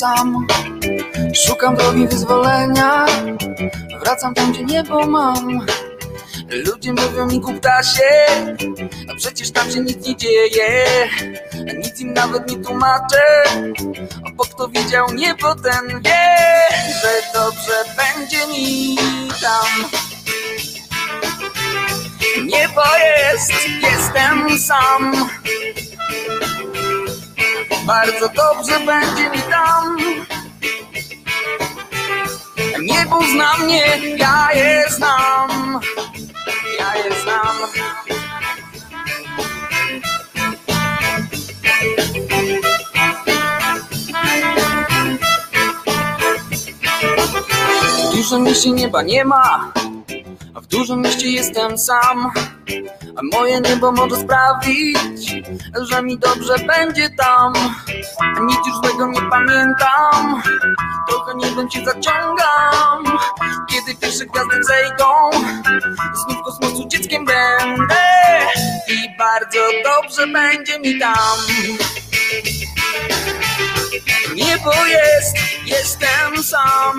sam. Szukam drogi wyzwolenia, wracam tam, gdzie niebo mam. Ludzie mówią mi kuptasie, a przecież tam się nic nie dzieje. Nic im nawet nie tłumaczę, bo kto widział niebo, ten wie, że dobrze będzie mi tam. Niebo jest, jestem sam. Bardzo dobrze będzie mi tam. Niebo zna mnie, ja je znam. Ja je znam. W dużym mieście nieba nie ma, a w dużym mieście jestem sam. A moje niebo może sprawić, że mi dobrze będzie tam. Nic już złego nie pamiętam, trochę niebem się zaciągam. Kiedy pierwsze gwiazdy zejdą, znów kosmosu dzieckiem będę. I bardzo dobrze będzie mi tam. Niebo jest, jestem sam.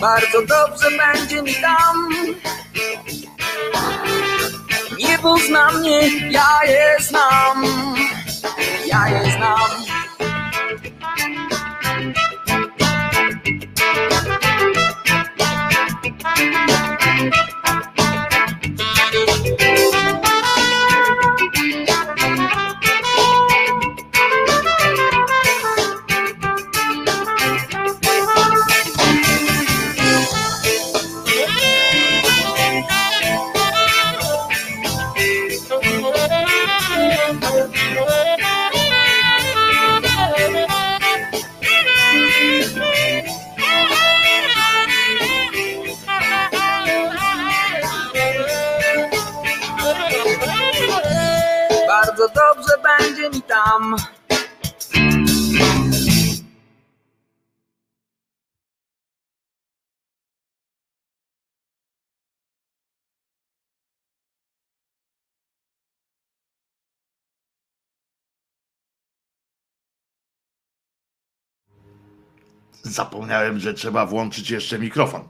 Bardzo dobrze będzie mi tam. Niebo zna mnie, ja je znam. Ja je znam. Tam. Zapomniałem, że trzeba włączyć jeszcze mikrofon.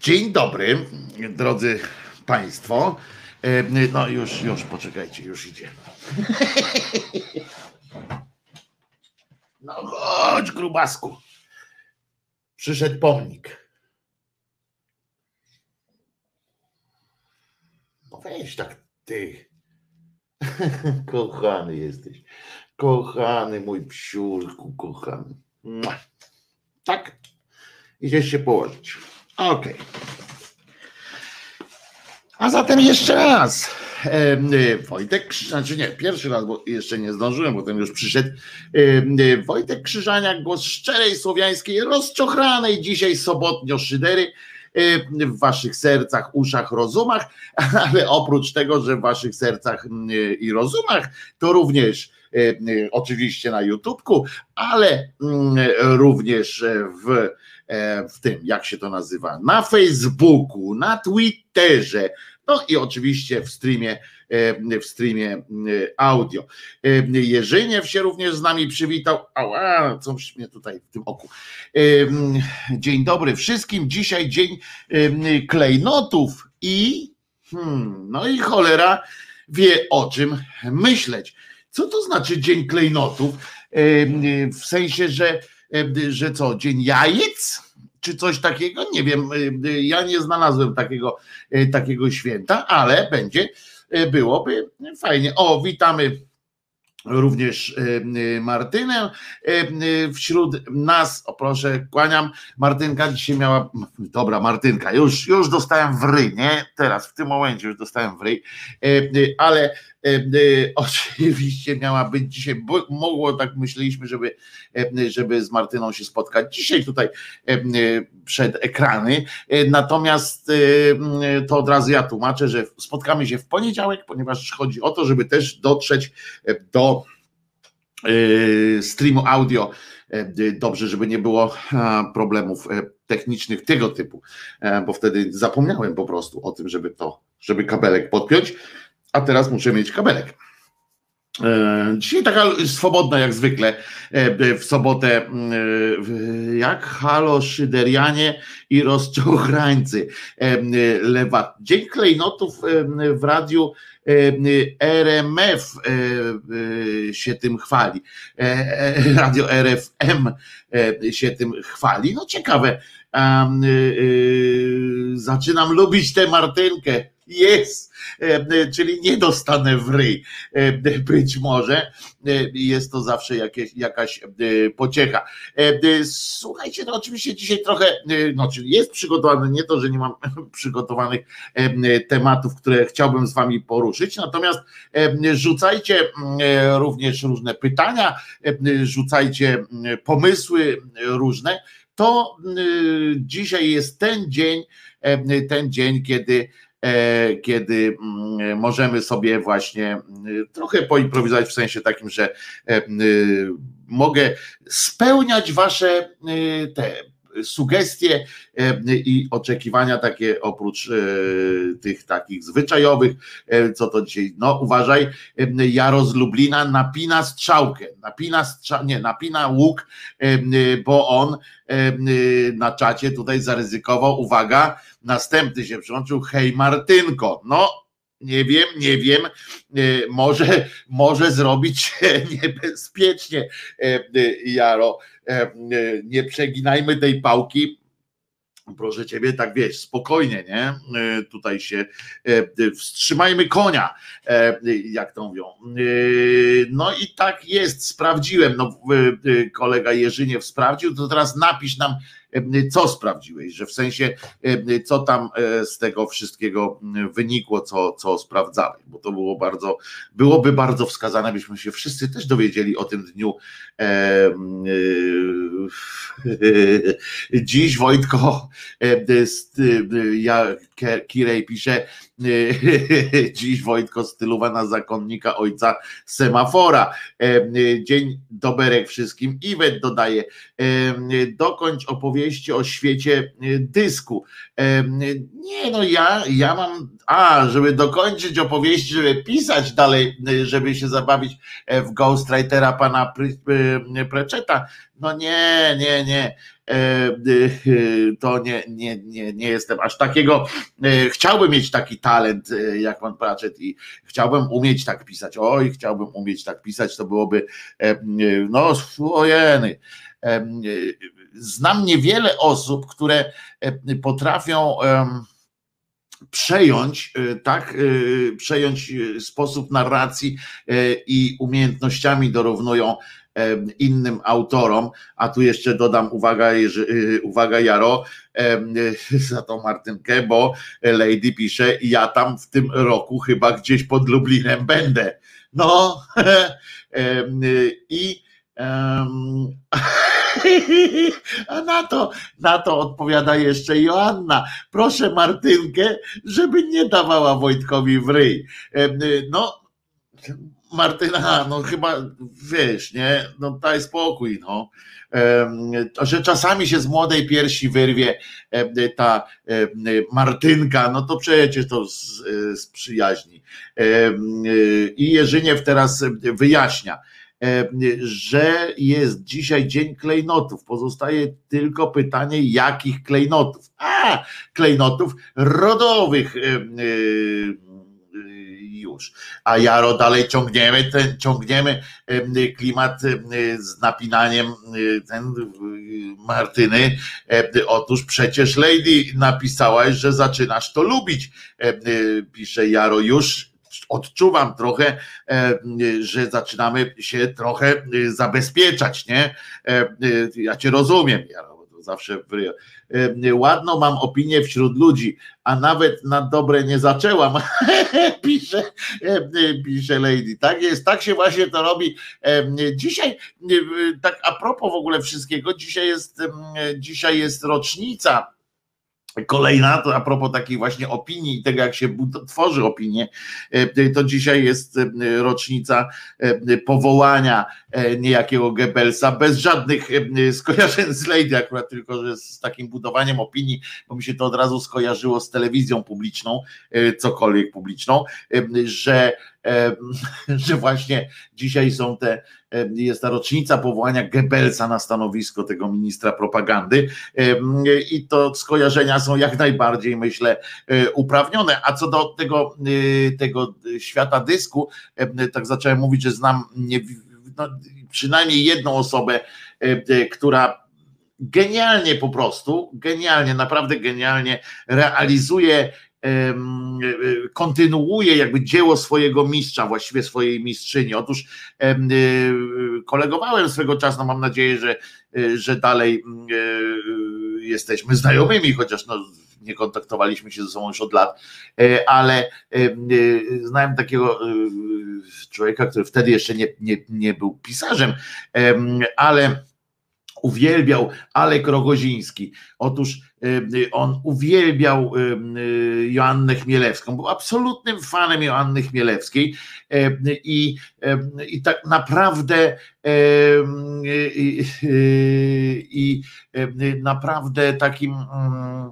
Dzień dobry, drodzy Państwo. E, No już, już, poczekajcie, już idzie. No chodź, grubasku. Przyszedł pomnik. No weź tak, ty. Kochany jesteś. Kochany mój psiurku, kochany. Tak? Idziesz się położyć. Okej. A zatem jeszcze raz. Y, Wojtek, znaczy nie, pierwszy raz, bo jeszcze nie zdążyłem, potem już przyszedł. Y, Wojtek Krzyżaniak, głos szczerej, słowiańskiej, rozczochranej dzisiaj sobotnio szydery w waszych sercach, uszach, rozumach, ale oprócz tego, że w waszych sercach y, i rozumach, to również y, oczywiście na YouTubku, ale mm, również w, e, w tym, jak się to nazywa, na Facebooku, na Twitterze, no i oczywiście w streamie, e, w streamie e, audio. E, Jerzyniew się również z nami przywitał. Ała, coś mnie tutaj w tym oku. Dzień dobry wszystkim. Dzisiaj dzień klejnotów i hmm, no i cholera wie o czym myśleć. Co to znaczy dzień klejnotów? W sensie, że, że co, dzień jajec? Czy coś takiego? Nie wiem. e, Ja nie znalazłem takiego, e, takiego święta, ale będzie, byłoby fajnie. O, witamy również Martynę wśród nas. O proszę, kłaniam. Martynka dzisiaj miała, dobra Martynka, już, już dostałem w ryj, nie? Teraz, w tym momencie już dostałem w ryj, ale Oczywiście miała być dzisiaj, bo mogło tak myśleliśmy, żeby, żeby z Martyną się spotkać dzisiaj tutaj przed ekrany. Natomiast to od razu ja tłumaczę, że spotkamy się w poniedziałek, ponieważ chodzi o to, żeby też dotrzeć do streamu audio dobrze, żeby nie było problemów technicznych tego typu, bo wtedy zapomniałem po prostu o tym, żeby to, żeby kabelek podpiąć a teraz muszę mieć kabelek. E, dzisiaj taka swobodna jak zwykle e, w sobotę, e, jak halo szyderianie i rozczochrańcy. Lewa. Dzień klejnotów w radiu RMF się tym chwali. Radio RFM się tym chwali. No ciekawe. Zaczynam lubić tę Martynkę jest, e, czyli nie dostanę w ryj. Być może jest to zawsze jakieś, jakaś pociecha. Słuchajcie, no oczywiście dzisiaj trochę, no czyli jest przygotowany, nie to, że nie mam przygotowanych tematów, które chciałbym z wami poruszyć, natomiast rzucajcie również różne pytania, rzucajcie pomysły różne. To dzisiaj jest ten dzień, ten dzień, kiedy E, kiedy mm, możemy sobie właśnie mm, trochę poimprowizować w sensie takim, że e, mogę spełniać wasze te sugestie i oczekiwania takie oprócz e, tych takich zwyczajowych, co to dzisiaj, no uważaj, Jaro z Lublina napina strzałkę, napina strzał, nie, napina łuk, bo on na czacie tutaj zaryzykował, uwaga, następny się przyłączył, hej Martynko, no nie wiem, nie wiem, może, może zrobić niebezpiecznie, Jaro, nie przeginajmy tej pałki, proszę ciebie, tak wiesz, spokojnie, nie? Tutaj się wstrzymajmy konia, jak to mówią. No i tak jest, sprawdziłem, no kolega Jerzyniew sprawdził, to teraz napisz nam co sprawdziłeś, że w sensie, co tam e, z tego wszystkiego wynikło, co, co sprawdzałeś, bo to było bardzo, byłoby bardzo wskazane, byśmy się wszyscy też dowiedzieli o tym dniu. E, dziś Wojtko, ja, Kirej pisze, dziś Wojtko stylowa na zakonnika ojca semafora. Dzień doberek wszystkim. Iwet dodaje, dokończ opowieści o świecie dysku. Nie no, ja, ja mam, a, żeby dokończyć opowieści, żeby pisać dalej, żeby się zabawić w Ghostwritera pana Preczeta, no nie, nie, nie. E, e, to nie, nie, nie, nie jestem aż takiego. E, chciałbym mieć taki talent jak pan Pratchett i chciałbym umieć tak pisać. Oj, chciałbym umieć tak pisać, to byłoby no ojeny. Znam niewiele osób, które potrafią przejąć, tak, przejąć sposób narracji i umiejętnościami dorównują innym autorom, a tu jeszcze dodam uwaga, y, uwaga Jaro, za tą Martynkę, bo Lady pisze, ja tam w tym roku chyba gdzieś pod Lublinem będę. No i a na to, na to odpowiada jeszcze Joanna. Proszę Martynkę, żeby nie dawała Wojtkowi w ryj. No, Martyna, no chyba wiesz, nie, no daj spokój, no. Że czasami się z młodej piersi wyrwie ta Martynka, no to przecież to z, z przyjaźni. I Jerzyniew teraz wyjaśnia, że jest dzisiaj dzień klejnotów. Pozostaje tylko pytanie, jakich klejnotów? A, klejnotów rodowych już. A Jaro dalej ciągniemy, ten, ciągniemy klimat z napinaniem ten Martyny. Otóż przecież Lady napisałaś, że zaczynasz to lubić. Pisze Jaro już odczuwam trochę, że zaczynamy się trochę zabezpieczać, nie? Ja cię rozumiem, Jaro zawsze w Ładną mam opinię wśród ludzi, a nawet na dobre nie zaczęłam, pisze, pisze Lady. Tak jest, tak się właśnie to robi. Dzisiaj, tak a propos w ogóle wszystkiego, dzisiaj jest, dzisiaj jest rocznica Kolejna, to a propos takiej właśnie opinii i tego, jak się tworzy opinię, e, to dzisiaj jest e, rocznica e, powołania niejakiego Goebbelsa, bez żadnych skojarzeń z Lady, akurat tylko że z takim budowaniem opinii, bo mi się to od razu skojarzyło z telewizją publiczną, cokolwiek publiczną, że że właśnie dzisiaj są te, jest ta rocznica powołania Goebbelsa na stanowisko tego ministra propagandy i to skojarzenia są jak najbardziej, myślę, e, uprawnione. A co do tego, e, tego świata dysku, tak zacząłem mówić, że znam nie, no, przynajmniej jedną osobę, która genialnie po prostu, genialnie, naprawdę genialnie realizuje kontynuuje jakby dzieło swojego mistrza, właściwie swojej mistrzyni. Otóż y, kolegowałem swego czasu, no mam nadzieję, że, y, że dalej y, jesteśmy znajomymi, chociaż no, nie kontaktowaliśmy się ze sobą już od lat, e, ale znałem takiego człowieka, który wtedy jeszcze nie, nie, nie był pisarzem, ale uwielbiał Alek Rogoziński. Otóż y, on uwielbiał y, y, Joannę Chmielewską, był absolutnym fanem Joanny Chmielewskiej i, i tak naprawdę i, i naprawdę takim mm,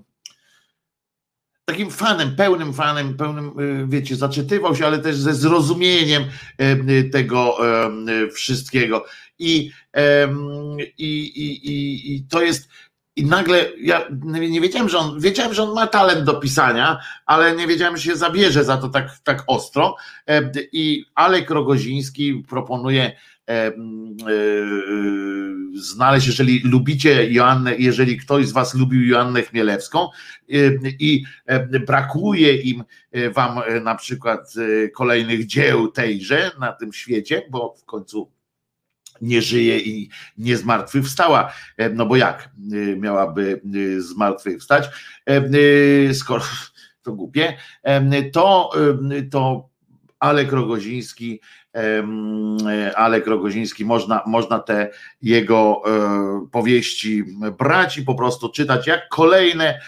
takim fanem, pełnym fanem, pełnym, wiecie, zaczytywał się, ale też ze zrozumieniem tego wszystkiego. I, i, i, i to jest. I nagle ja nie wiedziałem, że on wiedziałem, że on ma talent do pisania, ale nie wiedziałem, że się zabierze za to tak, tak ostro. I Alek Rogoziński proponuje e, znaleźć, jeżeli lubicie Joannę, jeżeli ktoś z Was lubił Joannę Chmielewską i brakuje im e, Wam e, na przykład kolejnych dzieł tejże na tym świecie, bo w końcu nie żyje i nie zmartwychwstała. E, no bo jak e, miałaby e, zmartwychwstać, skoro to głupie, to, to Alek Rogoziński Alek Rogoziński, można, można te jego powieści brać i po prostu czytać jak kolejne,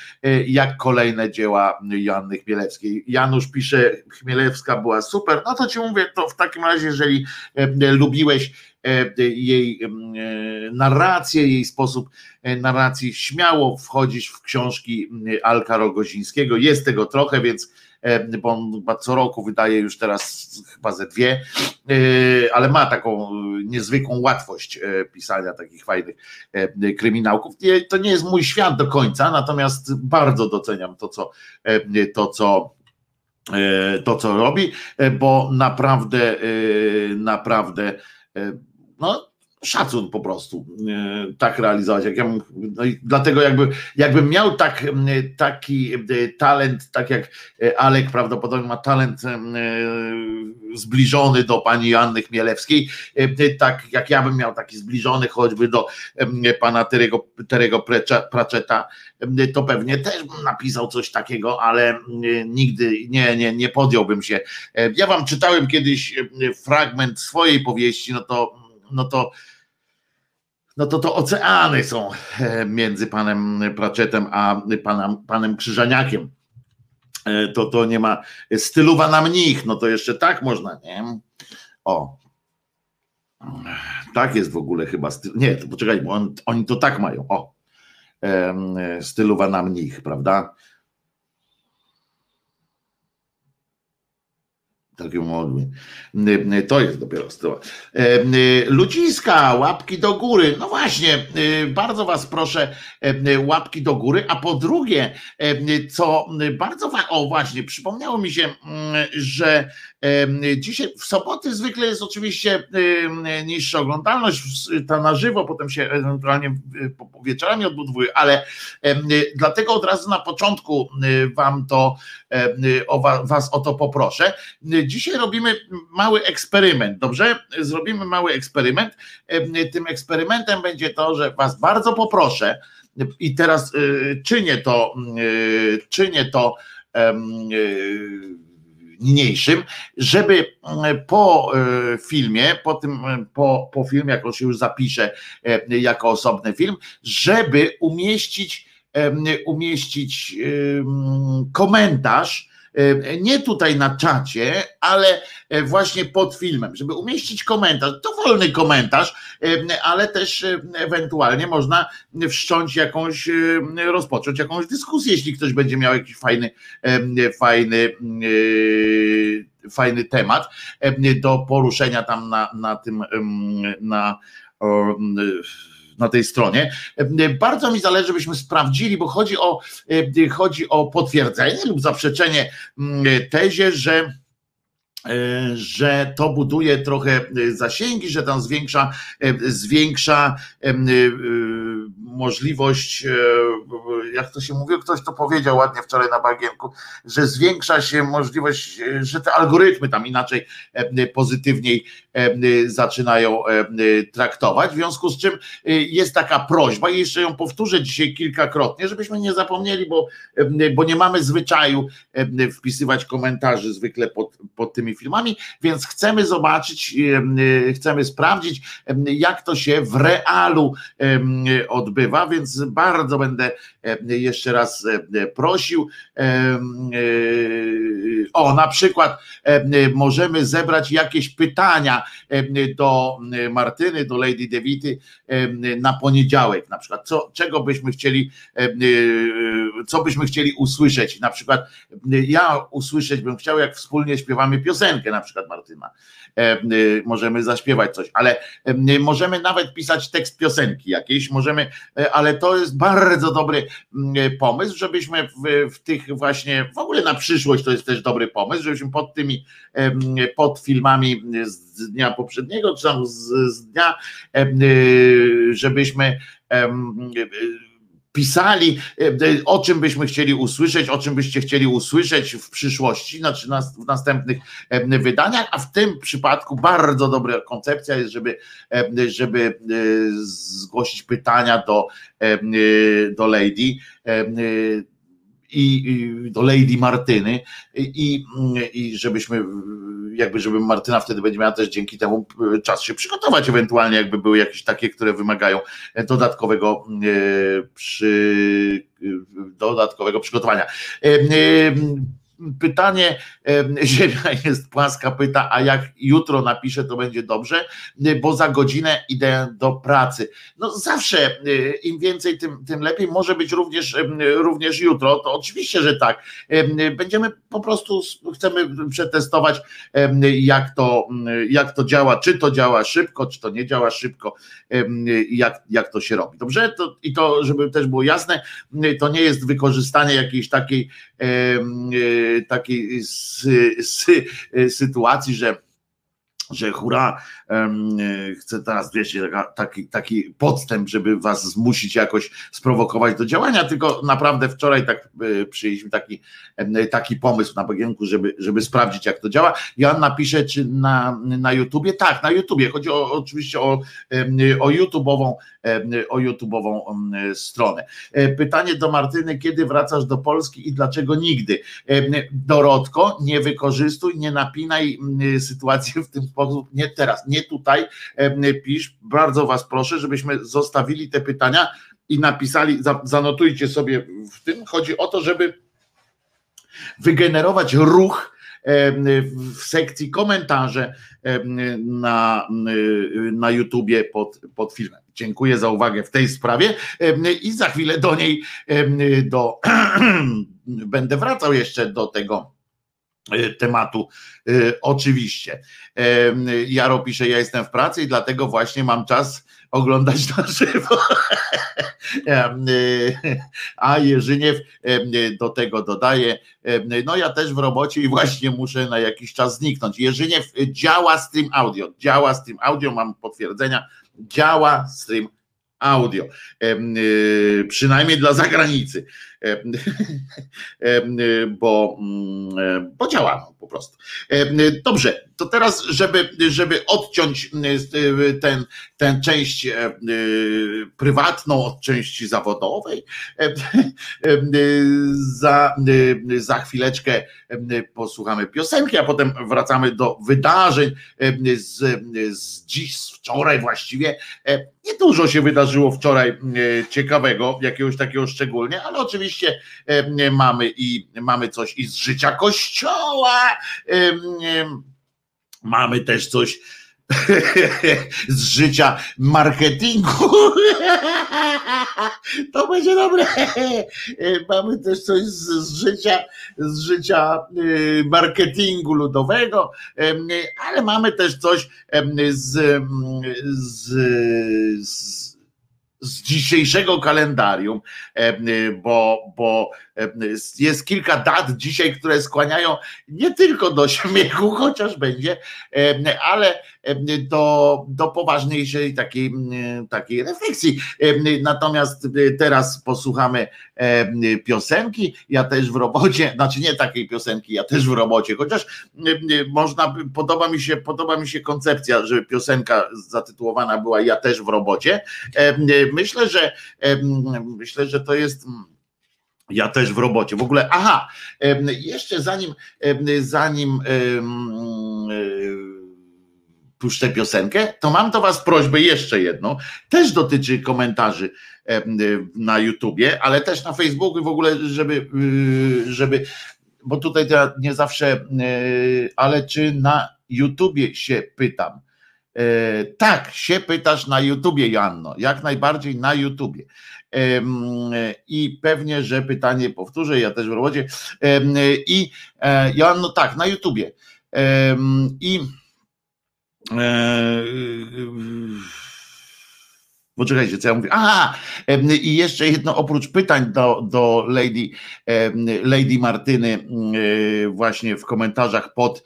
jak kolejne dzieła Joanny Chmielewskiej. Janusz pisze, Chmielewska była super, no to ci mówię, to w takim razie, jeżeli lubiłeś E, jej e, narrację, jej sposób e, narracji, śmiało wchodzić w książki Alka Rogozińskiego. Jest tego trochę, więc bo on chyba co roku wydaje już teraz chyba ze dwie, ale ma taką niezwykłą łatwość pisania takich fajnych kryminałków. To nie jest mój świat do końca, natomiast bardzo doceniam to, co to, co to, co robi, bo naprawdę, naprawdę no, szacun po prostu e, tak realizować. Jak ja no i dlatego jakby, jakbym miał tak, taki e, talent, tak jak e, Alek prawdopodobnie ma talent zbliżony do pani Joanny Chmielewskiej, tak jak ja bym miał taki zbliżony choćby do pana Terego, Terego Pratchetta, to pewnie też bym napisał coś takiego, ale nigdy nie, nie, nie podjąłbym się. Ja wam czytałem kiedyś fragment swojej powieści, no to no to no to to oceany są e, między panem Pratchettem a panem, panem Krzyżaniakiem. E, to to nie ma styluwa na mnich, no to jeszcze tak można, nie? O. Tak jest w ogóle chyba styl. Nie, to poczekaj, bo on, oni to tak mają. O. Styluwa na mnich, prawda? Takie modły. To jest dopiero styl. Ludziska, łapki do góry. No właśnie, bardzo Was proszę, łapki do góry. A po drugie, co bardzo wa- o właśnie, przypomniało mi się, że dzisiaj w soboty zwykle jest oczywiście niższa oglądalność, ta na żywo, potem się ewentualnie wieczorami odbudowuje, ale dlatego od razu na początku Wam to o Was o to poproszę Dzisiaj robimy mały eksperyment, dobrze? Zrobimy mały eksperyment. Tym eksperymentem będzie to, że Was bardzo poproszę, i teraz czynię to, czynię to niniejszym, żeby po filmie, po tym, po, po filmie, jak on się już zapisze jako osobny film, żeby umieścić umieścić komentarz, nie tutaj na czacie, ale e, właśnie pod filmem, żeby umieścić komentarz, dowolny komentarz, ale też ewentualnie można wszcząć jakąś, rozpocząć jakąś dyskusję, jeśli ktoś będzie miał jakiś fajny, fajny, fajny temat do poruszenia tam na, na tym, na na tej stronie. Bardzo mi zależy, żebyśmy sprawdzili, bo chodzi o, chodzi o potwierdzenie lub zaprzeczenie mm, tezie, że e, że to buduje trochę zasięgi, że tam zwiększa, zwiększa możliwość, e, jak to się mówiło, ktoś to powiedział ładnie wczoraj na bagienku, że zwiększa się możliwość, e, że te algorytmy tam inaczej e, pozytywniej zaczynają traktować, w związku z czym jest taka prośba i jeszcze ją powtórzę dzisiaj kilkakrotnie, żebyśmy nie zapomnieli, bo, bo nie mamy zwyczaju wpisywać komentarzy zwykle pod, pod tymi filmami, więc chcemy zobaczyć, chcemy sprawdzić, jak to się w realu odbywa odbywa, więc bardzo będę e, jeszcze raz e, prosił. E, o, na przykład możemy zebrać jakieś pytania do Martyny, do Lady Devity na poniedziałek, na przykład, co, czego byśmy chcieli, co byśmy chcieli usłyszeć, na przykład ja usłyszeć bym chciał, jak wspólnie śpiewamy piosenkę, na przykład Martyna, możemy zaśpiewać coś, ale możemy nawet pisać tekst piosenki jakiejś, możemy E, ale to jest bardzo dobry mm, e, pomysł, żebyśmy w, w, tych właśnie, w ogóle na przyszłość to jest też dobry pomysł, żebyśmy pod tymi, pod filmami z dnia poprzedniego, czy tam z, z dnia, żebyśmy pisali, e, e, o czym byśmy chcieli usłyszeć, o czym byście chcieli usłyszeć w przyszłości, znaczy w następnych e, wydaniach, a w tym przypadku bardzo dobra koncepcja jest, żeby, żeby zgłosić pytania do, do Lady i, do Lady Martyny i, i żebyśmy jakby żeby Martyna wtedy będzie miała też dzięki temu czas się przygotować ewentualnie jakby były jakieś takie, które wymagają dodatkowego e, przy, dodatkowego przygotowania. E, e, pytanie, Ziemia jest płaska, pyta, a jak jutro napiszę, to będzie dobrze, bo za godzinę idę do pracy. No zawsze im więcej, tym, tym lepiej. Może być również, również jutro, to oczywiście, że tak. Będziemy po prostu, chcemy przetestować, jak to, jak to działa, czy to działa szybko, czy to nie działa szybko, jak, jak to się robi. Dobrze? To, I to, żeby też było jasne, to nie jest wykorzystanie jakiejś takiej takiej sytuacji, że że hura, chcę teraz, wiecie, taki, taki podstęp, żeby was zmusić jakoś sprowokować do działania, tylko naprawdę wczoraj tak e, przyjęliśmy taki, taki pomysł na bagienku, żeby, żeby sprawdzić, jak to działa. Joanna pisze, czy na, na YouTubie? Tak, na YouTubie. Chodzi o, oczywiście o, o YouTube'ową o YouTube'ową stronę. E, pytanie do Martyny, kiedy wracasz do Polski i dlaczego nigdy? Dorotko, nie wykorzystuj, nie napinaj sytuacji w tym sposób, nie teraz, nie tutaj pisz, bardzo was proszę, żebyśmy zostawili te pytania i napisali, zanotujcie sobie w tym, chodzi o to, żeby wygenerować ruch w sekcji komentarze na, na YouTubie pod, pod filmem. Dziękuję za uwagę w tej sprawie. I za chwilę do niej do, będę wracał jeszcze do tego tematu e, oczywiście. Jaro pisze, ja jestem w pracy i dlatego właśnie mam czas oglądać na żywo. A Jerzyniew do tego dodaje, no ja też w robocie i właśnie muszę na jakiś czas zniknąć. Jerzyniew działa Stream Audio, działa Stream Audio, mam potwierdzenia, działa Stream Audio, przynajmniej dla zagranicy. bo, mm, bo działamy po prostu. Dobrze, to teraz, żeby, żeby odciąć ten, tę część prywatną od części zawodowej, za, za chwileczkę posłuchamy piosenki, a potem wracamy do wydarzeń z, z dziś, z wczoraj właściwie. Nie dużo się wydarzyło wczoraj ciekawego, jakiegoś takiego szczególnie, ale oczywiście mamy i mamy coś i z życia kościoła. Mamy też coś z życia marketingu. To będzie dobre. Mamy też coś z, z życia, z życia y, marketingu ludowego, ale mamy też coś z, z, z z dzisiejszego kalendarium, bo, bo jest kilka dat dzisiaj, które skłaniają nie tylko do śmiechu, chociaż będzie, ale do, do poważniejszej takiej, takiej refleksji. Natomiast teraz posłuchamy piosenki. Ja też w robocie, znaczy nie takiej piosenki, ja też w robocie, chociaż można, podoba mi się, podoba mi się koncepcja, żeby piosenka zatytułowana była Ja też w robocie. Myślę, że myślę, że to jest ja też w robocie. W ogóle, aha, jeszcze zanim, zanim puszczę piosenkę, to mam do Was prośbę jeszcze jedną. Też dotyczy komentarzy na YouTubie, ale też na Facebooku w ogóle, żeby, y, żeby bo tutaj nie zawsze, y, ale czy na YouTubie się pytam. E, tak, się pytasz na YouTubie, Janno, jak najbardziej na YouTubie. I pewnie, że pytanie powtórzę, ja też w robocie. I e, Joanno, tak, na YouTubie. I e, Poczekajcie, co ja mówię. Aha, i jeszcze jedno, oprócz pytań do, do Lady, Lady Martyny, e, właśnie w komentarzach pod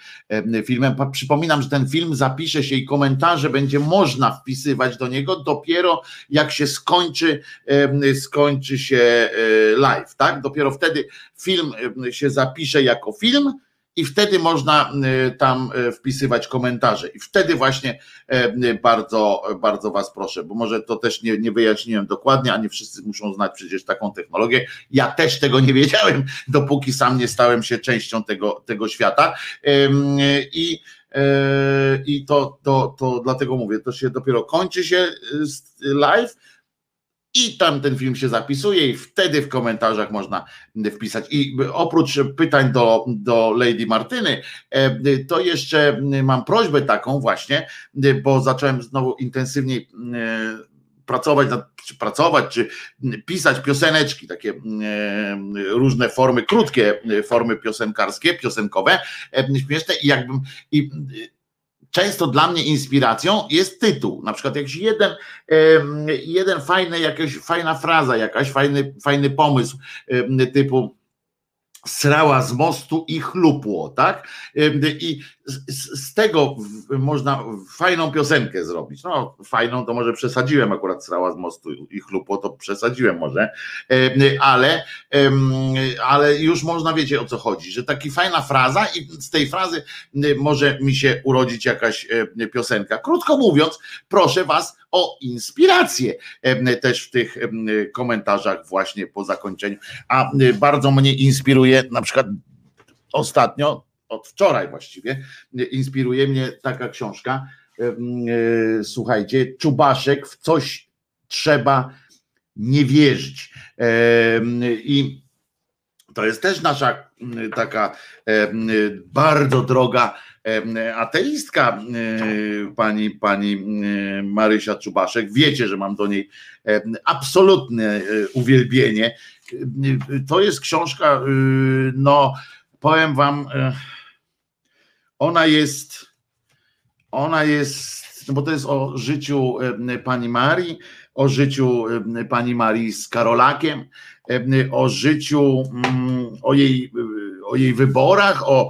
filmem. Przypominam, że ten film zapisze się i komentarze będzie można wpisywać do niego dopiero jak się skończy, skończy się e, live, tak? Dopiero wtedy film się zapisze jako film i wtedy można y, tam y, wpisywać komentarze. I wtedy właśnie y, bardzo, bardzo Was proszę, bo może to też nie, nie wyjaśniłem dokładnie, a nie wszyscy muszą znać przecież taką technologię. Ja też tego nie wiedziałem, dopóki sam nie stałem się częścią tego, tego świata. I i to, to, to dlatego mówię, to się dopiero kończy się live, i tam ten film się zapisuje i wtedy w komentarzach można wpisać. I oprócz pytań do, do Lady Martyny, e, to jeszcze mam prośbę taką właśnie, bo zacząłem znowu intensywniej e, pracować, czy pracować, czy pisać pioseneczki, takie e, różne formy, krótkie formy piosenkarskie, piosenkowe, śmieszne i jakbym i często dla mnie inspiracją jest tytuł. Na przykład jakiś jeden, jeden fajny, jakaś fajna fraza, jakaś fajny, fajny pomysł typu srała z mostu i chlupło, tak? I z, tego można fajną piosenkę zrobić. No, fajną to może przesadziłem akurat srała z mostu i chlupło, to przesadziłem może, ale, ale już można wiecie o co chodzi, że taki fajna fraza i z tej frazy może mi się urodzić jakaś piosenka. Krótko mówiąc, proszę was o inspirację też w tych komentarzach właśnie po zakończeniu. A bardzo mnie inspiruje na przykład ostatnio, od wczoraj właściwie, inspiruje mnie taka książka. E, słuchajcie, Czubaszek w coś trzeba nie wierzyć. I to jest też nasza taka bardzo droga ateistka, pani, pani Marysia Czubaszek. Wiecie, że mam do niej absolutne e, uwielbienie. To jest książka, y, no powiem wam, e, ona jest, ona jest, no bo to jest o życiu pani Marii, o życiu pani Marii z Karolakiem, o życiu, mm, o jej, o jej wyborach, o,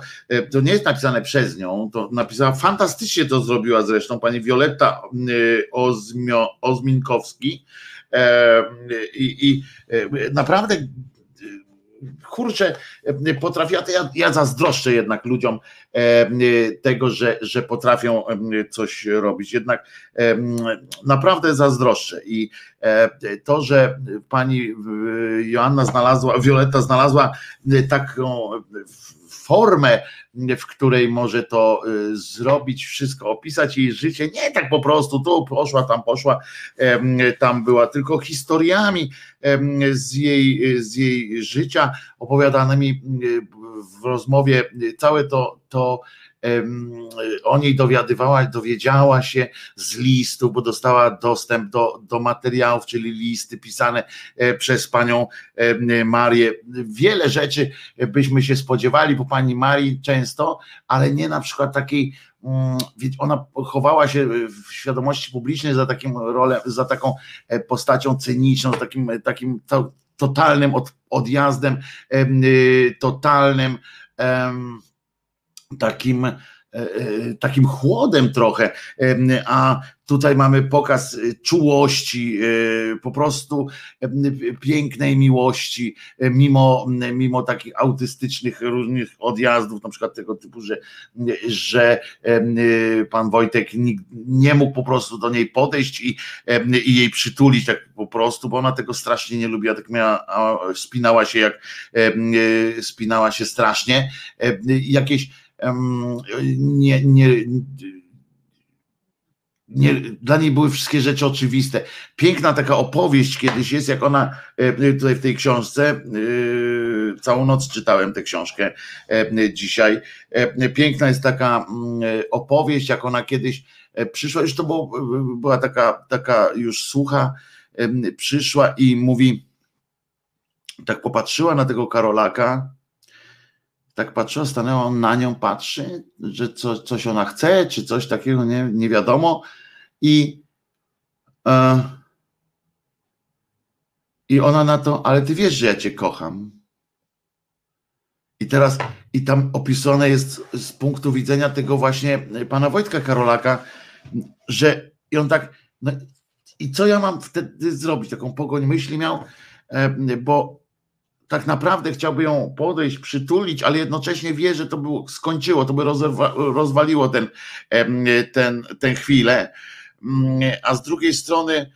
to nie jest napisane przez nią, to napisała, fantastycznie to zrobiła zresztą pani Wioletta Ozmio, Ozminkowski i, i naprawdę kurczę, potrafiła, ja, ja zazdroszczę jednak ludziom tego, że, że potrafią coś robić. Jednak naprawdę zazdroszczę i to, że pani Joanna znalazła, Violetta znalazła taką formę, w której może to y, zrobić, wszystko opisać jej życie, nie tak po prostu, tu poszła, tam poszła, tam była tylko historiami z jej, z jej życia opowiadanymi y, w rozmowie, całe to, to o niej dowiadywała, dowiedziała się z listu, bo dostała dostęp do, do materiałów, czyli listy pisane e, przez panią Marię. Wiele rzeczy byśmy się spodziewali po pani Marii często, ale nie na przykład takiej mm, ona chowała się w świadomości publicznej za takim rolę, za taką e, postacią cyniczną, takim, takim totalnym od, odjazdem, y, totalnym takim e, e, takim chłodem trochę, a tutaj mamy pokaz e, czułości, po prostu pięknej miłości, mimo, mimo takich autystycznych różnych odjazdów, na przykład tego typu, że, że pan Wojtek nie mógł po prostu do niej podejść i, i jej przytulić tak po prostu, bo ona tego strasznie nie lubiła, tak miała, spinała się jak spinała się strasznie, jakieś nie, nie, nie, dla niej były wszystkie rzeczy oczywiste. Piękna taka opowieść kiedyś jest, jak ona e, tutaj w tej książce, e, całą noc czytałem tę książkę e, dzisiaj. Piękna jest taka mm, opowieść, jak ona kiedyś przyszła, już to było, była taka, taka już słucha, przyszła i mówi, tak popatrzyła na tego Karolaka, tak patrzyła, stanęła on na nią, patrzy, że co, coś ona chce, czy coś takiego, nie, nie wiadomo. I, e, I ona na to, ale ty wiesz, że ja cię kocham. I teraz, i tam opisane jest z punktu widzenia tego właśnie pana Wojtka Karolaka, że i on tak, no, i co ja mam wtedy zrobić? Taką pogoń myśli miał, e, bo tak naprawdę chciałby ją podejść, przytulić, ale jednocześnie wie, że to by skończyło, to by rozwaliło ten, ten, tę chwilę. Mm, a z drugiej strony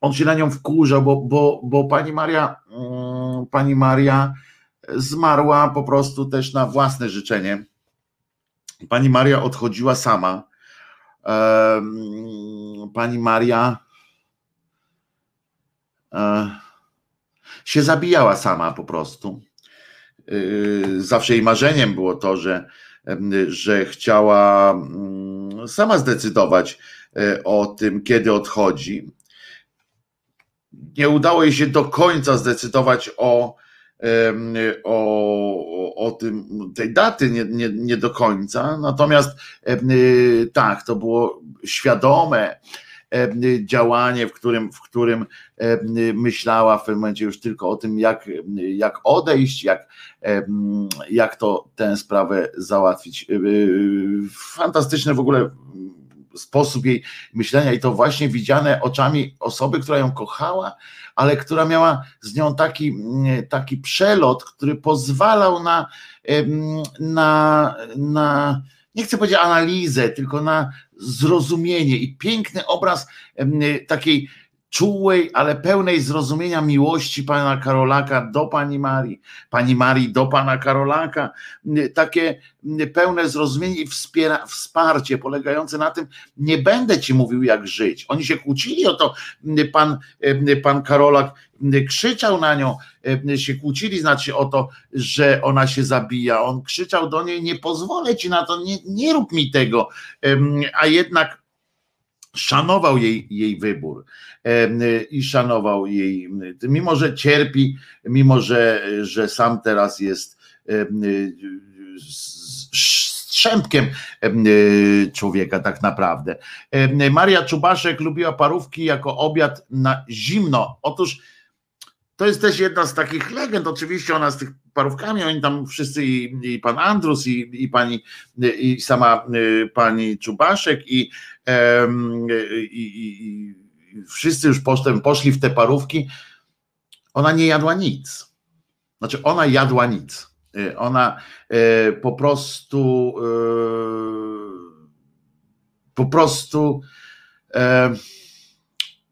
on się na nią wkurzał, bo, bo, bo pani Maria, mm, pani Maria zmarła po prostu też na własne życzenie. Pani Maria odchodziła sama. Pani Maria e, się zabijała sama po prostu. Yy, zawsze jej marzeniem było to, że, że chciała mm, sama zdecydować e, o tym, kiedy odchodzi. Nie udało jej się do końca zdecydować o, o, o tym, tej daty nie, nie, nie do końca. Natomiast tak, to było świadome działanie, w którym, w którym e, myślała w pewnym momencie już tylko o tym, jak, jak odejść, jak, e, jak to tę sprawę załatwić. Fantastyczny w ogóle sposób jej myślenia i to właśnie widziane oczami osoby, która ją kochała, ale która miała z nią taki, taki przelot, który pozwalał na, na, na nie chcę powiedzieć analizę, tylko na zrozumienie i piękny obraz takiej czułej, ale pełnej zrozumienia miłości pana Karolaka do pani Marii, pani Marii do pana Karolaka, takie pełne zrozumienie i wspiera, wsparcie polegające na tym, nie będę ci mówił jak żyć. Oni się kłócili o to, pan, pan Karolak krzyczał na nią, się kłócili, znaczy o to, że ona się zabija. On krzyczał do niej, nie pozwolę ci na to, nie, nie rób mi tego, a jednak szanował jej, jej wybór i szanował jej, mimo że cierpi, mimo że, że sam teraz jest strzępkiem człowieka tak naprawdę. Maria Czubaszek lubiła parówki jako obiad na zimno. Otóż to jest też jedna z takich legend, oczywiście ona z tych parówkami, oni tam wszyscy i, i pan Andrus i, i pani i sama y, pani Czubaszek i, wszyscy już potem poszli w te parówki. Ona nie jadła nic. Znaczy, ona jadła nic. E, ona e, po prostu po prostu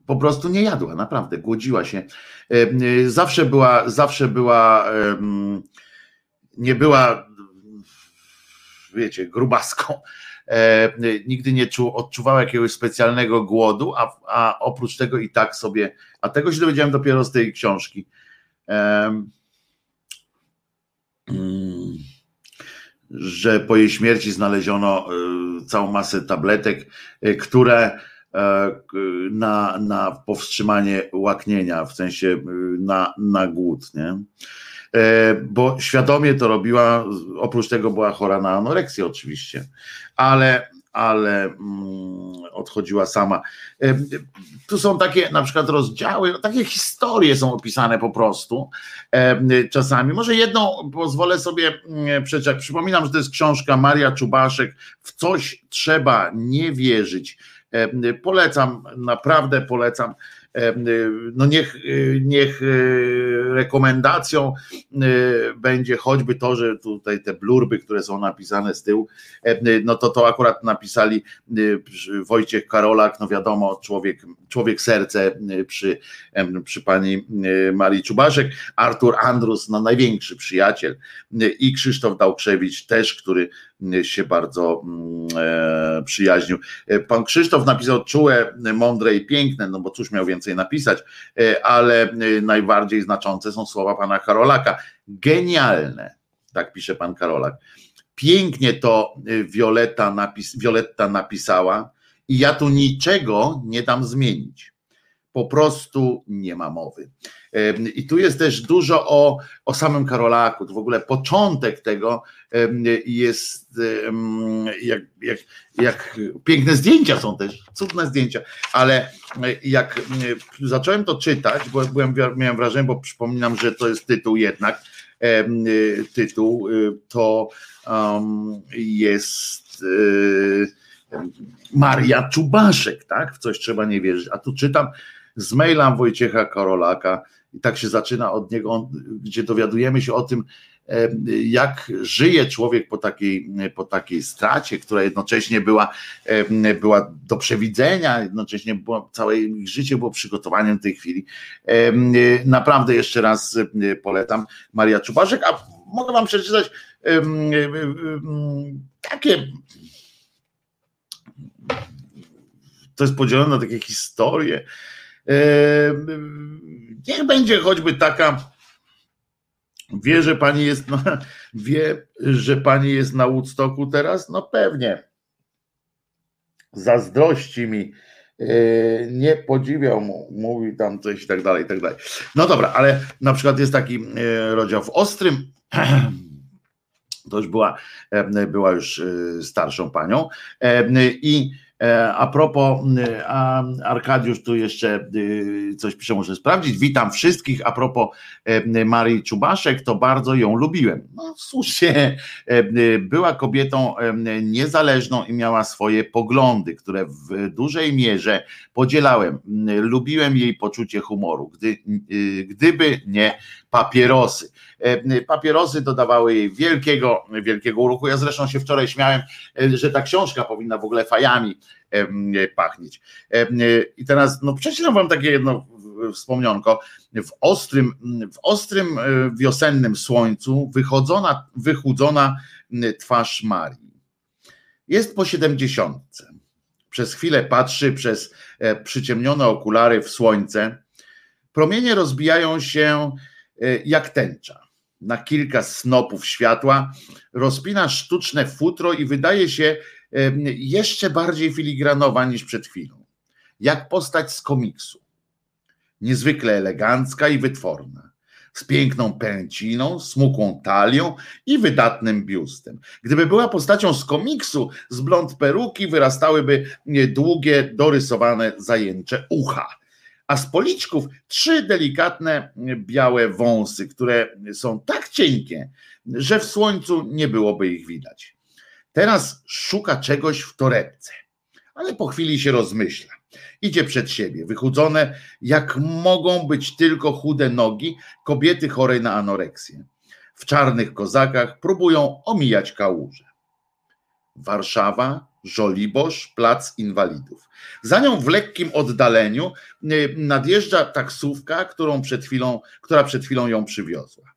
po prostu nie jadła, naprawdę, głodziła się. Zawsze była, zawsze była, nie była, wiecie, grubaską. Nigdy nie czu, odczuwała jakiegoś specjalnego głodu, a, a oprócz tego i tak sobie, a tego się dowiedziałem dopiero z tej książki. Mm, że po jej śmierci znaleziono y, całą masę tabletek, y, które e, na, na powstrzymanie łaknienia, w sensie y, na, na głód, nie? E, bo świadomie to robiła, oprócz tego była chora na anoreksję oczywiście, ale ale mm, odchodziła sama. E, tu są takie na przykład rozdziały, no, takie historie są opisane po prostu e, czasami. Może jedną pozwolę sobie mm, przeczytać. Przypominam, że to jest książka Maria Czubaszek. W coś trzeba nie wierzyć. E, polecam, naprawdę polecam. No niech, niech rekomendacją będzie choćby to, że tutaj te blurby, które są napisane z tyłu, no to to akurat napisali Wojciech Karolak, no wiadomo, człowiek, człowiek serce przy, przy pani Marii Czubaszek, Artur Andrus, no największy przyjaciel i Krzysztof Dałkrzewicz też, który się bardzo mm, e, przyjaźnił. E, pan Krzysztof napisał czułe, mądre i piękne, no bo cóż miał więcej napisać, e, ale najbardziej znaczące są słowa pana Karolaka. Genialne, tak pisze pan Karolak. Pięknie to Violetta, napis, Violetta napisała i ja tu niczego nie dam zmienić. Po prostu nie ma mowy. I tu jest też dużo o, o samym Karolaku. W ogóle początek tego jest jak, jak, jak piękne zdjęcia są też, cudne zdjęcia, ale jak zacząłem to czytać, bo byłem, miałem wrażenie, bo przypominam, że to jest tytuł jednak, tytuł to jest Maria Czubaszek, tak? W coś trzeba nie wierzyć. A tu czytam z maila Wojciecha Karolaka i tak się zaczyna od niego, gdzie dowiadujemy się o tym, jak żyje człowiek po takiej, po takiej stracie, która jednocześnie była, była do przewidzenia, jednocześnie było, całe ich życie było przygotowaniem tej chwili. Naprawdę jeszcze raz polecam Maria Czubaszek, a mogę wam przeczytać takie to jest podzielone na takie historie. Niech będzie choćby taka Wie, że pani jest, no, wie, że pani jest na Woodstocku teraz? No pewnie. Zazdrości mi. E, nie podziwiał mu, mówi tam coś i tak dalej, i tak dalej. No dobra, ale na przykład jest taki e, rozdział w Ostrym, to już była, e, była już starszą panią i E, a propos, y, a Arkadiusz tu jeszcze y, coś pisze, muszę sprawdzić. Witam wszystkich. A propos e, Marii Czubaszek, to bardzo ją lubiłem. No słusznie, e, y, była kobietą niezależną i miała swoje poglądy, które w dużej mierze podzielałem. Lubiłem jej poczucie humoru, gdy, gdyby nie papierosy. Papierosy dodawały jej wielkiego, wielkiego ruchu. Ja zresztą się wczoraj śmiałem, że ta książka powinna w ogóle fajami pachnieć. I teraz, no przeczytam wam takie jedno wspomnionko. W ostrym, w ostrym e, wiosennym słońcu wychodzona, wychudzona twarz Marii. Jest po siedemdziesiątce. Przez chwilę patrzy przez e, przyciemnione okulary w słońce. Promienie rozbijają się e, jak tęcza. Na kilka snopów światła rozpina sztuczne futro i wydaje się, jeszcze bardziej filigranowa niż przed chwilą. Jak postać z komiksu. Niezwykle elegancka i wytworna. Z piękną pęciną, smukłą talią i wydatnym biustem. Gdyby była postacią z komiksu, z blond peruki wyrastałyby długie, dorysowane zajęcze ucha a z policzków trzy delikatne białe wąsy, które są tak cienkie, że w słońcu nie byłoby ich widać. Teraz szuka czegoś w torebce, ale po chwili się rozmyśla. Idzie przed siebie, wychudzone, jak mogą być tylko chude nogi kobiety chorej na anoreksję. W czarnych kozakach próbują omijać kałuże. Warszawa, Żoliborz, Plac Inwalidów. Za nią w lekkim oddaleniu y, nadjeżdża taksówka, którą przed chwilą, która przed chwilą ją przywiozła.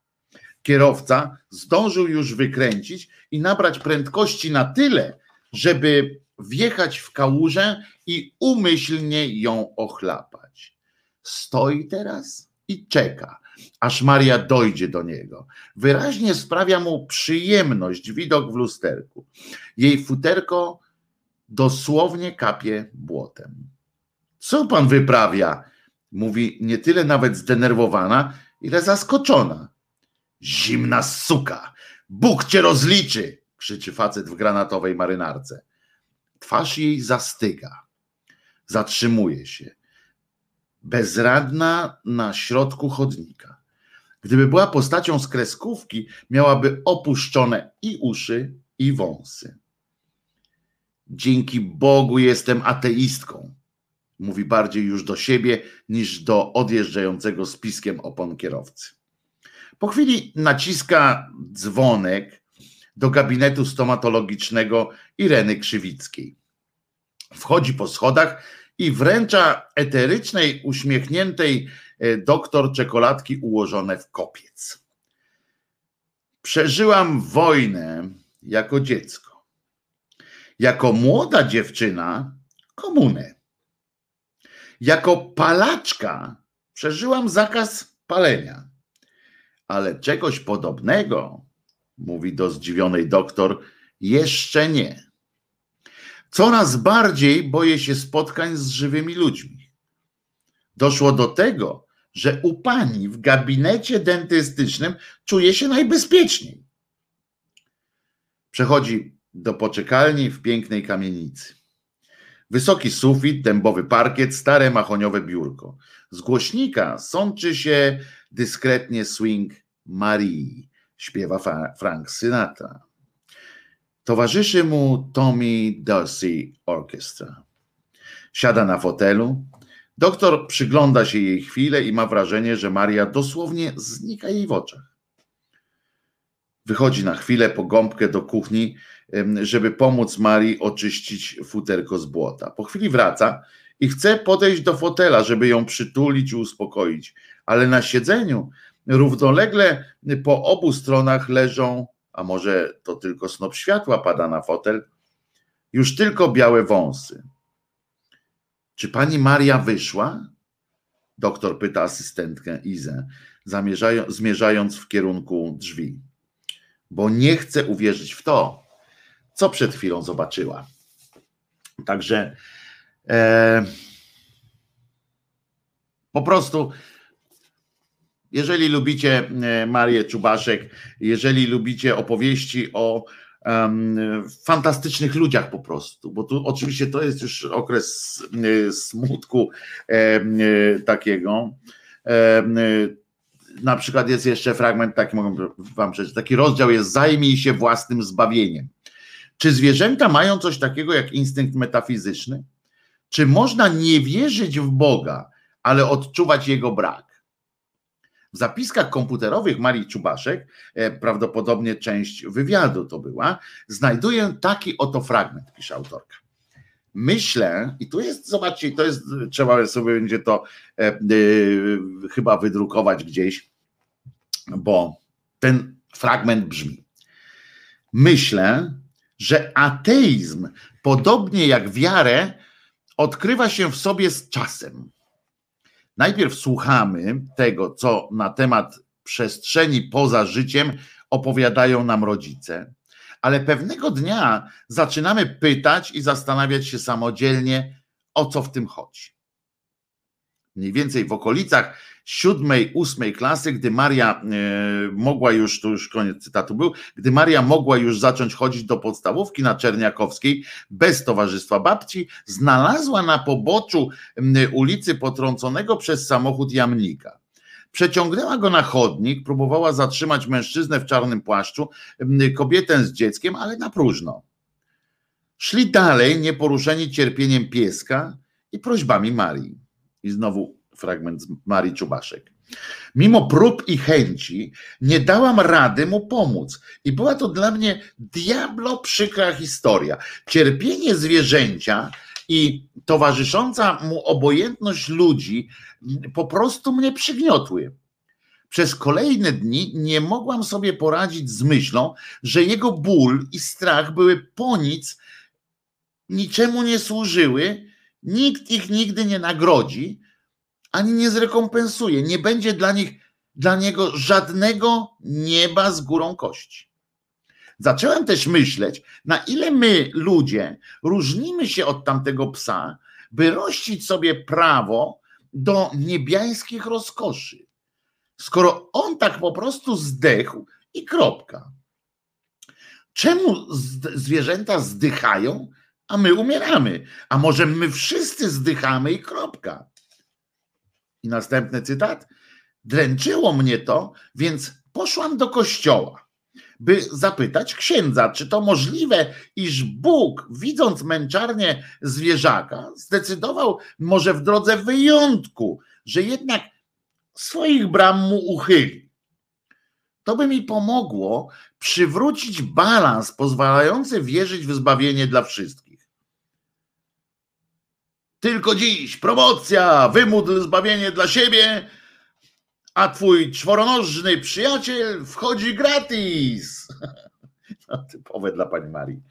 Kierowca zdążył już wykręcić i nabrać prędkości na tyle, żeby wjechać w kałużę i umyślnie ją ochlapać. Stoi teraz i czeka, aż Maria dojdzie do niego. Wyraźnie sprawia mu przyjemność widok w lusterku. Jej futerko dosłownie kapie błotem. Co pan wyprawia? Mówi nie tyle nawet zdenerwowana, ile zaskoczona. Zimna suka! Bóg cię rozliczy! krzyczy facet w granatowej marynarce. Twarz jej zastyga. Zatrzymuje się. Bezradna na środku chodnika. Gdyby była postacią z kreskówki, miałaby opuszczone i uszy, i wąsy. Dzięki Bogu jestem ateistką. Mówi bardziej już do siebie niż do odjeżdżającego z piskiem opon kierowcy. Po chwili naciska dzwonek do gabinetu stomatologicznego Ireny Krzywickiej. Wchodzi po schodach i wręcza eterycznej, uśmiechniętej e, doktor czekoladki ułożone w kopiec. Przeżyłam wojnę jako dziecko. Jako młoda dziewczyna komunę. Jako palaczka przeżyłam zakaz palenia. Ale czegoś podobnego mówi do zdziwionej doktor, jeszcze nie. Coraz bardziej boję się spotkań z żywymi ludźmi. Doszło do tego, że u pani w gabinecie dentystycznym czuje się najbezpieczniej. Przechodzi do poczekalni w pięknej kamienicy. Wysoki sufit, dębowy parkiet, stare mahoniowe biurko. Z głośnika sączy się dyskretnie swing Marii śpiewa Frank Sinatra. Towarzyszy mu Tommy Dorsey Orchestra. Siada na fotelu. Doktor przygląda się jej chwilę i ma wrażenie, że Maria dosłownie znika jej w oczach. Wychodzi na chwilę po gąbkę do kuchni, żeby pomóc Marii oczyścić futerko z błota. Po chwili wraca i chce podejść do fotela, żeby ją przytulić i uspokoić, ale na siedzeniu Równolegle po obu stronach leżą, a może to tylko snop światła pada na fotel, już tylko białe wąsy. Czy pani Maria wyszła? Doktor pyta asystentkę Izę, zmierzając w kierunku drzwi, bo nie chce uwierzyć w to, co przed chwilą zobaczyła. Także po prostu jeżeli lubicie e, Marię Czubaszek, jeżeli lubicie opowieści o fantastycznych ludziach po prostu, bo tu oczywiście to jest już okres e, smutku e, takiego. Na przykład jest jeszcze fragment taki, mogę wam przeczytać, taki rozdział jest zajmij się własnym zbawieniem. Czy zwierzęta mają coś takiego jak instynkt metafizyczny? Czy można nie wierzyć w Boga, ale odczuwać jego brak? W zapiskach komputerowych Marii Czubaszek, e, prawdopodobnie część wywiadu to była, znajduję taki oto fragment, pisze autorka. Myślę, i tu jest, zobaczcie, to jest, trzeba sobie będzie to e, e, chyba wydrukować gdzieś, bo ten fragment brzmi. Myślę, że ateizm, podobnie jak wiarę, odkrywa się w sobie z czasem. Najpierw słuchamy tego, co na temat przestrzeni poza życiem opowiadają nam rodzice, ale pewnego dnia zaczynamy pytać i zastanawiać się samodzielnie, o co w tym chodzi. Mniej więcej w okolicach siódmej, ósmej klasy, gdy Maria e, mogła już, to już koniec cytatu był, gdy Maria mogła już zacząć chodzić do podstawówki na Czerniakowskiej bez towarzystwa babci, znalazła na poboczu ulicy potrąconego przez samochód jamnika. Przeciągnęła go na chodnik, próbowała zatrzymać mężczyznę w czarnym płaszczu, kobietę z dzieckiem, ale na próżno. Szli dalej, nieporuszeni cierpieniem pieska i prośbami Marii. I znowu fragment z Marii Czubaszek. Mimo prób i chęci nie dałam rady mu pomóc. I była to dla mnie diablo przykra historia. Cierpienie zwierzęcia i towarzysząca mu obojętność ludzi po prostu mnie przygniotły. Przez kolejne dni nie mogłam sobie poradzić z myślą, że jego ból i strach były po nic, niczemu nie służyły, nikt ich nigdy nie nagrodzi, ani nie zrekompensuje. Nie będzie dla nich, dla niego żadnego nieba z górą kości. Zacząłem też myśleć, na ile my, ludzie, różnimy się od tamtego psa, by rościć sobie prawo do niebiańskich rozkoszy. Skoro on tak po prostu zdechł i kropka. Czemu zwierzęta zdychają, a my umieramy? A może my wszyscy zdychamy i kropka? I następny cytat. Dręczyło mnie to, więc poszłam do kościoła, by zapytać księdza, czy to możliwe, iż Bóg, widząc męczarnię zwierzaka, zdecydował może w drodze wyjątku, że jednak swoich bram mu uchyli. To by mi pomogło przywrócić balans pozwalający wierzyć w zbawienie dla wszystkich. Tylko dziś promocja, wymódl zbawienie dla siebie, a twój czworonożny przyjaciel wchodzi gratis. No, typowe dla pani Marii.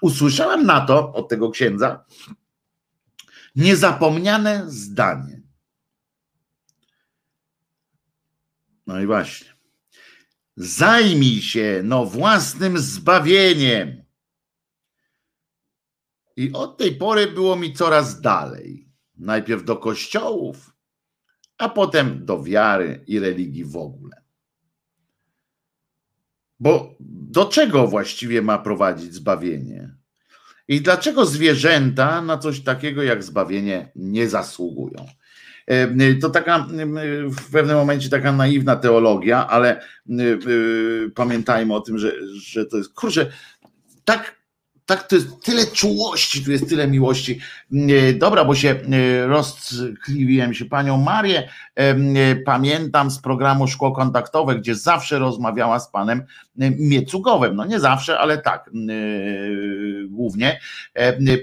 Usłyszałam na to od tego księdza niezapomniane zdanie. No i właśnie. Zajmij się no własnym zbawieniem. I od tej pory było mi coraz dalej. Najpierw do kościołów, a potem do wiary i religii w ogóle. Bo do czego właściwie ma prowadzić zbawienie? I dlaczego zwierzęta na coś takiego jak zbawienie nie zasługują? E, to taka w pewnym momencie taka naiwna teologia, ale e, pamiętajmy o tym, że, że to jest kurczę, tak tak, to jest tyle czułości, tu jest tyle miłości. Mm, dobra, bo się e, rozkliwiłem się panią Marię. E, pamiętam z programu Szkło Kontaktowe, gdzie zawsze rozmawiała z panem e, Miecugowem. No nie zawsze, ale tak, głównie.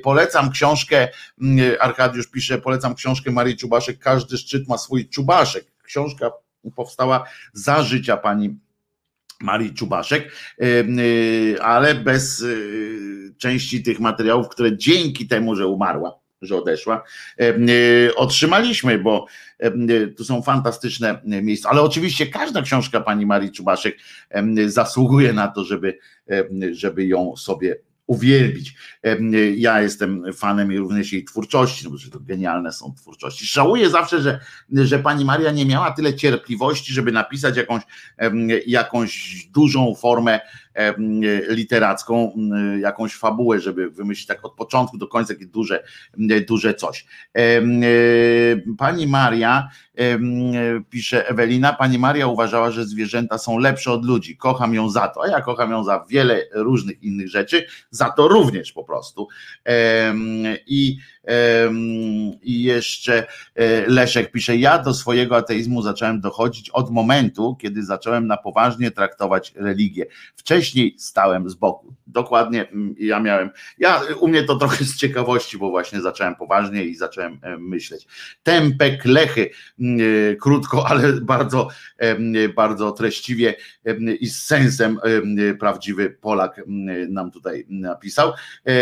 Polecam książkę, Arkadiusz pisze, polecam książkę Marii Czubaszek. Każdy szczyt ma swój czubaszek. Książka powstała za życia pani Marii Czubaszek, y, ale bez y, części tych materiałów, które dzięki temu, że umarła, że odeszła, y, otrzymaliśmy, bo tu są fantastyczne miejsca. Ale oczywiście każda książka pani Marii Czubaszek zasługuje na to, żeby, żeby ją sobie uwielbić. Ja jestem fanem również jej twórczości, no bo to genialne są twórczości. Żałuję zawsze, że, że pani Maria nie miała tyle cierpliwości, żeby napisać jakąś, jakąś dużą formę literacką, jakąś fabułę, żeby wymyślić tak od początku do końca takie duże, duże coś. Pani Maria, pisze Ewelina, pani Maria uważała, że zwierzęta są lepsze od ludzi. Kocham ją za to, a ja kocham ją za wiele różnych innych rzeczy, za to również po prostu. I i jeszcze e, Leszek pisze: Ja do swojego ateizmu zacząłem dochodzić od momentu, kiedy zacząłem na poważnie traktować religię. Wcześniej stałem z boku. Dokładnie mm, ja miałem. Ja u mnie to trochę z ciekawości, bo właśnie zacząłem poważnie i zacząłem e, myśleć. Tempek Lechy, mm, e, krótko, ale bardzo, bardzo treściwie i z sensem prawdziwy Polak nam tutaj napisał.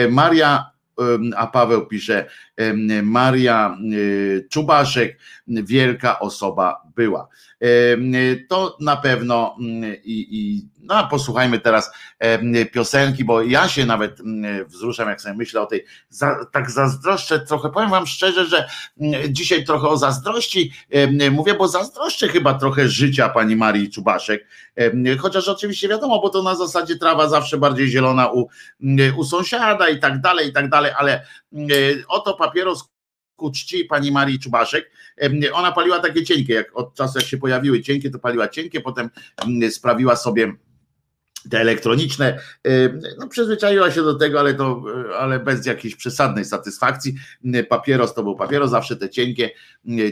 Maria a Paweł pisze, Maria y, Czubaszek, wielka osoba była. To na pewno mm, i, i no, posłuchajmy teraz piosenki, bo ja się nawet mm, wzruszam, jak sobie myślę o tej, za, tak zazdroszczę trochę, powiem wam szczerze, że mm, dzisiaj trochę o zazdrości mówię, bo zazdroszczę chyba trochę życia pani Marii Czubaszek, chociaż oczywiście wiadomo, bo to na zasadzie trawa zawsze bardziej zielona u, u sąsiada i tak dalej, i tak dalej, ale oto papieros ku czci pani Marii Czubaszek. Ona paliła takie cienkie, jak od czasu jak się pojawiły cienkie, to paliła cienkie, potem sprawiła sobie te elektroniczne, no przyzwyczaiła się do tego, ale to, ale bez jakiejś przesadnej satysfakcji. Papieros to był papieros, zawsze te cienkie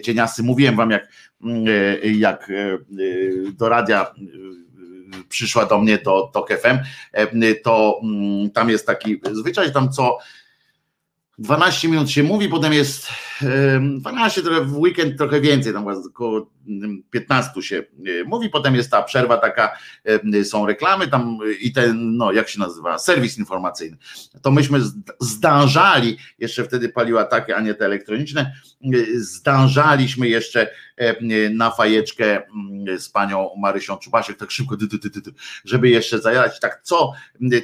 cieniasy. Mówiłem wam, jak, jak do radia przyszła do mnie to Tok FM, to tam jest taki zwyczaj, tam co 12 minut się mówi, potem jest 12, trochę w weekend trochę więcej, tam około 15 się e, mówi, potem jest ta przerwa taka, są reklamy tam i ten, no jak się nazywa, serwis informacyjny. To myśmy zdążali, jeszcze wtedy paliła takie, a nie te elektroniczne, e, zdążaliśmy jeszcze na fajeczkę z panią Marysią Czubasiek, tak szybko, żeby jeszcze zajarać, tak co,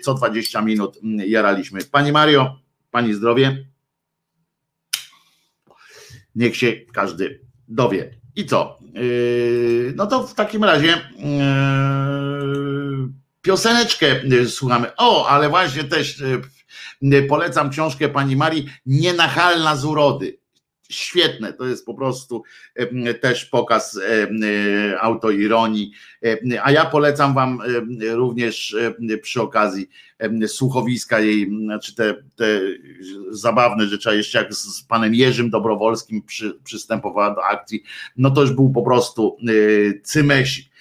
co 20 minut jaraliśmy. Pani Mario, Pani zdrowie. Niech się każdy dowie. I co? Yy, no to w takim razie yy, pioseneczkę yy, słuchamy. O, ale właśnie też polecam książkę pani Marii Nienachalna z urody świetne, to jest po prostu też pokaz autoironii, a ja polecam wam również przy okazji słuchowiska jej, znaczy te, te zabawne rzeczy, a jeszcze jak z panem Jerzym Dobrowolskim przy, przystępowała do akcji, no to już był po prostu cymesik.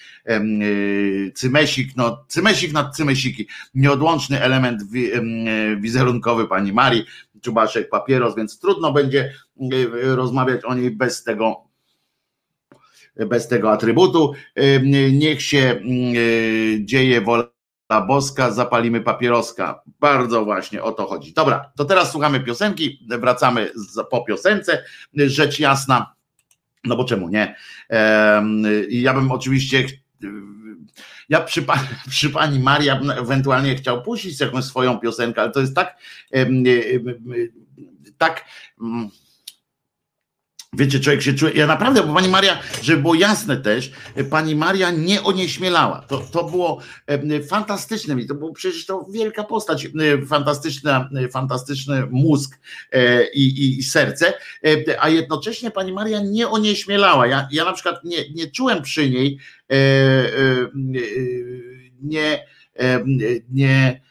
Cymesik, no cymesik nad cymesiki, nieodłączny element wizerunkowy pani Marii, Czubaszek papieros, więc trudno będzie e, rozmawiać o niej bez tego bez tego atrybutu. Niech się e, dzieje wola boska, zapalimy papieroska. Bardzo właśnie o to chodzi. Dobra, to teraz słuchamy piosenki, wracamy po piosence. Rzecz jasna, no bo czemu nie? Ja bym oczywiście ja przy, przy pani Maria ewentualnie chciał puścić jakąś swoją piosenkę, ale to jest tak, tak. Wiecie, człowiek się czuje. Ja naprawdę, bo pani Maria, żeby było jasne też, pani Maria nie onieśmielała. To, to było fantastyczne. I to było przecież to wielka postać, fantastyczna, fantastyczny mózg e, i, i serce, a jednocześnie pani Maria nie onieśmielała. Ja, ja na przykład nie, nie czułem przy niej E, e, nie, e, nie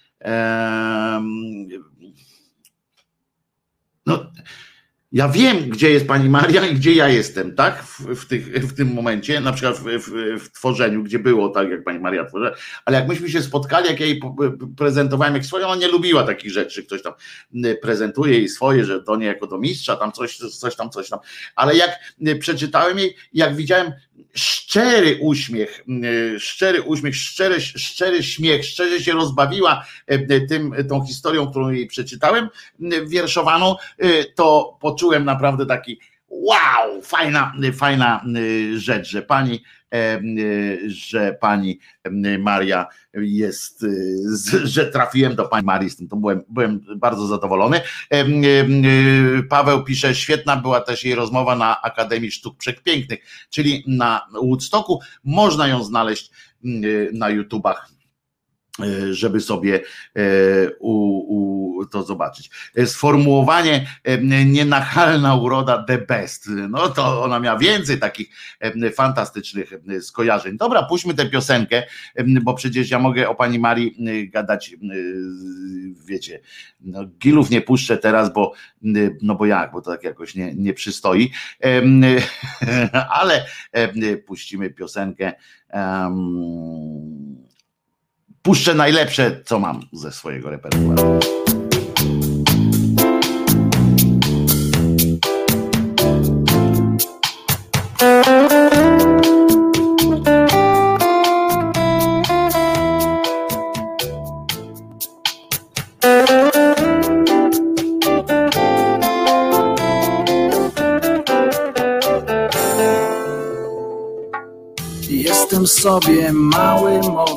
no, ja wiem, gdzie jest pani Maria i gdzie ja jestem, tak? W, w, tych, w tym momencie, na przykład w, w, w, tworzeniu, gdzie było tak, jak pani Maria tworzyła, ale jak myśmy się spotkali, jak ja jej prezentowałem jak swoją, ona nie lubiła takich rzeczy, ktoś tam prezentuje jej swoje, że to nie jako do mistrza, tam coś, coś tam, coś tam. Ale jak przeczytałem jej, jak widziałem szczery uśmiech, szczery uśmiech, szczery, szczery śmiech, szczerze się rozbawiła tym, tą historią, którą jej przeczytałem, wierszowaną, to poczułem naprawdę taki wow, fajna, fajna rzecz, że pani, że pani Maria jest, że trafiłem do pani Marii z tym, to byłem, byłem bardzo zadowolony. Paweł pisze, świetna była też jej rozmowa na Akademii Sztuk Przepięknych, czyli na Woodstocku, można ją znaleźć na YouTubach żeby sobie e, u, u, to zobaczyć. E, sformułowanie nienachalna uroda the best. No to ona miała więcej takich fantastycznych skojarzeń. Dobra, puśćmy tę piosenkę, bo przecież ja mogę o pani Marii gadać, wiecie, no, gilów nie puszczę teraz, bo no bo jak, bo to tak jakoś nie, nie przystoi, ale puścimy piosenkę puszczę najlepsze, co mam ze swojego repertuaru. sobie małym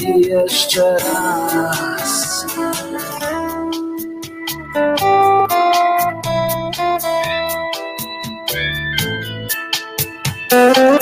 I jeszcze raz. Idąc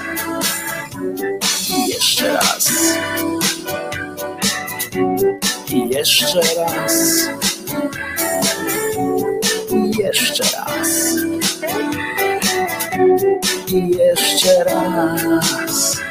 I jeszcze raz. I jeszcze raz. I jeszcze raz. I jeszcze raz.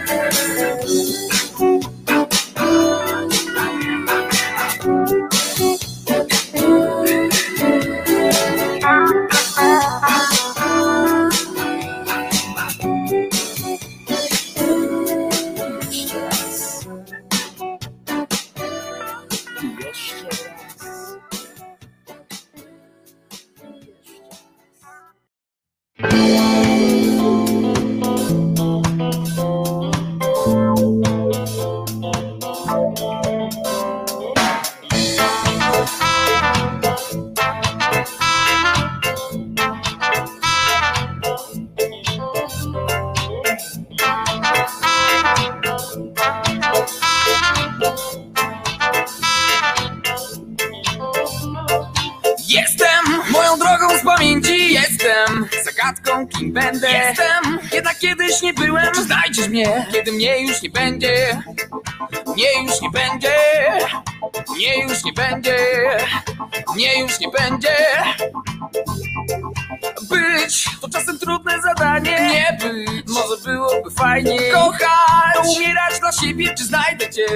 Siebie, czy znajdę cię,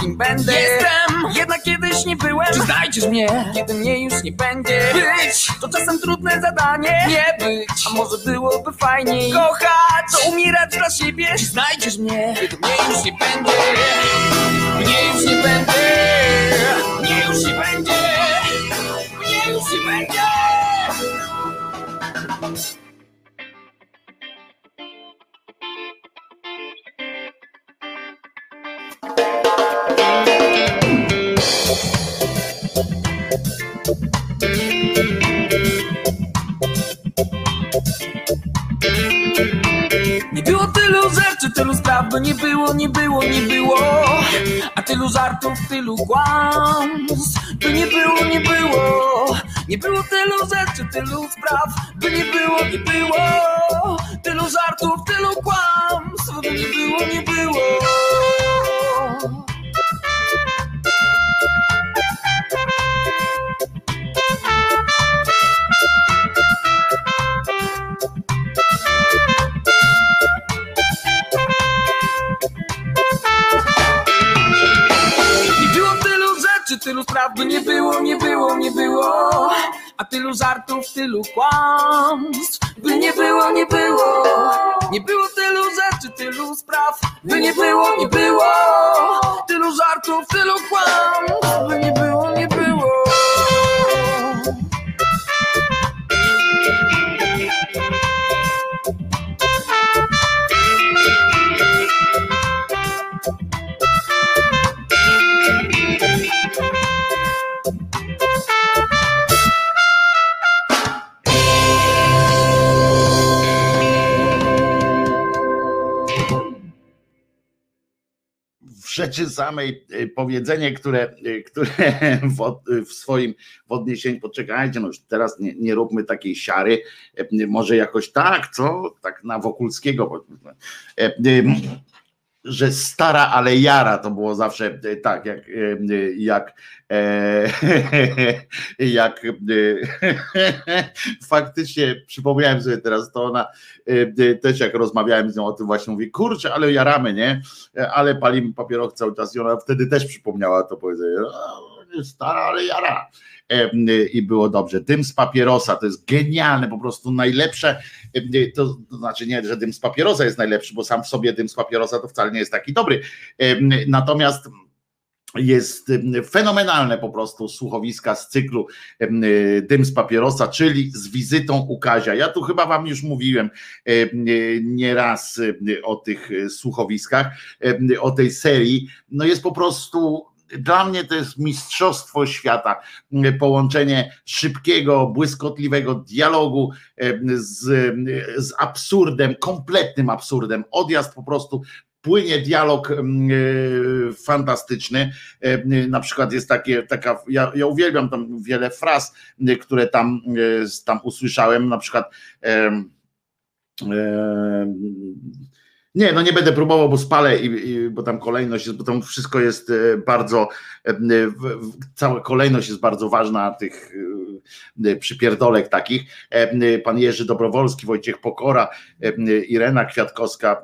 kim będę. Jestem, jednak kiedyś nie byłem. Czy znajdziesz mnie, kiedy mnie już nie będzie. Być, to czasem trudne zadanie. Nie być, a może byłoby fajniej? Kochać, to umierać dla siebie. Czy znajdziesz mnie, kiedy mnie już nie będzie. Mnie już nie będzie. Mnie już nie będzie. Mnie już nie będzie by nie było, nie było, nie było. A tylu żartów, tylu kłamstw, by nie było, nie było. Nie było tylu rzeczy, tylu spraw, by nie było, nie było. Tylu żartów, tylu kłamstw, by nie było, nie było By nie było, nie było, nie było. A tylu żartów, tylu kłamstw by nie było, nie było. Nie było tylu rzeczy, tylu spraw by nie było, nie było. Tylu żartów, tylu kłamstw by nie było, nie było. Rzeczy samej y, powiedzenie, które, y, które w, w swoim w odniesieniu, poczekajcie, no już teraz nie, nie róbmy takiej siary, y, może jakoś tak, co? Tak na Wokulskiego. E, że stara, ale jara to było zawsze y, tak, jak, jak, e, jak y, faktycznie przypomniałem sobie teraz to ona też jak rozmawiałem z nią o tym właśnie mówi, kurczę, ale jaramy, nie? E, ale palimy papierok cały czas i ona wtedy też przypomniała to powiedzenie, "A, stara, ale jara. I było dobrze. Dym z papierosa to jest genialne, po prostu najlepsze. To, to znaczy nie, że dym z papierosa jest najlepszy, bo sam w sobie dym z papierosa to wcale nie jest taki dobry. Natomiast jest fenomenalne po prostu słuchowiska z cyklu Dym z papierosa, czyli z wizytą u Kazia. Ja tu chyba wam już mówiłem em, nieraz o tych słuchowiskach, o tej serii. No jest po prostu dla mnie to jest mistrzostwo świata. em, Połączenie szybkiego, błyskotliwego dialogu z, z absurdem, kompletnym absurdem. Odjazd po prostu płynie dialog e, fantastyczny. E, Na przykład jest takie, taka, ja, ja uwielbiam tam wiele fraz, e, które tam, e, tam usłyszałem, na przykład em, em, nie, no nie będę próbował, bo spalę, i, i, bo tam kolejność jest, bo tam wszystko jest e, bardzo, e, cała kolejność jest bardzo ważna tych e, przypierdolek takich. Pan Jerzy Dobrowolski, Wojciech Pokora, Irena Kwiatkowska,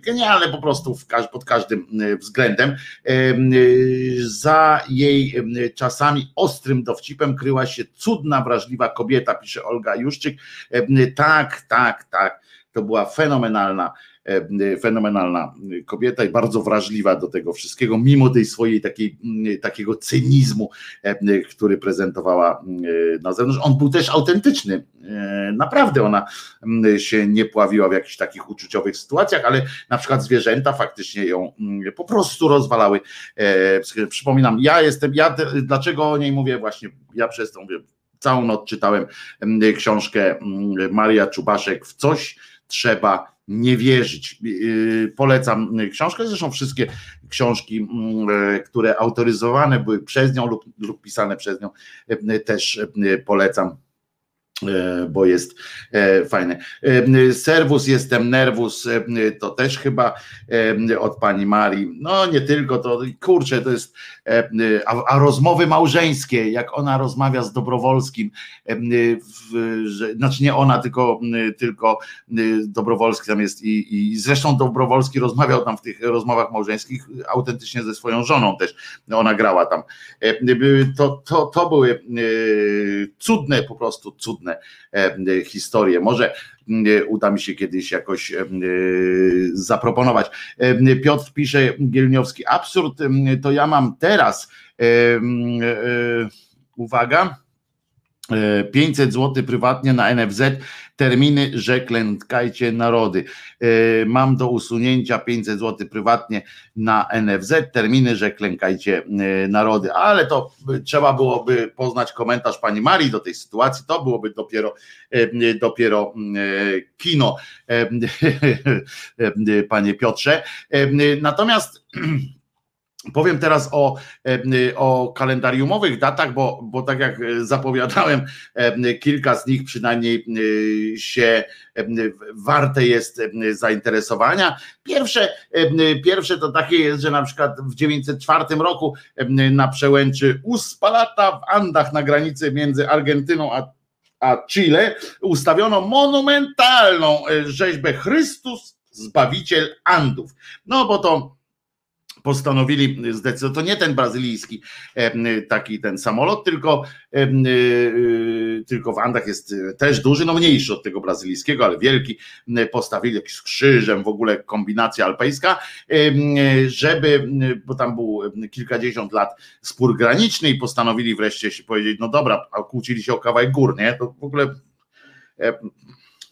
genialne po prostu pod każdym względem. Za jej czasami ostrym dowcipem kryła się cudna, wrażliwa kobieta, pisze Olga Juszczyk. Tak, tak, tak. To była fenomenalna, fenomenalna kobieta i bardzo wrażliwa do tego wszystkiego, mimo tej swojej takiej, takiego cynizmu, e, który prezentowała e, na zewnątrz. On był też autentyczny. E, Naprawdę ona się nie pławiła w jakichś takich uczuciowych sytuacjach, ale na przykład zwierzęta faktycznie ją po prostu rozwalały. E, Przypominam, ja jestem, ja dlaczego o niej mówię właśnie, ja przez mówię, całą noc czytałem książkę Maria Czubaszek w coś trzeba nie wierzyć. Yy, Polecam książkę, zresztą wszystkie książki, mm, e, które autoryzowane były przez nią lub, lub pisane przez nią, e, też e, polecam. E, Bo jest e, fajne. E, Serwus, jestem nerwus, to też chyba od pani Marii. No nie tylko to, kurczę, to jest. A, a rozmowy małżeńskie, jak ona rozmawia z Dobrowolskim, w, że, znaczy nie ona, tylko, tylko Dobrowolski tam jest i, i zresztą Dobrowolski rozmawiał tam w tych rozmowach małżeńskich autentycznie ze swoją żoną też, ona grała tam. To, to, to były cudne, po prostu cudne e, y, historie. Może y, uda mi się kiedyś jakoś zaproponować. E, Piotr pisze, Gielniowski, absurd to ja mam teraz, e, uwaga, E, 500 zł prywatnie na NFZ, terminy, że klękajcie narody. E, Mam do usunięcia 500 zł prywatnie na NFZ, terminy, że klękajcie e, narody. Ale to trzeba byłoby poznać komentarz pani Marii do tej sytuacji, to byłoby dopiero, e, dopiero kino, panie Piotrze. Natomiast Powiem teraz o, e, o kalendariumowych datach, bo, bo tak jak e, zapowiadałem, e, kilka z nich przynajmniej się warte jest zainteresowania. Pierwsze, pierwsze to takie jest, że na przykład w 904 roku na przełęczy Uspalata w Andach na granicy między Argentyną a, a Chile ustawiono monumentalną rzeźbę Chrystus Zbawiciel Andów. No bo to postanowili zdecydować, to nie ten brazylijski taki ten samolot, tylko, tylko w Andach jest też duży, no mniejszy od tego brazylijskiego, ale wielki, postawili jakiś krzyżem, w ogóle kombinacja alpejska, żeby, bo tam był kilkadziesiąt lat spór graniczny i postanowili wreszcie się powiedzieć, no dobra, a kłócili się o kawałek gór, nie? To w ogóle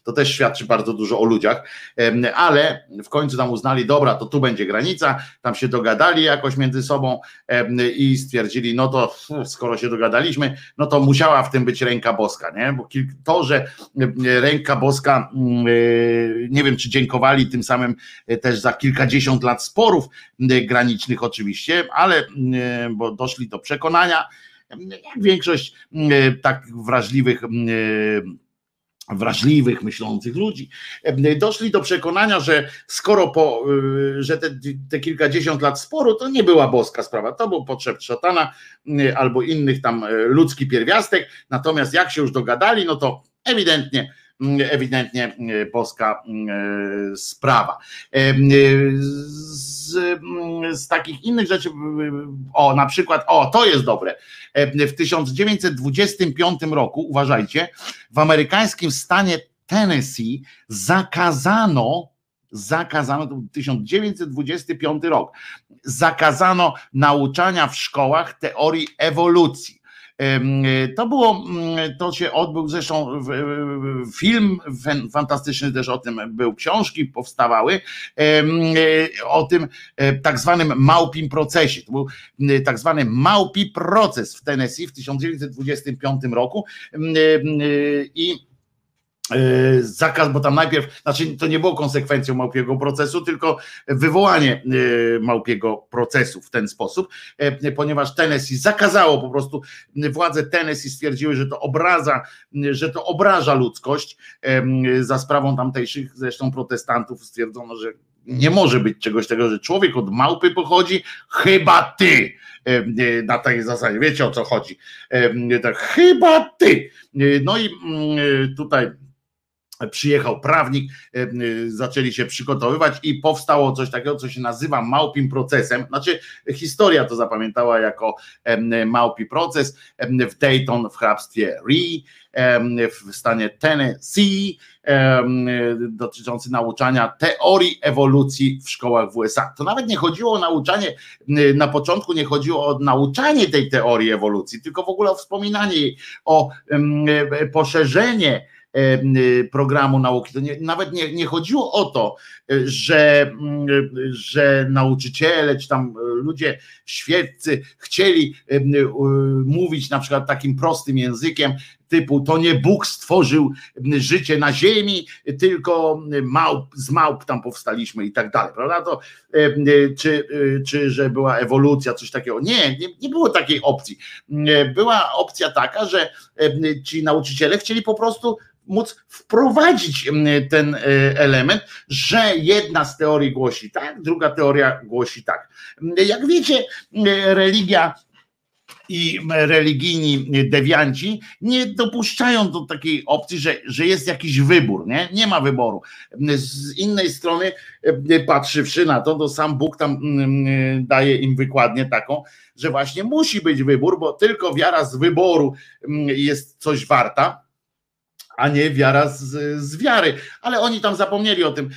to też świadczy bardzo dużo o ludziach, ale w końcu tam uznali, dobra, to tu będzie granica, tam się dogadali jakoś między sobą i stwierdzili, no to skoro się dogadaliśmy, no to musiała w tym być ręka boska, nie? Bo to, że ręka boska, mm, e, nie wiem, czy dziękowali tym samym e, też za kilkadziesiąt lat sporów granicznych oczywiście, ale bo doszli do przekonania, jak większość tak wrażliwych wrażliwych, myślących ludzi, doszli do przekonania, że skoro po, y, że te, te kilkadziesiąt lat sporu to nie była boska sprawa, to był potrzeb szatana y, albo innych tam y, ludzki pierwiastek, natomiast jak się już dogadali, no to ewidentnie ewidentnie boska sprawa. Z, z, takich innych rzeczy, o na przykład, o to jest dobre, w 1925 roku, uważajcie, w amerykańskim stanie Tennessee zakazano zakazano, to 1925 rok, zakazano nauczania w szkołach teorii ewolucji. To było, mm, to się odbył zresztą film fantastyczny też o tym był, książki powstawały o tym e, tak zwanym małpim procesie. To był tak zwany małpi proces w Tennessee w 1925 roku i E, zakaz, bo tam najpierw, znaczy to nie było konsekwencją małpiego procesu, tylko wywołanie e, małpiego procesu w ten sposób, e, ponieważ Tennessee zakazało po prostu, władze Tennessee stwierdziły, że to obraza, że to obraża ludzkość. Za sprawą tamtejszych zresztą protestantów stwierdzono, że nie może być czegoś tego, że człowiek od małpy pochodzi, chyba ty na tej zasadzie, wiecie o co chodzi, tak, chyba ty. No i tutaj przyjechał prawnik, e, e, zaczęli się przygotowywać i powstało coś takiego, co się nazywa małpim procesem. Znaczy, historia to zapamiętała jako małpi proces w Dayton w hrabstwie Ree, w stanie Tennessee, dotyczący nauczania teorii ewolucji w szkołach w USA. To nawet nie chodziło o nauczanie, na początku nie chodziło o nauczanie tej teorii ewolucji, tylko w ogóle o wspominanie jej, o poszerzenie programu nauki. To nie, nawet nie, nie chodziło o to, że, mm, że nauczyciele czy tam ludzie świeccy chcieli y, mówić na przykład takim prostym językiem, typu to nie Bóg stworzył życie na ziemi, tylko małp, z małp tam powstaliśmy i tak dalej, prawda? To, czy, czy że była ewolucja, coś takiego. Nie, nie, nie było takiej opcji. Była opcja taka, że ci nauczyciele chcieli po prostu móc wprowadzić ten e, element, że jedna z teorii głosi tak, druga teoria głosi tak. Jak wiecie, e, religia i religijni dewianci nie dopuszczają do takiej opcji, że, że jest jakiś wybór, nie? Nie ma wyboru. Z innej strony, patrzywszy na to, to sam Bóg tam mm, daje im wykładnię taką, że właśnie musi być wybór, bo tylko wiara z wyboru mm, jest coś warta a nie wiara z, z, wiary. Ale oni tam zapomnieli o tym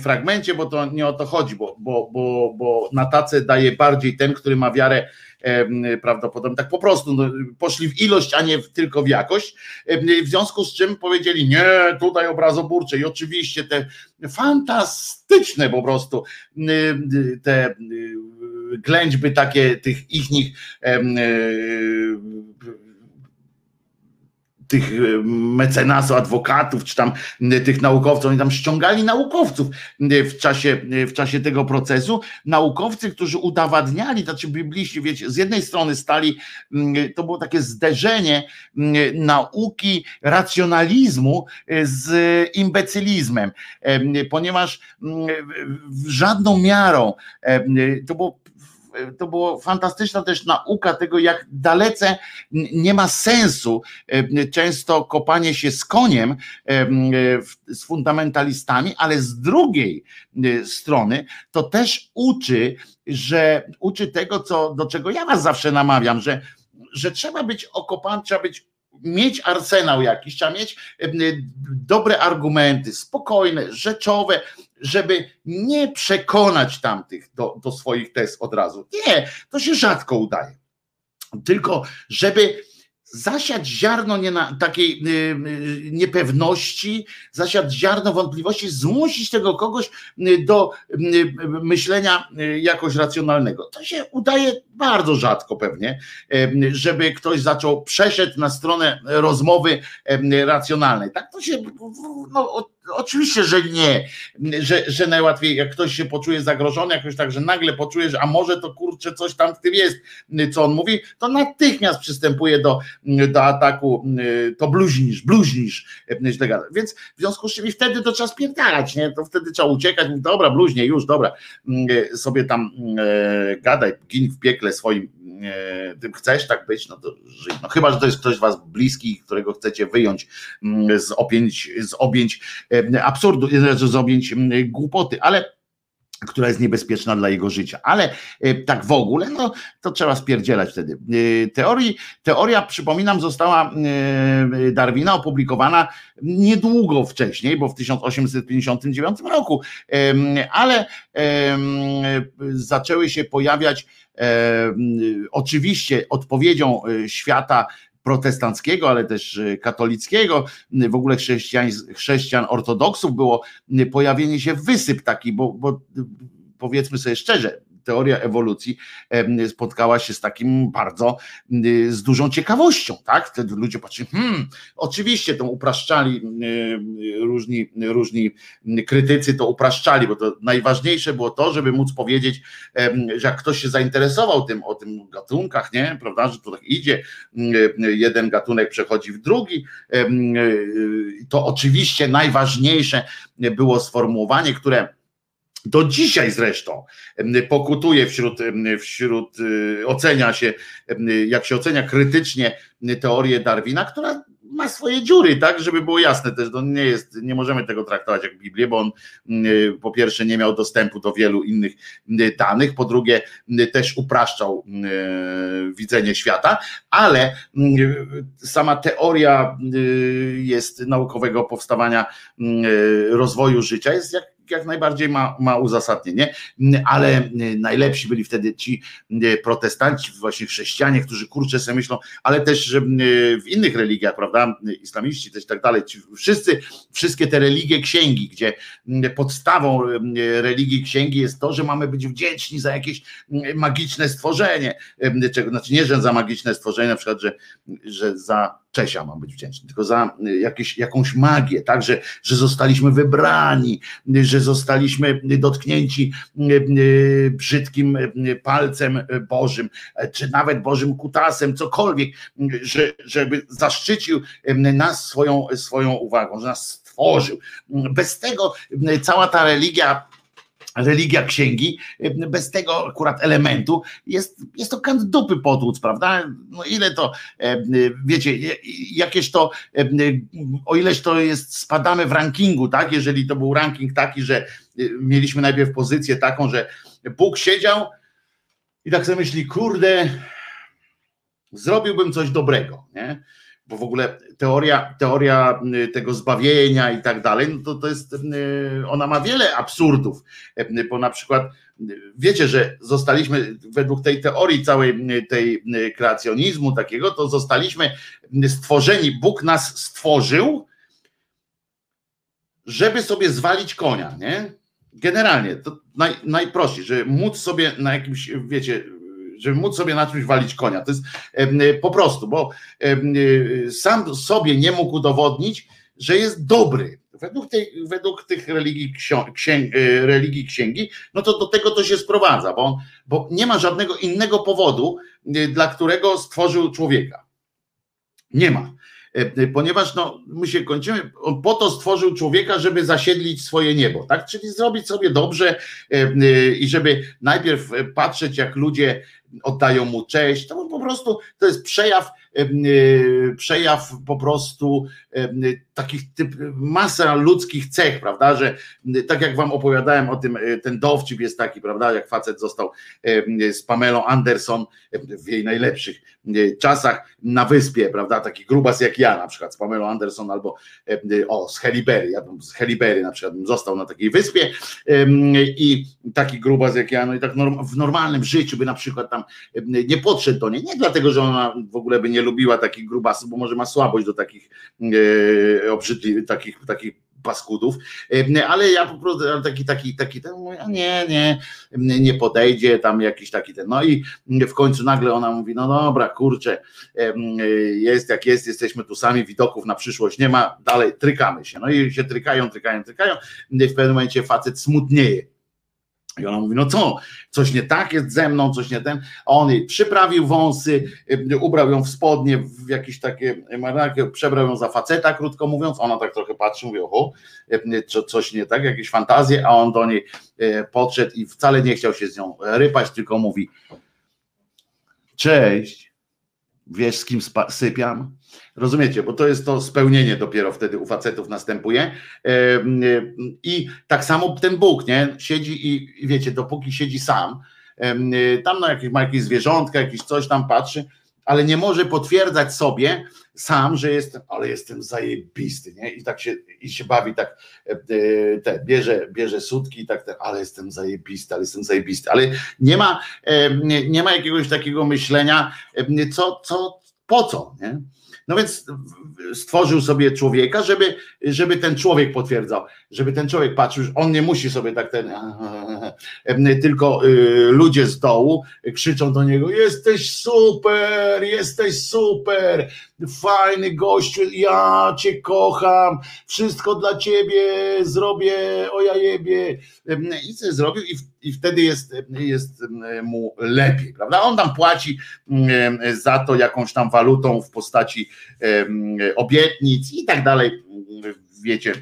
fragmencie, bo to nie o to chodzi, bo, bo, bo, bo na tacę daje bardziej ten, który ma wiarę prawdopodobnie tak po prostu no, poszli w ilość, a nie tylko w jakość. W związku z czym powiedzieli, nie, tutaj obrazoburcze i oczywiście te fantastyczne po prostu te ględźby takie tych ich nich tych e, mecenasów, adwokatów, czy tam e, tych naukowców, oni tam ściągali naukowców e, w czasie, w czasie tego procesu. Naukowcy, którzy udowadniali, znaczy bibliści, wiecie, z jednej strony stali, to było takie zderzenie nauki, racjonalizmu z imbecylizmem, ponieważ żadną miarą to było to było fantastyczna też nauka tego, jak dalece nie ma sensu często kopanie się z koniem, z fundamentalistami, ale z drugiej strony to też uczy, że uczy tego, co, do czego ja was zawsze namawiam, że, że trzeba być okopanym, trzeba być mieć arsenał jakiś, trzeba mieć dobre argumenty, spokojne, rzeczowe, żeby nie przekonać tamtych do, do swoich tez od razu. Nie, to się rzadko udaje. Tylko żeby zasiać ziarno nie na, takiej y, y, niepewności, zasiać ziarno wątpliwości, zmusić tego kogoś y, do myślenia jakoś racjonalnego. To się udaje bardzo rzadko pewnie, żeby ktoś zaczął, przeszedł na stronę rozmowy racjonalnej. Tak to się no, Oczywiście, że nie, że, że najłatwiej, jak ktoś się poczuje zagrożony, jakoś tak, że nagle poczuje, że a może to kurczę, coś tam w tym jest, co on mówi, to natychmiast przystępuje do, do ataku, to bluźnisz, bluźnisz, źle gada. Więc w związku z czym i wtedy to trzeba spierdalać, nie? To wtedy trzeba uciekać, dobra, bluźnie, już, dobra, sobie tam e, gadaj, gin w piekle swoim tym chcesz tak być, no to żyj. No chyba, że to jest ktoś was bliski, którego chcecie wyjąć mm, z objęć, z objęć absurdu, z objęć głupoty, ale która jest niebezpieczna dla jego życia. Ale tak w ogóle, no to trzeba spierdzielać wtedy. Teorii, teoria, przypominam, została Darwina opublikowana niedługo wcześniej, bo w 1859 roku, ale zaczęły się pojawiać oczywiście odpowiedzią e, świata protestanckiego, ale też e, katolickiego, w ogóle chrześcijan, chrześcijan ortodoksów było pojawienie się wysyp taki, bo, bo powiedzmy sobie szczerze, teoria ewolucji spotkała się z takim bardzo, z dużą ciekawością, tak? Wtedy ludzie patrzyli, hmm, oczywiście to upraszczali różni, różni krytycy, to upraszczali, bo to najważniejsze było to, żeby móc powiedzieć, że jak ktoś się zainteresował tym, o tym gatunkach, nie, prawda, że to tak idzie, jeden gatunek przechodzi w drugi, to oczywiście najważniejsze było sformułowanie, które do dzisiaj zresztą pokutuje wśród, wśród y, ocenia się, jak się ocenia krytycznie teorię Darwina, która ma swoje dziury, tak, żeby było jasne też, to nie jest, nie możemy tego traktować jak Biblię, bo on y, po pierwsze nie miał dostępu do wielu innych y, danych, po drugie też upraszczał widzenie świata, ale sama teoria jest naukowego powstawania rozwoju życia jest jak jak najbardziej ma, ma uzasadnienie, ale najlepsi byli wtedy ci protestanci, właśnie chrześcijanie, którzy kurczę sobie myślą, ale też w innych religiach, prawda, islamiści też tak dalej, wszyscy, wszystkie te religie księgi, gdzie podstawą religii księgi jest to, że mamy być wdzięczni za jakieś magiczne stworzenie, czego, znaczy nie, że za magiczne stworzenie, na przykład, że, że za Czesia mam być wdzięczny, tylko za jakieś, jakąś magię, tak, że, że zostaliśmy wybrani, że zostaliśmy dotknięci brzydkim palcem Bożym, czy nawet Bożym kutasem, cokolwiek, że, żeby zaszczycił nas swoją, swoją uwagą, że nas stworzył. Bez tego cała ta religia religia księgi, bez tego akurat elementu jest, jest to kant dupy potłuc, prawda? No ile to, wiecie, jakieś to, o ileś to jest, spadamy w rankingu, tak? Jeżeli to był ranking taki, że mieliśmy najpierw pozycję taką, że Bóg siedział i tak sobie myśli, kurde, zrobiłbym coś dobrego, nie? Bo w ogóle teoria, teoria y, tego zbawienia i tak dalej, no to, to jest, y, ona ma wiele absurdów, y, bo na przykład wiecie, że zostaliśmy według tej teorii całej tej kreacjonizmu takiego, to zostaliśmy stworzeni, Bóg nas stworzył, żeby sobie zwalić konia, nie? Generalnie, to naj, najprościej, żeby móc sobie na jakimś, wiecie, żeby móc sobie na czymś walić konia. To jest po prostu, bo sam sobie nie mógł udowodnić, że jest dobry. Według, tej, według tych religii, księg, e, religii księgi, no to do tego to się sprowadza, bo, on, bo nie ma żadnego innego powodu, e, dla którego stworzył człowieka. Nie ma. ponieważ no, my się kończymy, on po to stworzył człowieka, żeby zasiedlić swoje niebo, tak? Czyli zrobić sobie dobrze i żeby najpierw patrzeć, jak ludzie oddają mu cześć, to po prostu to jest przejaw, przejaw po prostu takich typ, masa ludzkich cech, prawda, że tak jak wam opowiadałem o tym, ten dowcip jest taki, prawda, jak facet został z Pamelą Anderson w jej najlepszych czasach na wyspie, prawda, taki grubas jak ja na przykład z Pamelą Anderson albo o, z Helibery, ja bym z Helibery na przykład bym został na takiej wyspie i taki grubas jak ja, no i tak w normalnym życiu by na przykład tam nie podszedł do niej, nie dlatego, że ona w ogóle by nie lubiła takich grubasów, bo może ma słabość do takich obrzydliwych, takich, takich paskudów, ale ja po prostu taki, taki, taki, ten, nie, nie, nie podejdzie, tam jakiś taki ten, no i w końcu nagle ona mówi, no dobra, kurczę, jest jak jest, jesteśmy tu sami, widoków na przyszłość nie ma, dalej trykamy się, no i się trykają, trykają, trykają, w pewnym momencie facet smutnieje, i ona mówi, no co, coś nie tak jest ze mną, coś nie ten. A on jej przyprawił wąsy, y, ubrał ją w spodnie, w jakieś takie maraki, przebrał ją za faceta, krótko mówiąc. Ona tak trochę patrzy, mówi, oho, y, coś nie tak, jakieś fantazje, a on do niej y, podszedł i wcale nie chciał się z nią rypać, tylko mówi, cześć, wiesz z kim sypiam? Rozumiecie, bo to jest to spełnienie dopiero wtedy u facetów następuje. I tak samo ten Bóg, nie? Siedzi i wiecie, dopóki siedzi sam, tam na jakieś, ma jakieś zwierzątka, jakieś coś tam patrzy, ale nie może potwierdzać sobie sam, że jest, ale jestem zajebisty, nie? I tak się, i się bawi, tak e, te, bierze, bierze sutki i tak, te, ale jestem zajebisty, ale jestem zajebisty, ale nie ma, nie ma jakiegoś takiego myślenia, co, co, po co, nie? No więc stworzył sobie człowieka, żeby, żeby ten człowiek potwierdzał, żeby ten człowiek patrzył, on nie musi sobie tak ten, tylko y, ludzie z dołu krzyczą do niego: Jesteś super, jesteś super, fajny gościu, ja cię kocham, wszystko dla ciebie zrobię, o ja jebie. I co zrobił, i, i wtedy jest, jest mu lepiej, prawda? On tam płaci za to jakąś tam walutą w postaci obietnic i tak dalej, wiecie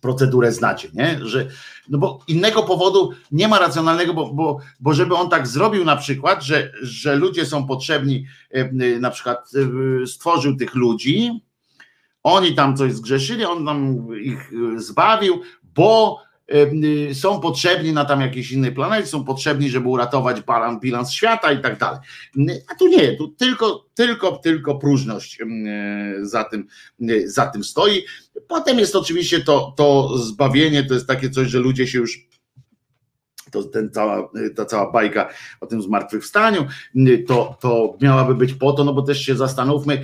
procedurę znacie, nie? Że, no bo innego powodu nie ma racjonalnego, bo, bo, bo żeby on tak zrobił na przykład, że, że ludzie są potrzebni, na przykład stworzył tych ludzi, oni tam coś zgrzeszyli, on tam ich zbawił, bo Y, są potrzebni na tam jakiejś innej planecie, są potrzebni, żeby uratować bilans świata i tak dalej. A tu nie, tu tylko, tylko, tylko próżność za tym, za tym stoi. Potem jest oczywiście to, to zbawienie, to jest takie coś, że ludzie się już to ten cała, ta cała bajka o tym zmartwychwstaniu, to, to miałaby być po to, no bo też się zastanówmy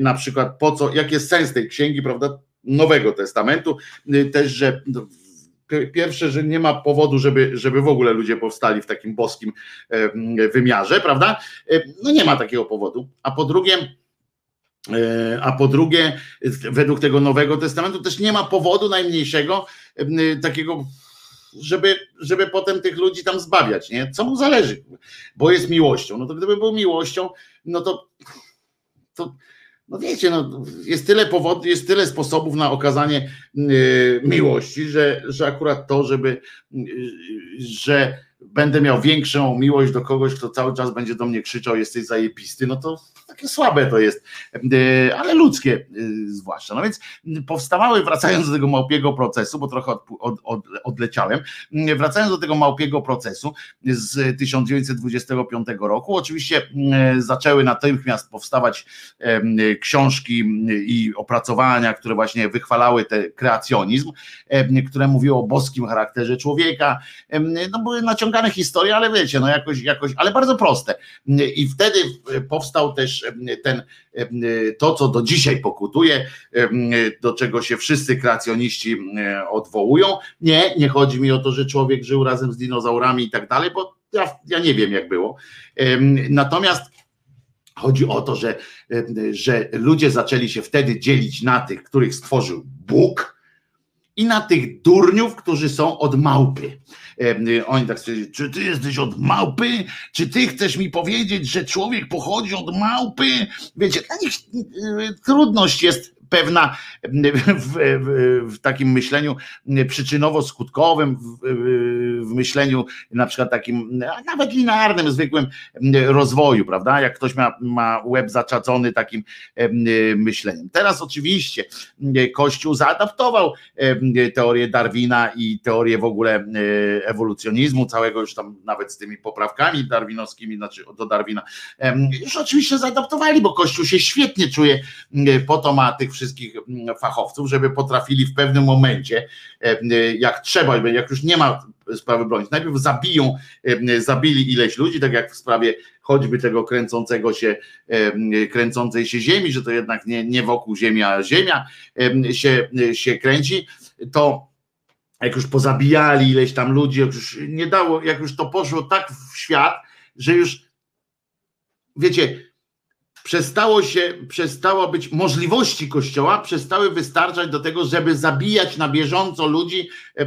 na przykład po co, jaki jest sens tej księgi, prawda, Nowego Testamentu, też, że pierwsze, że nie ma powodu, żeby, żeby w ogóle ludzie powstali w takim boskim wymiarze, prawda? No nie ma takiego powodu. A po drugie, e, a po drugie, według tego Nowego Testamentu też nie ma powodu najmniejszego takiego, żeby, żeby potem tych ludzi tam zbawiać, nie? Co mu zależy, bo jest miłością. No to gdyby był miłością, no to, to no wiecie, no, jest tyle powodów, jest tyle sposobów na okazanie y, miłości, że, że akurat to, żeby, y, że będę miał większą miłość do kogoś, kto cały czas będzie do mnie krzyczał, jesteś zajebisty, no to takie słabe to jest, y, ale ludzkie zwłaszcza. No więc powstawały, wracając do tego małpiego procesu, bo trochę od, od, od, odleciałem, wracając do tego małpiego procesu z 1925 roku, oczywiście zaczęły natychmiast powstawać książki i opracowania, które właśnie wychwalały ten kreacjonizm, które mówiło o boskim charakterze człowieka, no były naciągane historie, ale wiecie, no jakoś, jakoś, ale bardzo proste. I wtedy powstał też ten, to, co do dzisiaj pokutuje, do czego się wszyscy kreacjoniści odwołują. Nie, nie chodzi mi o to, że człowiek żył razem z dinozaurami i tak dalej, bo ja, ja nie wiem, jak było. Natomiast Chodzi o to, że, że ludzie zaczęli się wtedy dzielić na tych, których stworzył Bóg, i na tych durniów, którzy są od małpy. Oni tak stwierdzili, czy ty jesteś od małpy? Czy ty chcesz mi powiedzieć, że człowiek pochodzi od małpy? Wiecie, dla nich trudność jest pewna w, w, w takim myśleniu przyczynowo-skutkowym, w, w, myśleniu na przykład takim nawet linearnym, zwykłym rozwoju, prawda? Jak ktoś ma, ma łeb zaczadzony takim myśleniem. Teraz oczywiście Kościół zaadaptował teorię Darwina i teorię w ogóle ewolucjonizmu, całego już tam nawet z tymi poprawkami darwinowskimi, znaczy do Darwina, już oczywiście zaadaptowali, bo Kościół się świetnie czuje po to ma tych wszystkich mm, fachowców, żeby potrafili w pewnym momencie, e, jak trzeba, jak już nie ma sprawy bronić, najpierw zabiją, e, zabili ileś ludzi, tak jak w sprawie choćby tego kręcącego się, e, kręcącej się ziemi, że to jednak nie, nie wokół ziemi, a ziemia się, się kręci, to jak już pozabijali ileś tam ludzi, jak już nie dało, jak już to poszło tak w świat, że już wiecie, przestało się, przestało być możliwości kościoła, przestały wystarczać do tego, żeby zabijać na bieżąco ludzi, e,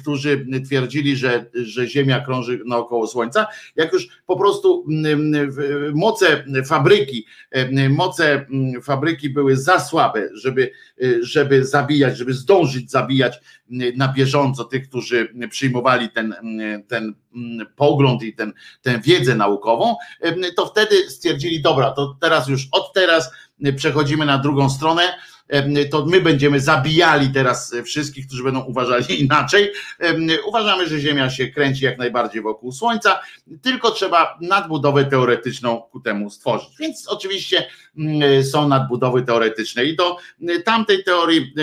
którzy twierdzili, że, że Ziemia krąży naokoło Słońca. Jak już po prostu moce fabryki, moce fabryki były za słabe, żeby, żeby zabijać, żeby zdążyć zabijać na bieżąco tych, którzy przyjmowali ten, ten pogląd i ten, tę wiedzę naukową, to wtedy stwierdzili, dobra, to teraz już od teraz przechodzimy na drugą stronę to my będziemy zabijali teraz wszystkich, którzy będą uważali inaczej. Uważamy, że Ziemia się kręci jak najbardziej wokół Słońca, tylko trzeba nadbudowę teoretyczną ku temu stworzyć. Więc oczywiście mm, są nadbudowy teoretyczne i do tamtej teorii,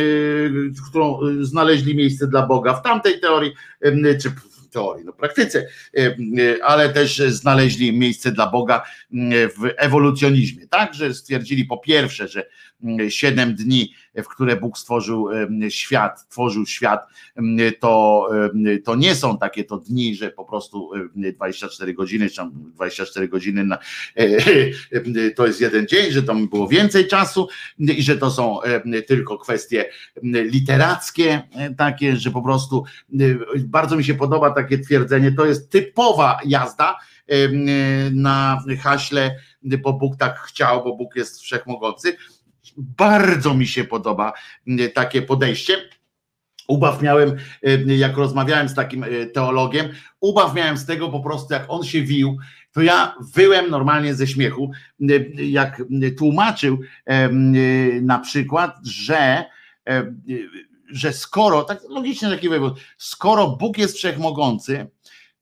którą znaleźli miejsce dla Boga, w tamtej teorii, czy teorii, no praktyce, ale też znaleźli miejsce dla Boga w ewolucjonizmie, tak, że stwierdzili po pierwsze, że siedem dni, w które Bóg stworzył świat, tworzył świat, to, to nie są takie to dni, że po prostu 24 godziny, czy 24 godziny na, to jest jeden dzień, że to było więcej czasu i że to są tylko kwestie literackie, takie, że po prostu bardzo mi się podoba takie twierdzenie, to jest typowa jazda na haśle, bo Bóg tak chciał, bo Bóg jest wszechmogący bardzo mi się podoba takie podejście. Ubaw miałem, jak rozmawiałem z takim y, teologiem, ubaw miałem z tego po prostu, jak on się wił, to ja wyłem normalnie ze śmiechu, jak tłumaczył na przykład, że, że skoro, tak logicznie taki wywód, skoro Bóg jest wszechmogący,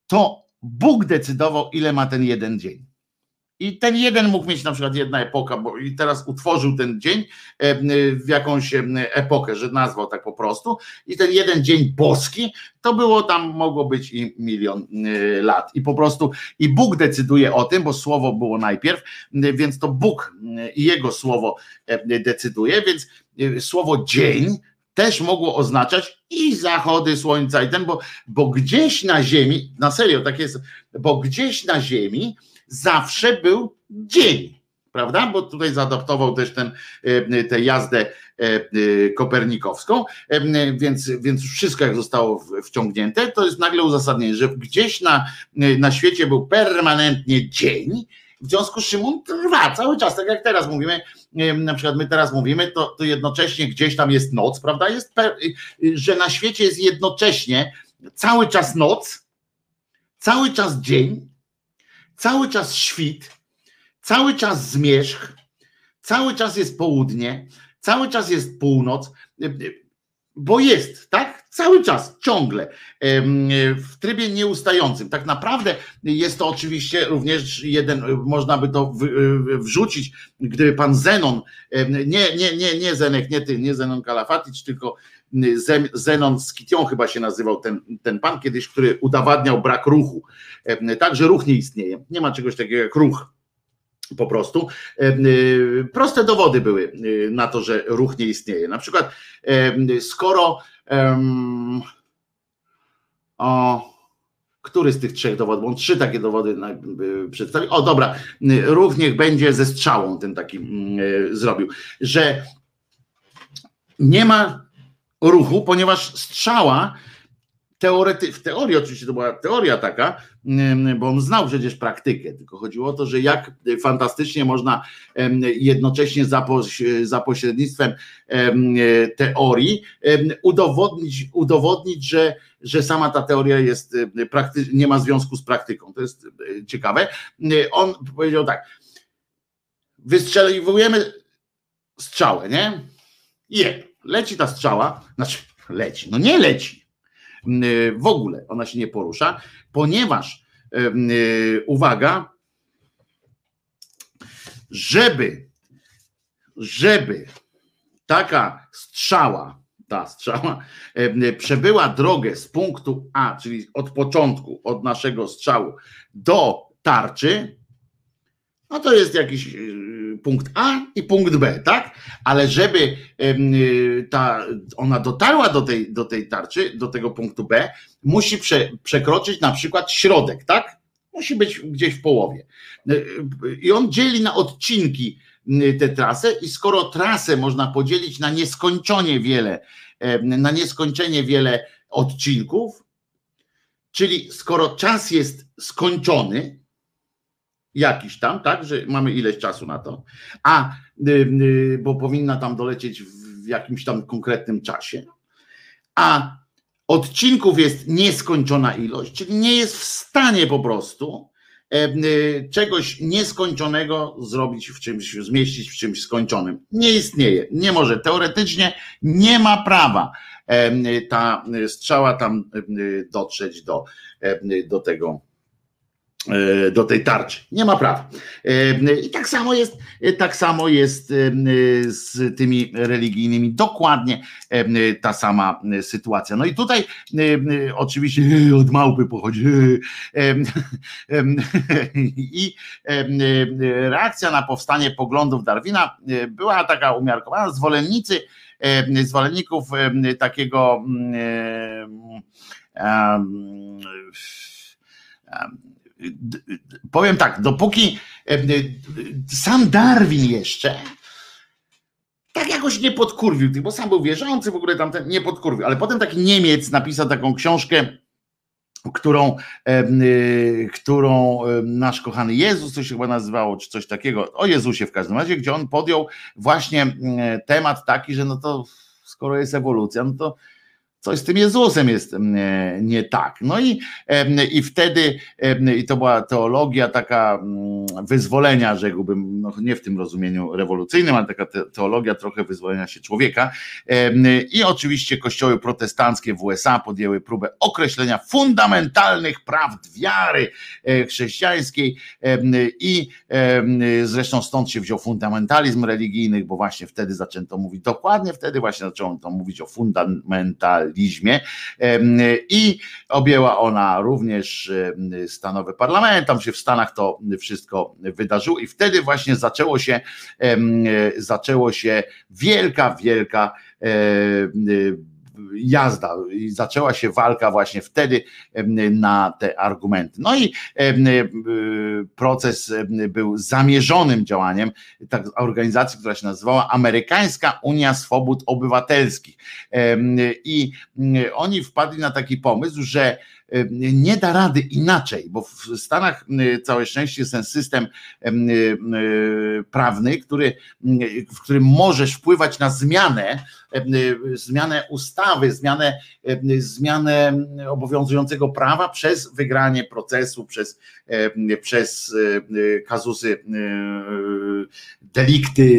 to Bóg decydował, ile ma ten jeden dzień. I ten jeden mógł mieć na przykład jedna epoka, bo i teraz utworzył ten dzień e, w jakąś e, epokę, że nazwał tak po prostu. I ten jeden dzień boski, to było tam, mogło być i milion e, lat. I po prostu, i Bóg decyduje o tym, bo słowo było najpierw, więc to Bóg i jego słowo decyduje, więc słowo dzień też mogło oznaczać i zachody słońca i ten, bo, bo gdzieś na ziemi, na serio tak jest, bo gdzieś na ziemi zawsze był dzień, prawda? Bo tutaj zaadaptował też ten, e, tę jazdę e, e, kopernikowską, więc, więc wszystko jak zostało wciągnięte, to jest nagle uzasadnienie, że gdzieś na, na świecie był permanentnie dzień, w związku z czym on trwa cały czas, tak jak teraz mówimy, na przykład my teraz mówimy, to, to jednocześnie gdzieś tam jest noc, prawda? Jest, że na świecie jest jednocześnie cały czas noc, cały czas dzień, cały czas świt, cały czas zmierzch, cały czas jest południe, cały czas jest północ, bo jest, tak? Cały czas, ciągle, w trybie nieustającym. Tak naprawdę jest to oczywiście również jeden, można by to wrzucić, gdyby pan Zenon, nie, nie, nie, nie Zenek, nie ty, nie Zenon Kalafatic, tylko Zenon Skition chyba się nazywał ten, ten pan kiedyś, który udowadniał brak ruchu. Także ruch nie istnieje. Nie ma czegoś takiego jak ruch. Po prostu y, proste dowody były na to, że ruch nie istnieje. Na przykład, skoro o, który z tych trzech dowodów, on trzy takie dowody przedstawił. O, dobra, ruch niech będzie ze strzałą, ten taki zrobił, że nie ma ruchu, ponieważ strzała teorety, w teorii oczywiście to była teoria taka, bo on znał przecież praktykę, tylko chodziło o to, że jak fantastycznie można jednocześnie za, pośrednictwem teorii udowodnić, udowodnić że, że sama ta teoria jest nie ma związku z praktyką. To jest e, ciekawe. On powiedział tak, wystrzeliwujemy strzałę, nie? Je, leci ta strzała, znaczy leci, no nie leci, w ogóle ona się nie porusza, ponieważ uwaga, żeby, żeby taka strzała, ta strzała przebyła drogę z punktu A, czyli od początku, od naszego strzału do tarczy, no to jest jakiś y, punkt A i punkt B, tak? Ale żeby y, ta, ona dotarła do tej, do tej tarczy, do tego punktu B, musi prze, przekroczyć na przykład środek, tak? Musi być gdzieś w połowie. Y, I on dzieli na odcinki tę trasę i skoro trasę można podzielić na nieskończenie wiele, na nieskończenie wiele odcinków, czyli skoro czas jest skończony, jakiś tam, tak, że mamy ileś czasu na to, a y, y, bo powinna tam dolecieć w jakimś tam konkretnym czasie, a odcinków jest nieskończona ilość, czyli nie jest w stanie po prostu y, czegoś nieskończonego zrobić w czymś, zmieścić w czymś skończonym. Nie istnieje, nie może. Teoretycznie nie ma prawa ta strzała tam dotrzeć do, do tego E, do tej tarczy. Nie ma prawa. E, I tak samo jest, e, tak samo jest z tymi religijnymi. Dokładnie ta sama sytuacja. No i tutaj oczywiście od małpy pochodzi. I reakcja na powstanie poglądów Darwina była taka umiarkowana. Zwolennicy, zwolenników takiego um, powiem tak, dopóki e, e, sam Darwin jeszcze tak jakoś nie podkurwił, bo sam był wierzący, w ogóle tamten nie podkurwił, ale potem taki Niemiec napisał taką książkę, którą, e, którą nasz kochany Jezus, to się chyba nazywało, czy coś takiego, o Jezusie w każdym razie, gdzie on podjął właśnie temat taki, że no to skoro jest ewolucja, no to coś z tym Jezusem jest mm, nie tak. No i, i wtedy, i to była teologia taka mm, wyzwolenia, rzekłbym, no nie w tym rozumieniu rewolucyjnym, ale taka teologia trochę wyzwolenia się człowieka. I oczywiście kościoły protestanckie w USA podjęły próbę określenia fundamentalnych prawd wiary e, chrześcijańskiej i zresztą stąd się wziął fundamentalizm religijny, bo właśnie wtedy zaczęto mówić, dokładnie wtedy właśnie zaczęto mówić o fundamentalizmie liberalizmie i objęła ona również stanowy parlament, tam się w Stanach to wszystko wydarzyło i wtedy właśnie zaczęło się zaczęło się wielka, wielka jazda i zaczęła się walka właśnie wtedy na te argumenty. No i proces był zamierzonym działaniem tak, organizacji, która się nazywała Amerykańska Unia Swobód Obywatelskich. I oni wpadli na taki pomysł, że nie da rady inaczej, bo w Stanach całe szczęście jest ten system prawny, który, w którym możesz wpływać na zmianę, zmianę ustawy, zmianę, zmianę obowiązującego prawa przez wygranie procesu, przez, przez kazusy, delikty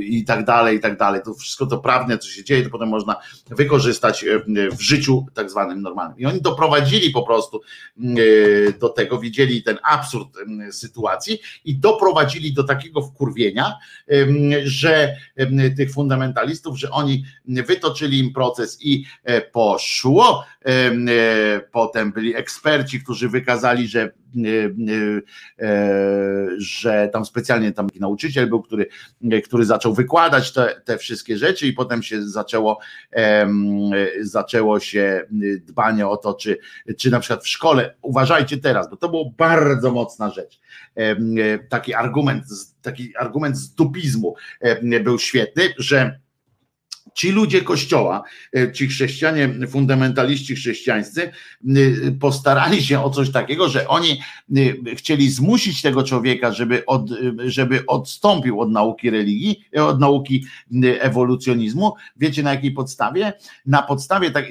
i tak dalej, i tak dalej. To wszystko to prawne, co się dzieje, to potem można wykorzystać w życiu tak zwanym normalnym. I oni doprowadzili po prostu do tego, widzieli ten absurd sytuacji i doprowadzili do takiego wkurwienia, że tych fundamentalistów, że oni wytoczyli im proces i e, poszło. E, potem byli eksperci, którzy wykazali, że e, że tam specjalnie tam taki nauczyciel był, który, który zaczął wykładać te, te wszystkie rzeczy i potem się zaczęło zaczęło się dbanie o to, czy, czy na przykład w szkole, uważajcie teraz, bo to było bardzo mocna rzecz, taki argument, taki argument z dupizmu był świetny, że ci ludzie kościoła, e, ci chrześcijanie, fundamentaliści chrześcijańscy, postarali się o coś takiego, że oni chcieli zmusić tego człowieka, żeby, od, żeby odstąpił od nauki religii, od nauki ewolucjonizmu. Wiecie na jakiej podstawie? Na podstawie tak,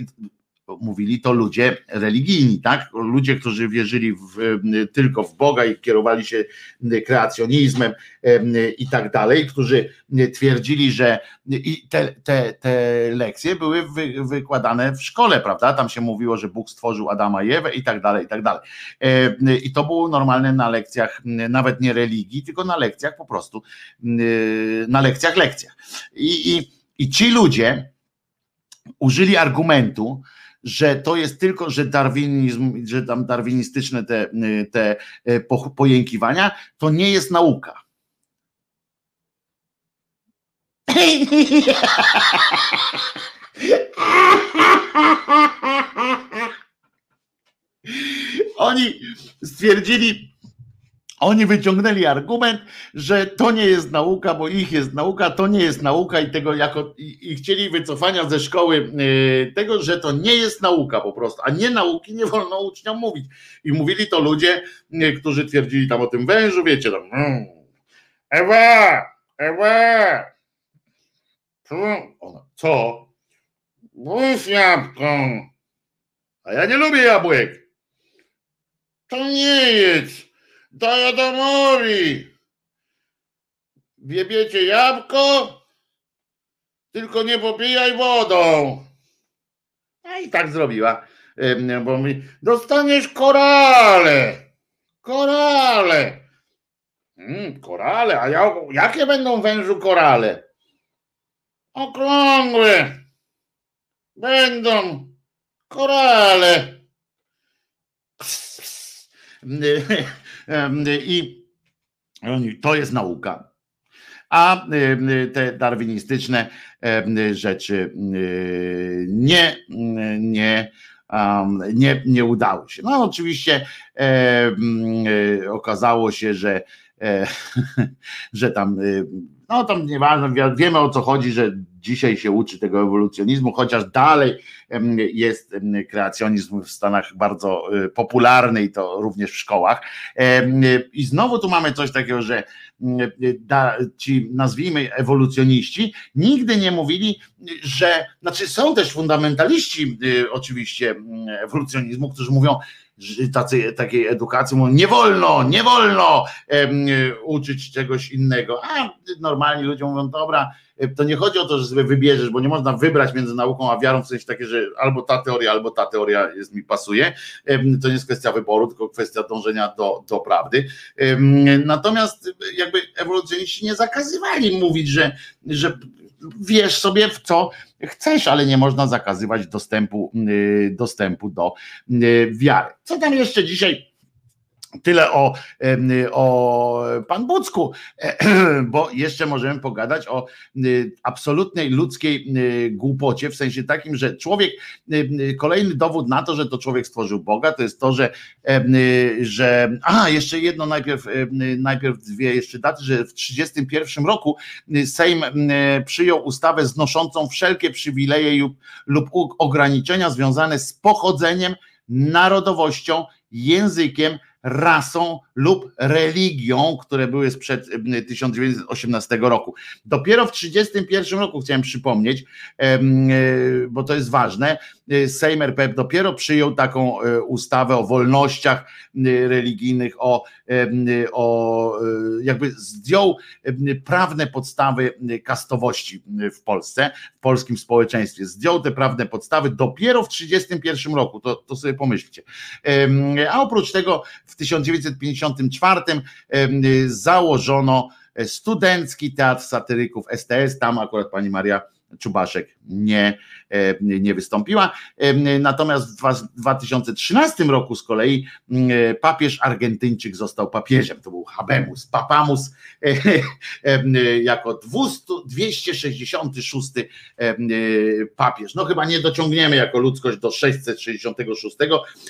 mówili to ludzie religijni, tak? Ludzie, którzy wierzyli w, tylko w Boga i kierowali się kreacjonizmem i tak dalej, którzy twierdzili, że i te, te, te lekcje były wy, wykładane w szkole, prawda? Tam się mówiło, że Bóg stworzył Adama i Ewę i tak dalej, i tak dalej. I to było normalne na lekcjach, nawet nie religii, tylko na lekcjach po prostu, na lekcjach, lekcjach. I, i, i ci ludzie użyli argumentu, że to jest tylko, że darwinizm, że tam darwinistyczne te, te e, pojękiwania, to nie jest nauka. Oni stwierdzili, oni wyciągnęli argument, że to nie jest nauka, bo ich jest nauka, to nie jest nauka i tego jako i, i chcieli wycofania ze szkoły y, tego, że to nie jest nauka po prostu, a nie nauki nie wolno uczniom mówić. I mówili to ludzie, y, którzy twierdzili tam o tym wężu, wiecie tam. Mm, Ewa, Ewa. Co? Bój jabłką. A ja nie lubię jabłek. To nie jest. Daj Adamowi. Wiebiecie jabłko, tylko nie popijaj wodą. A i tak zrobiła, bo mi dostaniesz korale. Korale. Hmm, korale, a ja, jakie będą wężu korale? Okrągłe. Będą korale. Pss, pss. I to jest nauka. A te darwinistyczne rzeczy nie, nie, nie, nie udały się. No oczywiście okazało się, że, e, że tam, no tam nieważne, wiemy o co chodzi, że dzisiaj się uczy tego ewolucjonizmu, chociaż dalej jest kreacjonizm w Stanach bardzo y, popularny i to również w szkołach. I znowu tu mamy coś takiego, że ci nazwijmy ewolucjoniści nigdy nie mówili, że, znaczy są też fundamentaliści y, oczywiście ewolucjonizmu, którzy mówią, tacy, takiej edukacji mówią, nie wolno, nie wolno uczyć czegoś innego, a normalni ludzie mówią, dobra, to nie chodzi o to, że sobie wybierzesz, bo nie można wybrać między nauką a wiarą, w sensie takie, że albo ta teoria, albo ta teoria jest mi pasuje. To nie jest kwestia wyboru, tylko kwestia dążenia do, do prawdy. Natomiast jakby ewolucjoniści nie zakazywali mówić, że, że wiesz sobie w co chcesz, ale nie można zakazywać dostępu, y, dostępu do y, wiary. Co tam jeszcze dzisiaj Tyle o, o Pan Bucku, bo jeszcze możemy pogadać o absolutnej ludzkiej głupocie, w sensie takim, że człowiek, kolejny dowód na to, że to człowiek stworzył Boga, to jest to, że, że a jeszcze jedno najpierw, najpierw dwie jeszcze daty, że w 1931 roku Sejm przyjął ustawę znoszącą wszelkie przywileje lub, lub ograniczenia związane z pochodzeniem, narodowością, językiem, ração lub religią, które były sprzed 1918 roku. Dopiero w 1931 roku chciałem przypomnieć, e, bo to jest ważne, e, Sejm RP dopiero przyjął taką e, ustawę o wolnościach religijnych, o, o jakby zdjął prawne podstawy kastowości w Polsce, w polskim społeczeństwie. Zdjął te prawne podstawy dopiero w 1931 roku, to, to sobie pomyślcie. A oprócz tego w 1954 założono studencki teatr satyryków STS, tam akurat pani Maria Czubaszek nie, nie wystąpiła. Natomiast w 2013 roku z kolei papież Argentyńczyk został papieżem. To był Habemus, Papamus jako 200, 266 papież. No chyba nie dociągniemy jako ludzkość do 666,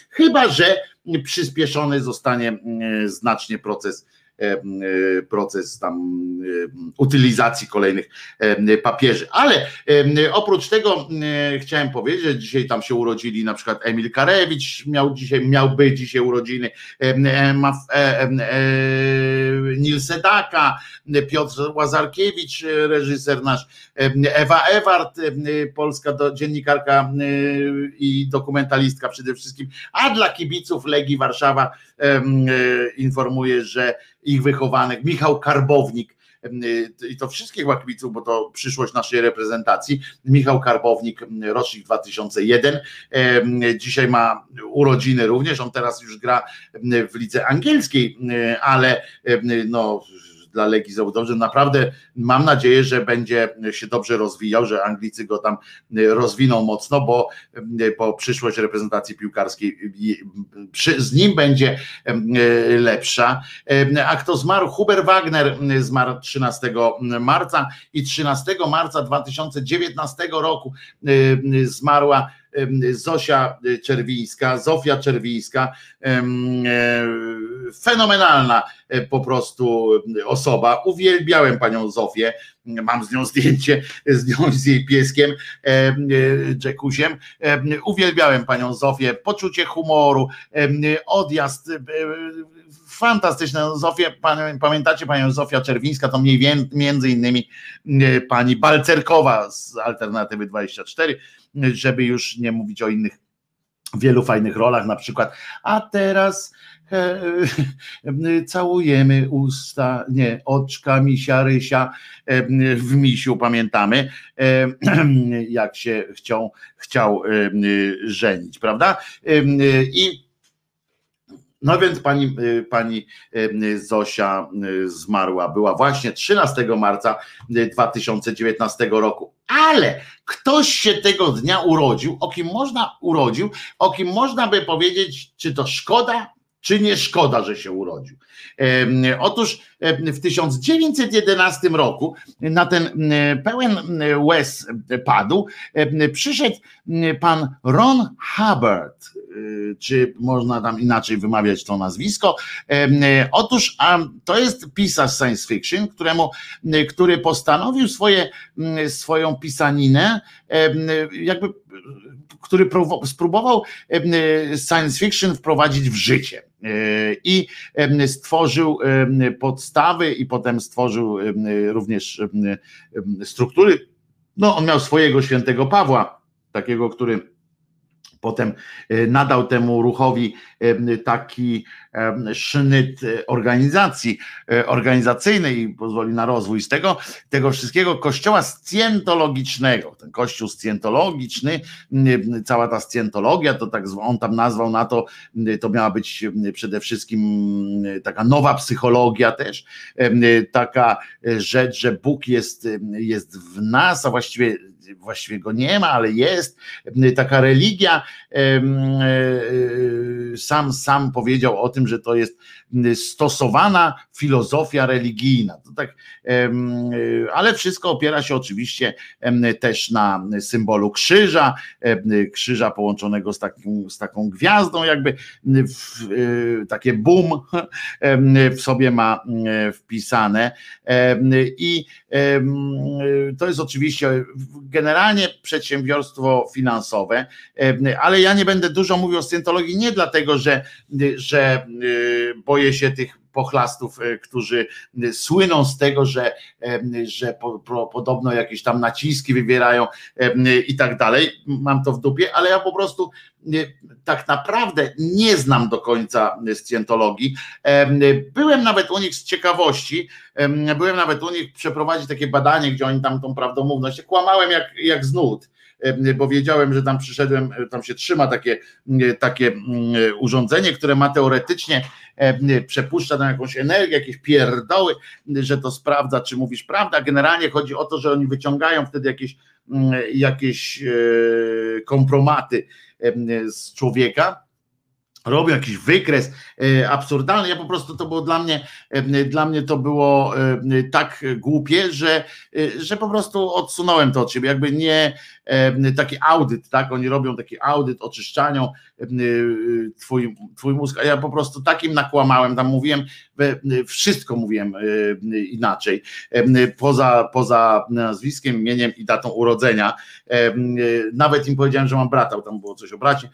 chyba że przyspieszony zostanie znacznie proces proces tam utylizacji kolejnych papieży. Ale oprócz tego chciałem powiedzieć, że dzisiaj tam się urodzili na przykład Emil Karewicz, miał dzisiaj, miałby dzisiaj urodziny, Nil Sedaka, Piotr Łazarkiewicz, reżyser nasz, Ewa Ewart, polska dziennikarka i dokumentalistka przede wszystkim, a dla kibiców Legii Warszawa informuje, że ich wychowanek Michał Karbownik, i to wszystkich kibiców, bo to przyszłość naszej reprezentacji. Michał Karbownik, rocznik 2001. Dzisiaj ma urodziny również. On teraz już gra w lidze angielskiej, ale no dla Legii Dobrze. Naprawdę mam nadzieję, że będzie się dobrze rozwijał, że Anglicy go tam rozwiną mocno, bo, bo przyszłość reprezentacji piłkarskiej z nim będzie lepsza. A kto zmarł? Huber Wagner zmarł 13 marca i 13 marca 2019 roku zmarła Zosia Czerwińska, Zofia Czerwińska, e, fenomenalna e, po prostu osoba. Uwielbiałem panią Zofię, mam z nią zdjęcie, z nią, z jej pieskiem, e, Jackusiem. Uwielbiałem panią Zofię, poczucie humoru, odjazd fantastyczne. Zofię, pamiętacie panią Zofia Czerwińska, to mniej między innymi pani Balcerkowa z Alternatywy 24 żeby już nie mówić o innych wielu fajnych rolach, na przykład, a teraz e, e, całujemy usta, nie, oczka misia Rysia e, w misiu, pamiętamy, e, jak się chciał, chciał e, żenić, prawda? E, I no więc pani, y, pani y, Zosia y, zmarła, była właśnie 13 marca 2019 roku. Ale ktoś się tego dnia urodził, o kim można urodził, o kim można by powiedzieć, czy to szkoda, czy nie szkoda, że się urodził. Otóż w 1911 roku na ten pełen łez padł, przyszedł pan Ron Hubbard, czy można tam inaczej wymawiać to nazwisko. Otóż to jest pisarz science fiction, któremu, który postanowił swoje, swoją pisaninę, jakby, który spróbował science fiction wprowadzić w życie. I stworzył podstawy, i potem stworzył również struktury. No, on miał swojego świętego Pawła, takiego, który Potem e, nadał temu ruchowi taki e, sznyt organizacji organizacyjnej i pozwoli na rozwój z tego, tego wszystkiego kościoła scjentologicznego. Ten kościół scjentologiczny, cała ta scjentologia, to tak on tam nazwał na to, to miała być przede wszystkim taka nowa psychologia też, taka rzecz, że Bóg jest, jest w nas, a właściwie właściwie go nie ma, ale jest taka religia. Sam sam powiedział o tym, że to jest stosowana filozofia religijna. To tak, ale wszystko opiera się oczywiście też na symbolu krzyża, krzyża połączonego z, takim, z taką gwiazdą, jakby w, e, takie boom w sobie ma wpisane. I to jest oczywiście generalnie przedsiębiorstwo finansowe, ale ja nie będę dużo mówił o scjentologii nie dlatego, że, że boję się tych pochlastów, e, którzy słyną z tego, że, e, że po, po, podobno jakieś tam naciski wywierają i tak dalej. Mam to w dupie, ale ja po prostu tak naprawdę nie znam do końca scjentologii. Byłem nawet u nich z ciekawości, byłem nawet u nich przeprowadzić takie badanie, gdzie oni tam tą prawdomówność, kłamałem jak, jak z bo wiedziałem, że tam przyszedłem, tam się trzyma takie, takie urządzenie, które ma teoretycznie przepuszcza tam jakąś energię, jakieś pierdoły, że to sprawdza, czy mówisz prawda. Generalnie chodzi o to, że oni wyciągają wtedy jakieś, jakieś e, kompromaty z człowieka robią jakiś wykres e, absurdalny. Ja po prostu to było dla mnie, e, dla mnie to było tak głupie, że, że po prostu odsunąłem to od siebie. Jakby nie, taki audyt, tak? Oni robią taki audyt, oczyszczanią twój, twój mózg, a ja po prostu takim nakłamałem, tam mówiłem, wszystko mówiłem inaczej, poza, poza nazwiskiem, imieniem i datą urodzenia. Nawet im powiedziałem, że mam brata, bo tam było coś o bracie,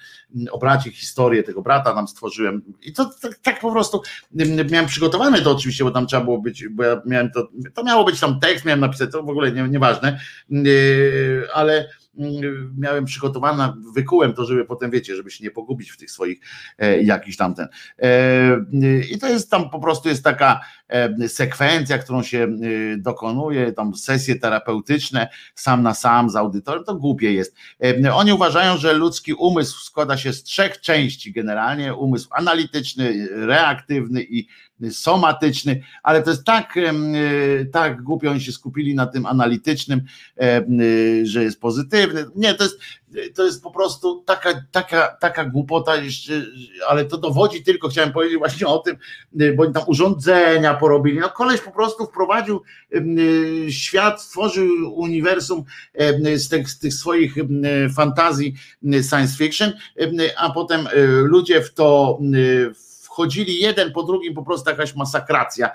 o bracie, historię tego brata tam stworzyłem i to tak, tak po prostu miałem przygotowane to oczywiście, bo tam trzeba było być, bo ja miałem to, to miało być tam tekst, miałem napisać, to w ogóle nie, nieważne, ale miałem przygotowane, wykułem to, żeby potem wiecie, żeby się nie pogubić w tych swoich e, jakiś tamten. E, I to jest tam po prostu jest taka sekwencja, którą się dokonuje, tam sesje terapeutyczne sam na sam z audytorem, to głupie jest. Oni uważają, że ludzki umysł składa się z trzech części generalnie, umysł analityczny, reaktywny i somatyczny, ale to jest tak, tak głupio oni się skupili na tym analitycznym, że jest pozytywny. Nie, to jest, to jest po prostu taka, taka, taka głupota, ale to dowodzi tylko, chciałem powiedzieć właśnie o tym, bo tam urządzenia porobili. No koleś po prostu wprowadził świat, stworzył uniwersum z tych, z tych swoich fantazji science fiction, a potem ludzie w to w wchodzili jeden po drugim, po prostu jakaś masakracja,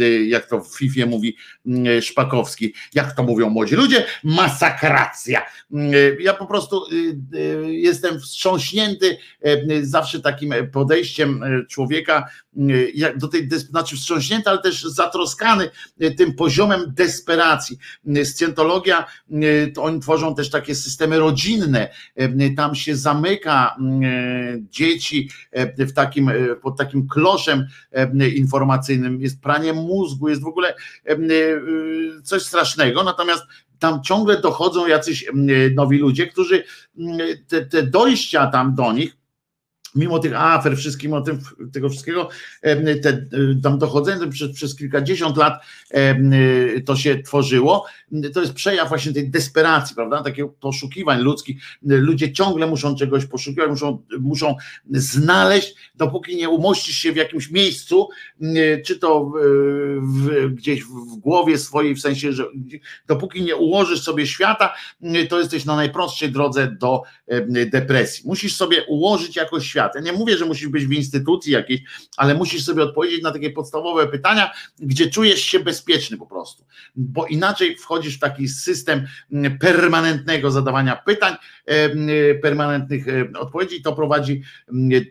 y, jak to w FIFA mówi y, Szpakowski, jak to mówią młodzi ludzie, masakracja. Y, ja po prostu jestem wstrząśnięty zawsze takim podejściem człowieka do tej, znaczy wstrząśnięty, ale też zatroskany tym poziomem desperacji. Scjentologia, to oni tworzą też takie systemy rodzinne, tam się zamyka dzieci w takim, pod takim kloszem informacyjnym, jest pranie mózgu, jest w ogóle coś strasznego, natomiast tam ciągle dochodzą jacyś nowi ludzie, którzy te, te dojścia tam do nich mimo tych afer, wszystkim o tym, tego wszystkiego, te, tam dochodzenie przez, przez kilkadziesiąt lat to się tworzyło, to jest przejaw właśnie tej desperacji, prawda, takiego poszukiwań ludzkich, ludzie ciągle muszą czegoś poszukiwać, muszą, muszą znaleźć, dopóki nie umościsz się w jakimś miejscu, czy to w, gdzieś w głowie swojej, w sensie, że dopóki nie ułożysz sobie świata, to jesteś na najprostszej drodze do depresji. Musisz sobie ułożyć jakoś świat. Ja nie mówię, że musisz być w instytucji jakiejś, ale musisz sobie odpowiedzieć na takie podstawowe pytania, gdzie czujesz się bezpieczny po prostu, bo inaczej wchodzisz w taki system mm, permanentnego zadawania pytań, e, permanentnych e, odpowiedzi, to prowadzi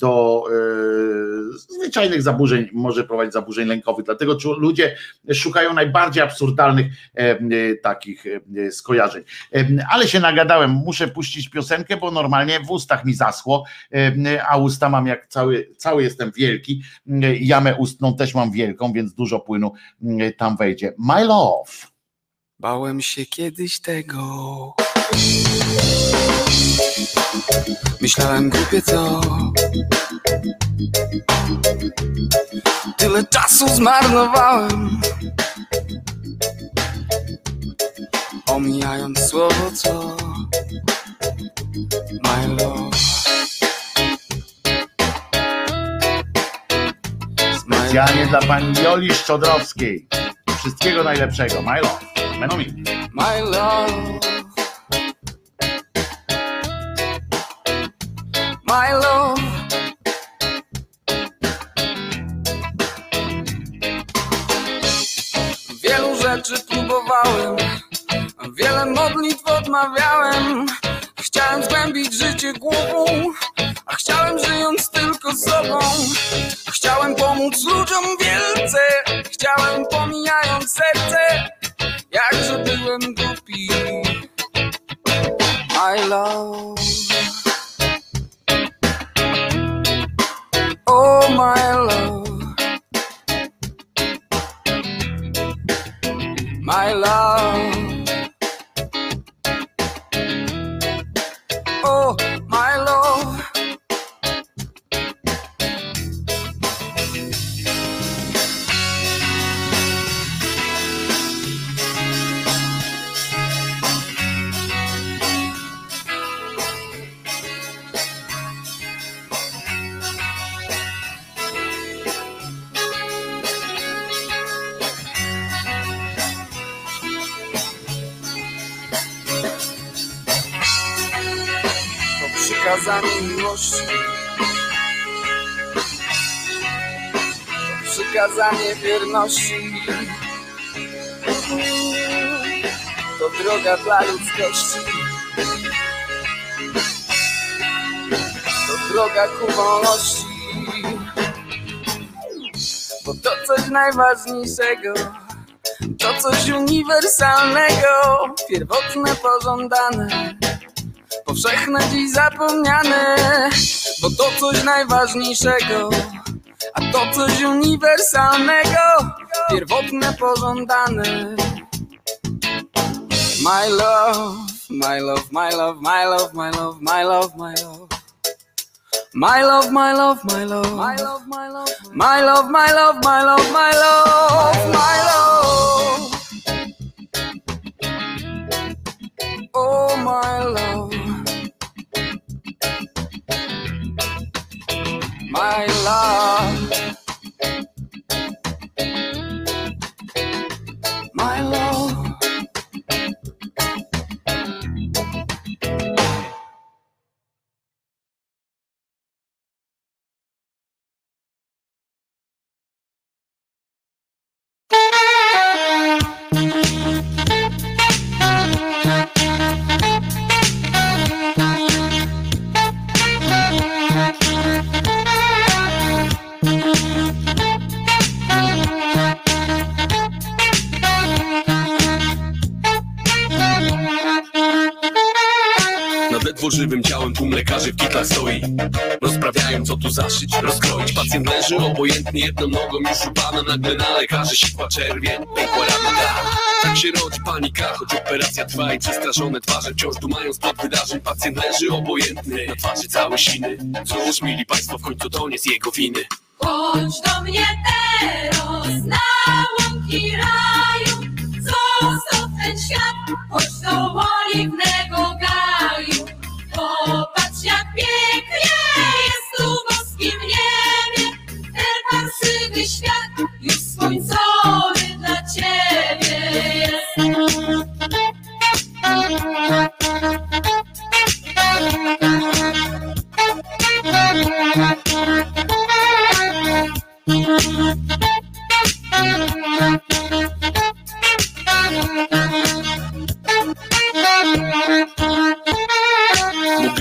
do e, zwyczajnych zaburzeń, może prowadzić zaburzeń lękowych. Dlatego ludzie szukają najbardziej absurdalnych takich skojarzeń. Ale się nagadałem, muszę puścić piosenkę, bo normalnie w ustach mi zaschło, a usta mam jak cały, cały jestem wielki, jamę ustną też mam wielką, więc dużo płynu tam wejdzie. My love. Bałem się kiedyś tego. Myślałem głupie co Tyle czasu zmarnowałem Omijając słowo co My love Specjalnie dla pani Joli Szczodrowskiej. Wszystkiego najlepszego. My love. Menomin. My love. My love. Wielu rzeczy próbowałem, wiele modlitw odmawiałem. Chciałem zgłębić życie głową, a chciałem żyjąc tylko sobą. Chciałem pomóc ludziom wielce, chciałem pomijając serce, I love. Oh my love. My love. Przykazanie miłości. Przykazanie wierności. To droga dla ludzkości. To droga ku wolności. Bo to coś najważniejszego. To coś uniwersalnego, pierwotne, pożądane, powszechne dziś zapomniane, bo to coś najważniejszego, a to coś uniwersalnego, pierwotne, pożądane. My love, my love, my love, my love, my love, my love, my love. My love, my love, my love, my love, my love, my love, my love, my love, my love, my love. Oh, my love, my love, lekarzy w kitlach stoi. Rozprawiają co tu zaszyć, rozkroić. Pacjent leży obojętnie jedną nogą już upana Nagle na lekarzy sikła czerwień, pękła rana Tak się rodzi panika, choć operacja trwa I przestraszone twarze wciąż dumają spod wydarzeń. Pacjent leży obojętny, na twarzy całe siny. Cóż, mili państwo, w końcu to nie z jego winy. Chodź do mnie teraz na łąki raju, zostaw ten świat, chodź do oliwnego gaju. Popatrz końcowy dla ciebie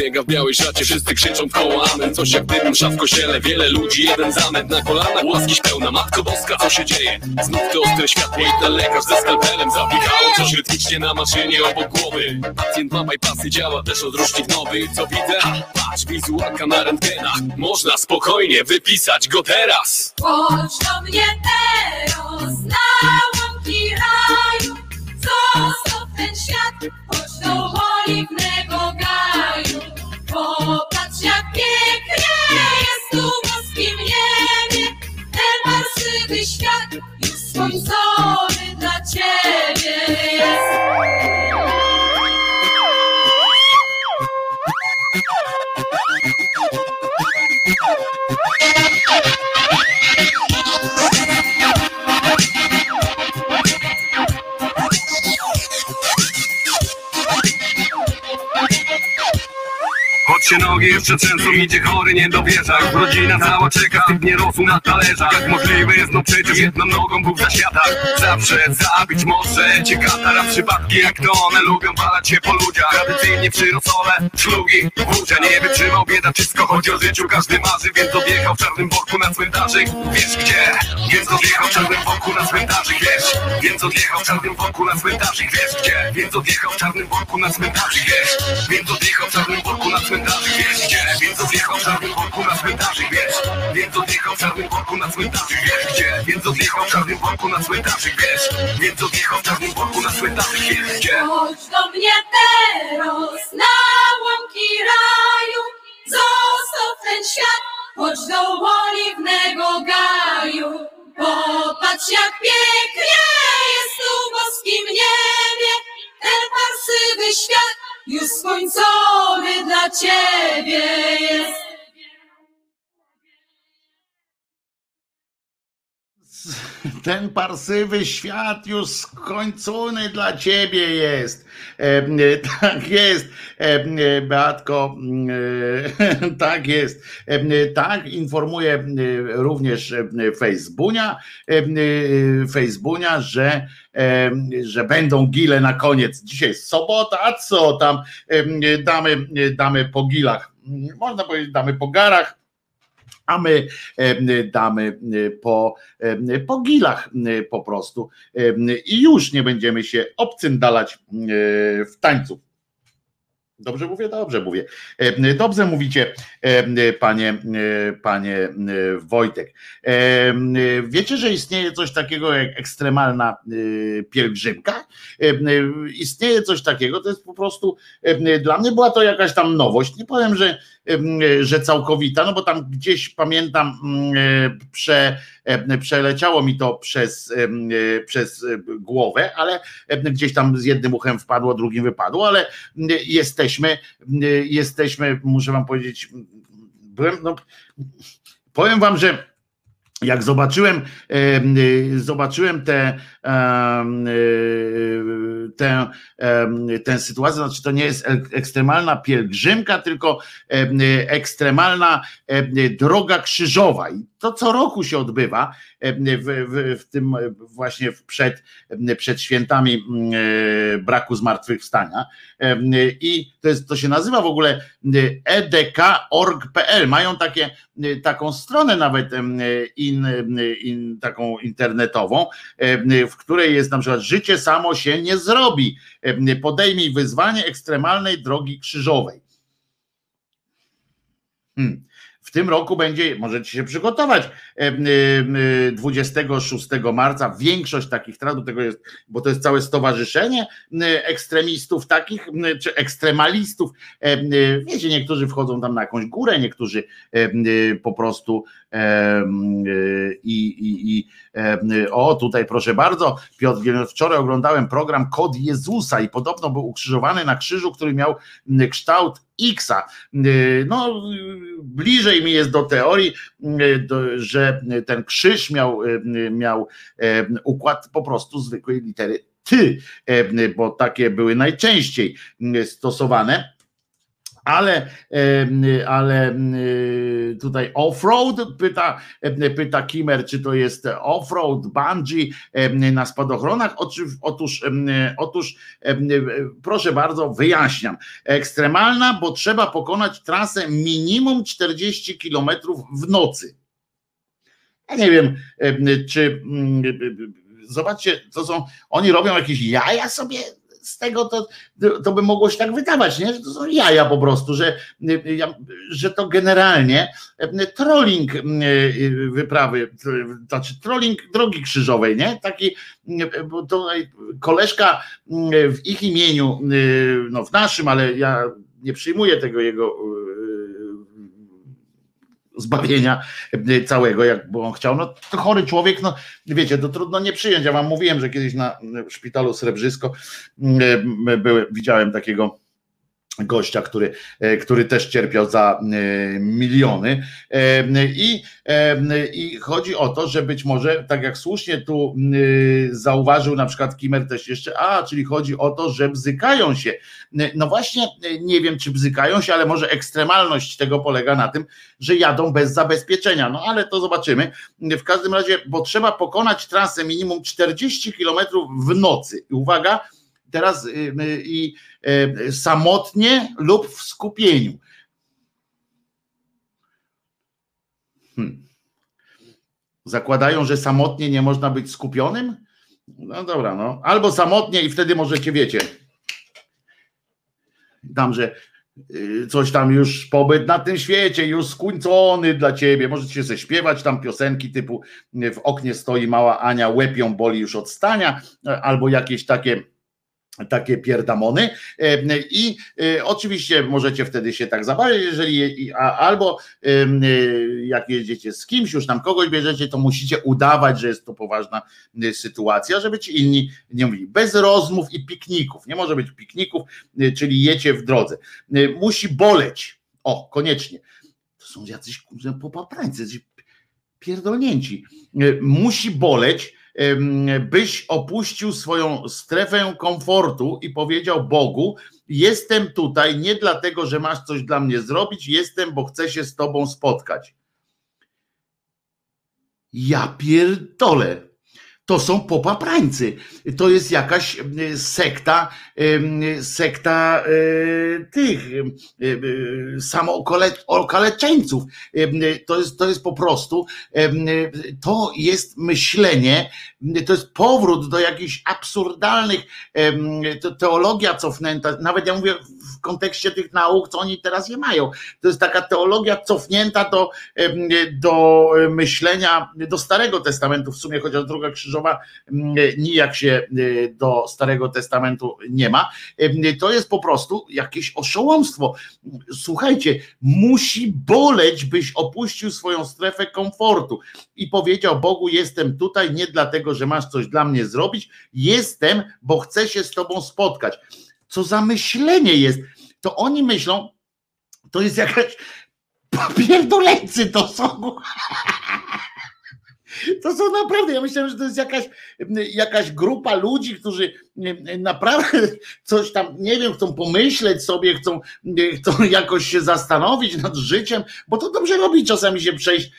biega w białej szacie, wszyscy krzyczą w koło amen. Coś jak dym msza w kościele, wiele ludzi, jeden zamęt Na kolanach łaskiś pełna, Matko Boska, co się dzieje? Znów to ostre światło i ten lekarz ze skalpelem Zapikało coś rytmicznie na maszynie obok głowy. Pacjent ma bypassy, działa też odrusznik nowy. Co widzę? Ha, patrz, wizualka na rentgenach Można spokojnie wypisać go teraz. Chodź do mnie teraz na łąki raju, zostaw jeszcze trzęsą, idzie chory, nie dowierza. Rodzina cała czeka, typ nie rosł na talerzach. Jak możliwe jest, no przecież jedną nogą za świata Zawsze zabić może cię katara Przypadki jak to one lubią walać się po ludziach. Tradycyjnie przy rosole, szlugi, burza Nie wytrzymał bieda, wszystko chodzi o życiu. Każdy marzy, więc odjechał w czarnym worku na cmentarzyk. Wiesz gdzie? Więc odjechał w czarnym worku na cmentarzyk. Wiesz? Więc odjechał w czarnym worku na cmentarzyk. Wiesz gdzie? Więc odjechał w czarnym worku na cmentarzyk. Wiesz? Więc odjechał w czarnym na cmentarzyk. Wiesz gdzie? Więc odjechał w czarnym worku na cmentarzyk Wiesz? Więc odjechał w czarnym worku na cmentarzyk Wiesz gdzie? Więc odjechał w czarnym worku na cmentarzyk Wiesz? Więc odjechał w czarnym worku na cmentarzyk Wiesz gdzie? Chodź do mnie teraz na łąki raju, zostaw ten świat, chodź do oliwnego gaju. Popatrz jak pięknie jest tu w boskim niebie, ten parsywy świat już skończony dla ciebie jest. Ten parsywy świat już skończony dla ciebie jest. E, tak jest, e, Beatko, e, tak jest. Tak informuje również Facebooka, Facebooka, że, że będą gile na koniec. Dzisiaj jest sobota, a co tam damy, damy po gilach. Można powiedzieć, damy po garach a my damy po, po gilach po prostu i już nie będziemy się obcyndalać w tańcu. Dobrze mówię? Dobrze mówię. Dobrze mówicie, panie, panie Wojtek. Wiecie, że istnieje coś takiego jak ekstremalna pielgrzymka? Istnieje coś takiego, to jest po prostu, dla mnie była to jakaś tam nowość. Nie powiem, że że całkowita, no bo tam gdzieś pamiętam, mm, prze, przeleciało mi to przez, przez głowę, ale gdzieś tam z jednym uchem wpadło, drugim wypadło, ale jesteśmy, jesteśmy, muszę wam powiedzieć, byłem, no, powiem wam, że jak zobaczyłem, zobaczyłem te tę, tę sytuację, znaczy to nie jest ekstremalna pielgrzymka, tylko ekstremalna droga krzyżowa. I to co roku się odbywa w, w, w tym właśnie przed, przed świętami braku zmartwychwstania. I to, jest, to się nazywa w ogóle edk.org.pl. Mają takie, taką stronę nawet in, in, taką internetową, w której jest na przykład życie samo się nie zrobi. Podejmij wyzwanie ekstremalnej drogi krzyżowej. Hmm w tym roku będzie, możecie się przygotować, 26 marca większość takich do tego jest, bo to jest całe stowarzyszenie ekstremistów takich, czy ekstremalistów. Wiecie, niektórzy wchodzą tam na jakąś górę, niektórzy po prostu i, i, i o tutaj proszę bardzo, Piotr, wczoraj oglądałem program Kod Jezusa i podobno był ukrzyżowany na krzyżu, który miał kształt Xa. No, bliżej mi jest do teorii, że ten krzyż miał, miał układ po prostu zwykłej litery ty, bo takie były najczęściej stosowane ale, ale tutaj offroad, pyta, pyta Kimer, czy to jest offroad, bungee na spadochronach. Otóż, otóż, proszę bardzo, wyjaśniam. Ekstremalna, bo trzeba pokonać trasę minimum 40 km w nocy. Ja nie wiem, czy zobaczcie, to są, oni robią jakieś jaja sobie z tego to, to by mogło się tak wydawać, nie? że to są jaja po prostu, że, że to generalnie trolling wyprawy, znaczy trolling drogi krzyżowej, nie? Taki, bo tutaj koleżka w ich imieniu, no w naszym, ale ja nie przyjmuję tego jego zbawienia e, całego, jak on chciał. No to chory człowiek, no wiecie, to trudno nie przyjąć. Ja wam mówiłem, że kiedyś na szpitalu Srebrzysko e, były, widziałem takiego gościa, który, e, który też cierpiał za e, miliony. E, I, I chodzi o to, że być może, tak jak słusznie tu zauważył na przykład Kimer też jeszcze, a, czyli chodzi o to, że bzykają się. No właśnie, nie wiem, czy bzykają się, ale może ekstremalność tego polega na tym, że jadą bez zabezpieczenia. No ale to zobaczymy. W każdym razie, bo trzeba pokonać trasę minimum 40 kilometrów w nocy. I uwaga, teraz y, y, i y, samotnie lub w skupieniu. Hmm. Zakładają, że samotnie nie można być skupionym? No dobra, no. Albo samotnie i wtedy możecie, wiecie, tam, że coś tam już pobyt na tym świecie, już skończony dla ciebie. Możecie sobie śpiewać tam piosenki typu w oknie stoi mała Ania, łepią boli już od stania, albo jakieś takie takie pierdamony i e, oczywiście możecie wtedy się tak zabawić, jeżeli albo e, jak jedziecie z kimś, już tam kogoś bierzecie, to musicie udawać, że jest to poważna e, sytuacja, żeby ci inni nie mówili. Bez rozmów i pikników. Nie może być pikników, czyli jecie w drodze. Musi boleć. O, koniecznie. To są jacyś popaprańcy, pierdolnięci. E, musi boleć, byś opuścił swoją strefę komfortu i powiedział Bogu: Jestem tutaj nie dlatego, że masz coś dla mnie zrobić, jestem, bo chcę się z Tobą spotkać. Ja pierdolę to są popaprańcy. To jest jakaś e, sekta, sekta e, tych e, samookaleczeńców. To jest, to jest po prostu, to jest myślenie, to jest powrót do jakichś absurdalnych, teologia cofnięta, nawet ja mówię w kontekście tych nauk, co oni teraz je mają. To jest taka teologia cofnięta do, do myślenia, do Starego Testamentu w sumie, chociaż druga krzyżowa nijak się do Starego Testamentu nie ma. To jest po prostu jakieś oszołomstwo. Słuchajcie, musi boleć, byś opuścił swoją strefę komfortu i powiedział Bogu, jestem tutaj nie dlatego, że masz coś dla mnie zrobić, jestem, bo chcę się z tobą spotkać co za myślenie jest. To oni myślą, to jest jakaś pierdolecy to są. To są naprawdę, ja myślałem, że to jest jakaś, jakaś grupa ludzi, którzy naprawdę coś tam, nie wiem, chcą pomyśleć sobie, chcą, chcą jakoś się zastanowić nad życiem, bo to dobrze robi czasami się przejść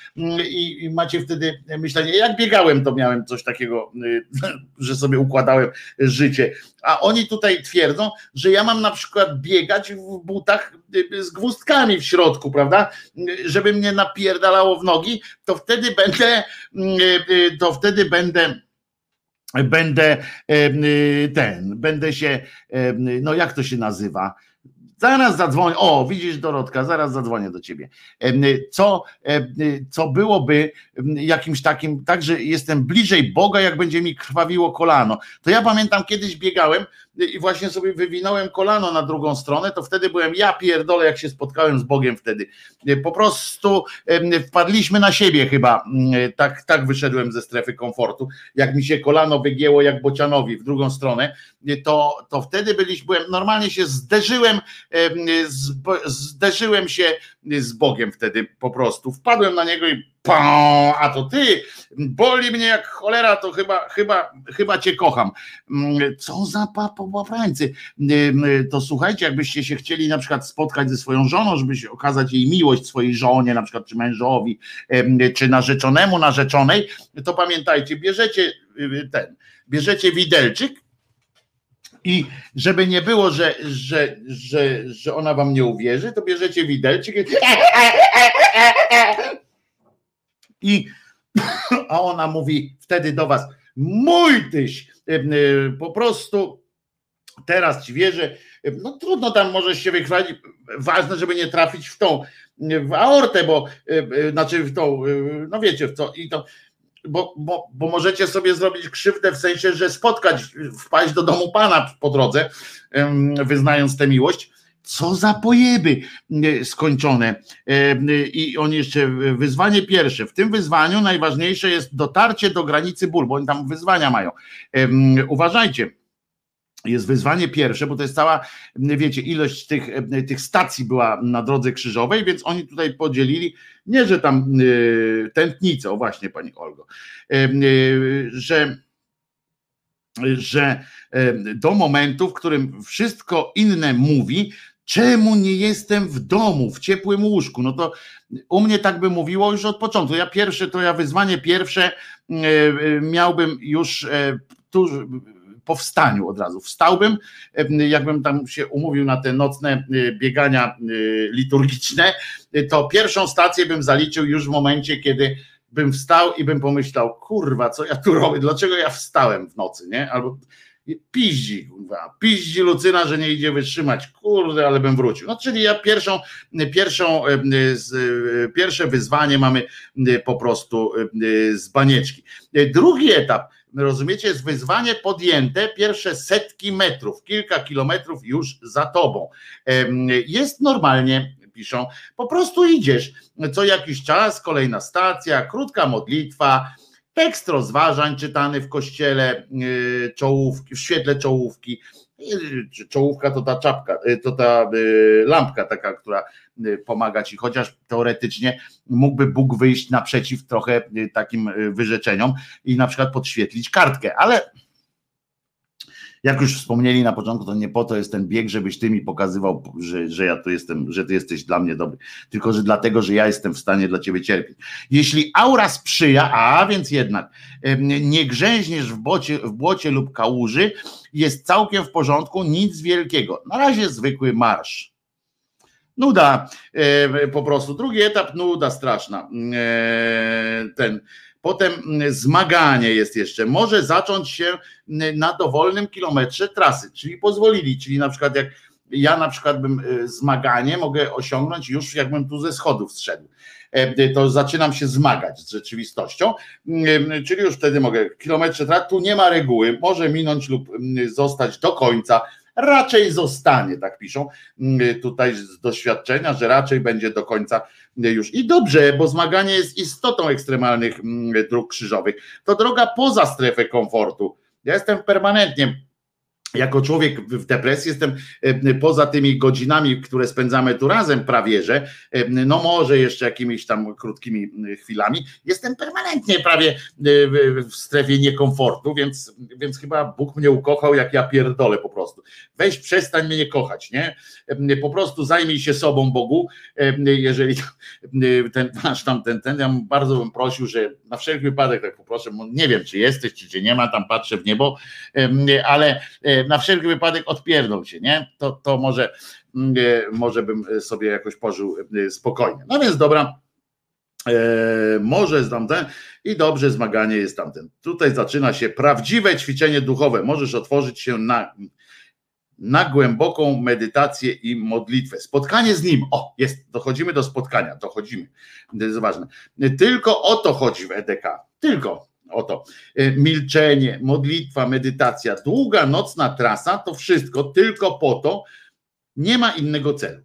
i, i macie wtedy myślenie, jak biegałem, to miałem coś takiego, że sobie układałem życie. A oni tutaj twierdzą, że ja mam na przykład biegać w butach z gwózdkami w środku, prawda? Żeby mnie napierdalało w nogi, to wtedy będę, to wtedy będę będę ten, będę się, no jak to się nazywa? Zaraz zadzwonię. O, widzisz Dorotka, zaraz zadzwonię do ciebie. Co, co byłoby jakimś takim, także jestem bliżej Boga, jak będzie mi krwawiło kolano. To ja pamiętam kiedyś biegałem i właśnie sobie wywinąłem kolano na drugą stronę, to wtedy byłem ja pierdolę, jak się spotkałem z Bogiem wtedy. Po prostu wpadliśmy na siebie chyba. Tak, tak wyszedłem ze strefy komfortu. Jak mi się kolano wygięło jak bocianowi w drugą stronę, to, to wtedy byliśmy, byłem, normalnie się zderzyłem, zderzyłem się z Bogiem wtedy po prostu. Wpadłem na niego i a to ty, boli mnie jak cholera, to chyba, chyba, chyba cię kocham. Mm, co za papowaprańcy. Mm, to słuchajcie, jakbyście się chcieli na przykład spotkać ze swoją żoną, żeby się okazać jej miłość swojej żonie, na przykład czy mężowi, czy narzeczonemu, narzeczonej, to pamiętajcie, bierzecie y, ten, bierzecie widelczyk i żeby nie było, że, że, że, że ona wam nie uwierzy, to bierzecie widelczyk i i a ona mówi wtedy do was, mój tyś, po prostu teraz ci wierzę, no trudno tam możesz się wychwalić, ważne, żeby nie trafić w tą, w aortę, bo znaczy w tą, no wiecie w co, i to, bo, bo, bo możecie sobie zrobić krzywdę w sensie, że spotkać, wpaść do domu Pana po drodze, wyznając tę miłość, co za pojeby e, skończone. E, I on jeszcze wyzwanie pierwsze. W tym wyzwaniu najważniejsze jest dotarcie do granicy ból, bo oni tam wyzwania mają. E, uważajcie, jest wyzwanie pierwsze, bo to jest cała, wiecie, ilość tych, tych stacji była na drodze krzyżowej, więc oni tutaj podzielili, nie, że tam tętnice, o właśnie pani Olgo, że że do momentu, w którym wszystko inne mówi, Czemu nie jestem w domu, w ciepłym łóżku? No to u mnie tak by mówiło już od początku. Ja pierwsze, to ja wyzwanie pierwsze e, e, miałbym już e, tu po wstaniu od razu. Wstałbym, jakbym tam się umówił na te nocne biegania liturgiczne, to pierwszą stację bym zaliczył już w momencie, kiedy bym wstał i bym pomyślał, kurwa, co ja tu robię, dlaczego ja wstałem w nocy, nie? Albo piździ, kurwa, piździ Lucyna, że nie idzie wytrzymać, kurde, ale bym wrócił. No czyli ja pierwszą, pierwszą, pierwsze wyzwanie mamy po prostu z banieczki. Drugi etap, rozumiecie, jest wyzwanie podjęte, pierwsze setki metrów, kilka kilometrów już za tobą. Jest normalnie, piszą, po prostu idziesz, co jakiś czas, kolejna stacja, krótka modlitwa, tekst rozważań czytany w kościele y, czołówki, w świetle czołówki, Czołówka to ta czapka, to ta y, lampka taka, która y, pomaga ci, chociaż teoretycznie mógłby Bóg wyjść naprzeciw trochę y, takim wyrzeczeniom i na przykład podświetlić kartkę, ale jak już wspomnieli na początku, to nie po to jest ten bieg, żebyś ty mi pokazywał, że, że ja tu jestem, że ty jesteś dla mnie dobry, tylko że dlatego, że ja jestem w stanie dla ciebie cierpieć. Jeśli aura sprzyja, a więc jednak nie grzęźniesz w, bocie, w błocie lub kałuży, jest całkiem w porządku, nic wielkiego. Na razie zwykły marsz. Nuda, po prostu. Drugi etap, nuda straszna. Ten Potem mm, zmaganie jest jeszcze. Może zacząć się mm, na dowolnym kilometrze trasy, czyli pozwolili, czyli na przykład jak ja na przykład bym y, zmaganie mogę osiągnąć już jakbym tu ze schodów zszedł. E, to zaczynam się zmagać z rzeczywistością, mm, czyli już wtedy mogę kilometrze trasy, tu nie ma reguły, może minąć lub zostać do końca, raczej zostanie, tak piszą tutaj z doświadczenia, że raczej będzie do końca już. I dobrze, bo zmaganie jest istotą ekstremalnych mm, dróg krzyżowych. To droga poza strefę komfortu. Ja jestem permanentnie jako człowiek w depresji jestem e, poza tymi godzinami, które spędzamy tu razem prawie, że e, no może jeszcze jakimiś tam krótkimi chwilami, jestem permanentnie prawie e, w strefie niekomfortu, więc, więc chyba Bóg mnie ukochał, jak ja pierdolę po prostu. Weź przestań mnie kochać, nie? Po prostu zajmij się sobą Bogu, jeżeli ten, masz tam ten, ten, ja bardzo bym prosił, że na wszelki wypadek tak poproszę, nie wiem czy jesteś, czy cię nie ma, tam patrzę w niebo, ale na wszelki wypadek odpierdol się, nie? To, to może, mm, może bym sobie jakoś pożył e, spokojnie. No więc dobra, e, może znam ten i dobrze zmaganie jest tamten. Tutaj zaczyna się prawdziwe ćwiczenie duchowe. Możesz otworzyć się na, na głęboką medytację i modlitwę. Spotkanie z nim. O, jest, dochodzimy do spotkania, dochodzimy. To jest ważne. Tylko o to chodzi w EDK. Tylko. Oto y, milczenie, modlitwa, medytacja, długa nocna trasa to wszystko tylko po to, nie ma innego celu.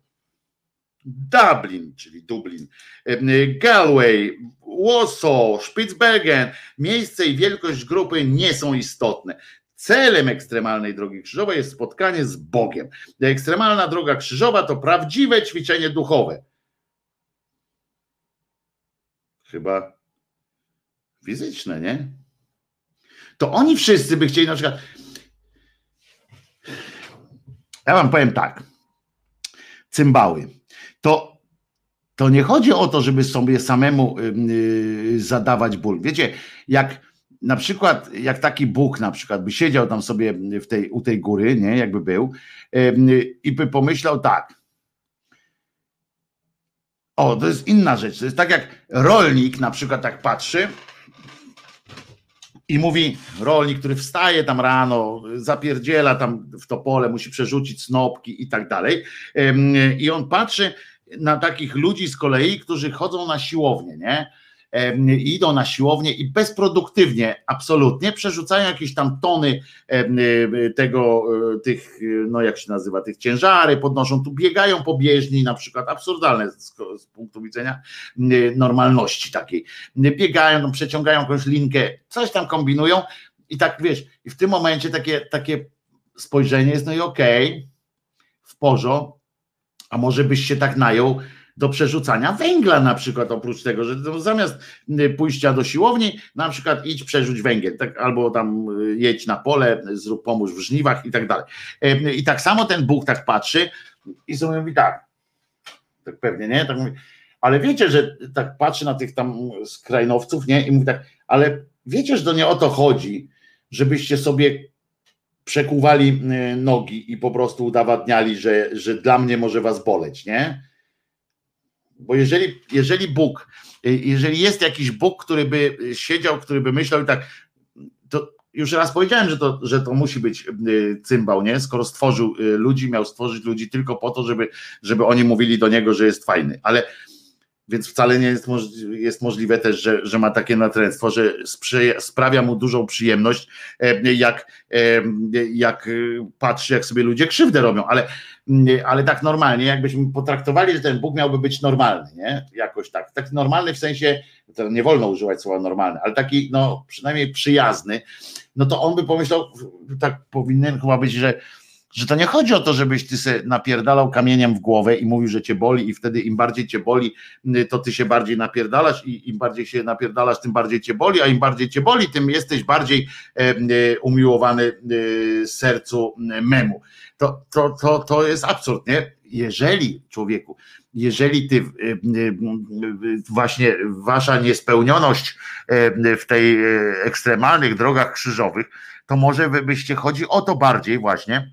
Dublin, czyli Dublin, y, Galway, Warsaw, Spitsbergen, miejsce i wielkość grupy nie są istotne. Celem ekstremalnej drogi krzyżowej jest spotkanie z Bogiem. Ekstremalna droga krzyżowa to prawdziwe ćwiczenie duchowe. Chyba fizyczne, nie? To oni wszyscy by chcieli na przykład. Ja wam powiem tak. Cymbały. To, to nie chodzi o to, żeby sobie samemu yy, zadawać ból. Wiecie, jak na przykład, jak taki Bóg na przykład by siedział tam sobie w tej, u tej góry, nie, jakby był, yy, i by pomyślał tak. O, to jest inna rzecz. To jest tak jak rolnik na przykład tak patrzy i mówi rolnik, który wstaje tam rano, zapierdziela tam w to pole, musi przerzucić snopki i tak dalej. I on patrzy na takich ludzi z kolei, którzy chodzą na siłownię, nie? Idą na siłownię i bezproduktywnie, absolutnie, przerzucają jakieś tam tony tego, e, tych, no jak się nazywa, tych ciężary, podnoszą, tu biegają po bieżni na przykład, absurdalne z, z punktu widzenia normalności takiej. Biegają, no, przeciągają jakąś linkę, coś tam kombinują i tak wiesz, i w tym momencie takie, takie spojrzenie jest, no i okej, okay, w porządku, a może byś się tak najął, do przerzucania węgla na przykład, oprócz tego, że zamiast y, pójścia do siłowni, na przykład idź przerzuć węgiel, tak, albo tam y, jedź na pole, zrób pomóż w żniwach i tak dalej. I tak samo ten Bóg tak patrzy i sobie mówi tak, tak pewnie, nie? Tak mówi, ale wiecie, że tak patrzy na tych tam skrajnowców, nie? I mówi tak, ale wiecie, że to nie o to chodzi, żebyście sobie przekuwali y, nogi i po prostu udowadniali, że, że dla mnie może was boleć, nie? Bo jeżeli, jeżeli Bóg, jeżeli jest jakiś Bóg, który by siedział, który by myślał i tak, to już raz powiedziałem, że to, że to musi być y, cymbał, nie? Skoro stworzył y, ludzi, miał stworzyć ludzi tylko po to, żeby, żeby oni mówili do niego, że jest fajny. Ale więc wcale nie jest, jest możliwe też, że, że ma takie natręctwo, że sprawia mu dużą przyjemność, e, jak, e, jak patrzy, jak sobie ludzie krzywdę robią, ale, ale tak normalnie, jakbyśmy potraktowali, że ten Bóg miałby być normalny, nie? Jakoś tak. Tak normalny w sensie, to nie wolno używać słowa normalny, ale taki no przynajmniej przyjazny, no to on by pomyślał, tak powinien chyba być, że że to nie chodzi o to, żebyś ty se napierdalał kamieniem w głowę i mówił, że cię boli i wtedy im bardziej cię boli, to ty się bardziej napierdalasz i im bardziej się napierdalasz, tym bardziej cię boli, a im bardziej cię boli, tym jesteś bardziej umiłowany sercu memu. To, to, to, to jest absurd, nie? Jeżeli człowieku, jeżeli ty właśnie wasza niespełnioność w tej ekstremalnych drogach krzyżowych, to może byście chodzi o to bardziej właśnie,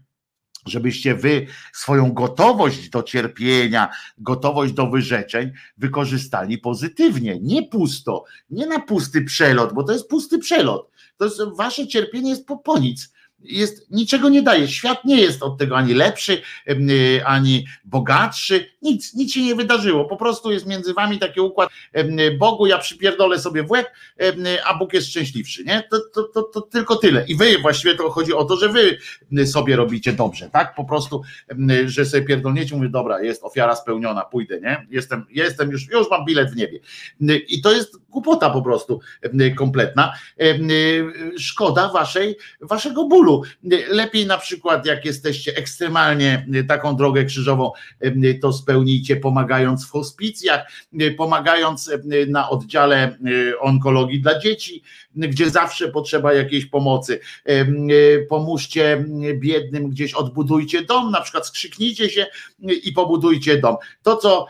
żebyście wy swoją gotowość do cierpienia, gotowość do wyrzeczeń wykorzystali pozytywnie, nie pusto, nie na pusty przelot, bo to jest pusty przelot. To jest wasze cierpienie jest po, po nic jest, niczego nie daje. Świat nie jest od tego ani lepszy, y, ani bogatszy. Nic, nic się nie wydarzyło. Po prostu jest między wami taki układ. Bogu ja przypierdolę sobie w łeb, a Bóg jest szczęśliwszy. Nie? To, to, to, to tylko tyle. I wy właściwie to chodzi o to, że wy sobie robicie dobrze, tak? Po prostu, że sobie pierdolniecie, mówię, dobra, jest ofiara spełniona, pójdę, nie? Jestem, jestem już, już mam bilet w niebie. I to jest głupota po prostu kompletna. Szkoda waszej, waszego bólu Lepiej na przykład, jak jesteście ekstremalnie taką drogę krzyżową, to spełnijcie, pomagając w hospicjach, pomagając na oddziale onkologii dla dzieci, gdzie zawsze potrzeba jakiejś pomocy. Pomóżcie biednym gdzieś, odbudujcie dom, na przykład skrzyknijcie się i pobudujcie dom. To, co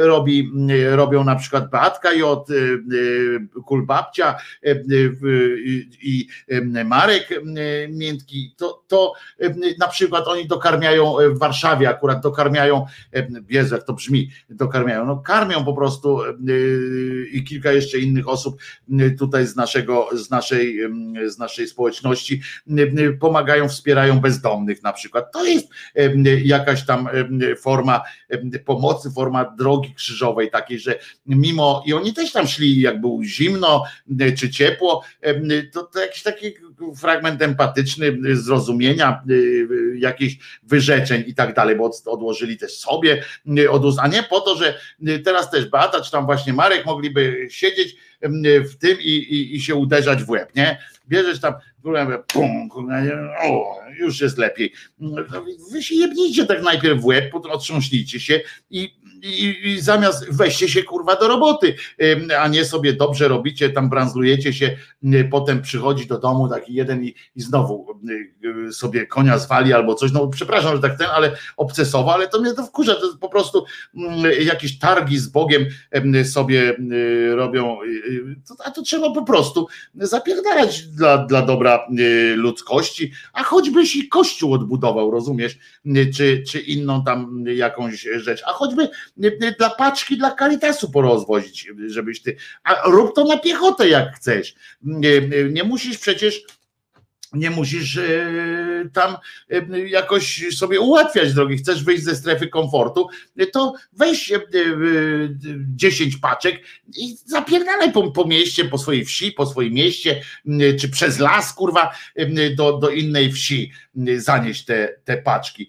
robi, robią na przykład Beatka J, Kulbabcia i Marek Miętki, to, to na przykład oni dokarmiają w Warszawie, akurat dokarmiają, Jezu, jak to brzmi, dokarmiają, no karmią po prostu i kilka jeszcze innych osób tutaj z naszego z naszej, z naszej społeczności pomagają, wspierają bezdomnych na przykład. To jest jakaś tam forma pomocy, forma drogi krzyżowej takiej, że mimo, i oni też tam szli, jak było zimno czy ciepło, to, to jakiś taki fragment empatyczny, zrozumienia, jakichś wyrzeczeń i tak dalej, bo odłożyli też sobie, a nie po to, że teraz też Beata, czy tam właśnie Marek mogliby siedzieć w tym i, i, i się uderzać w łeb, nie? Bierzesz tam, pum, o, już jest lepiej. Wy się jebnijcie tak najpierw w łeb, otrząśnijcie się i, i, i, zamiast weźcie się kurwa do roboty, a nie sobie dobrze robicie, tam branzlujecie się, potem przychodzi do domu taki jeden i, i znowu sobie konia zwali albo coś, no przepraszam, że tak ten, ale obcesowo, ale to mnie to wkurza, to po prostu jakieś targi z Bogiem sobie robią, a to trzeba po prostu zapierdalać dla, dla dobra ludzkości, a choćbyś i kościół odbudował, rozumiesz, czy, czy inną tam jakąś rzecz, a choćby dla paczki, dla Caritasu porozwozić, żebyś ty, a rób to na piechotę jak chcesz. Nie, musisz przecież nie musisz tam e, jakoś sobie ułatwiać drogi. Chcesz wyjść ze strefy komfortu, to weź 10 e, paczek i zapierdalaj po, po mieście, po swojej wsi, po swoim mieście, czy przez las, kurwa, do, do innej wsi zanieść te, te paczki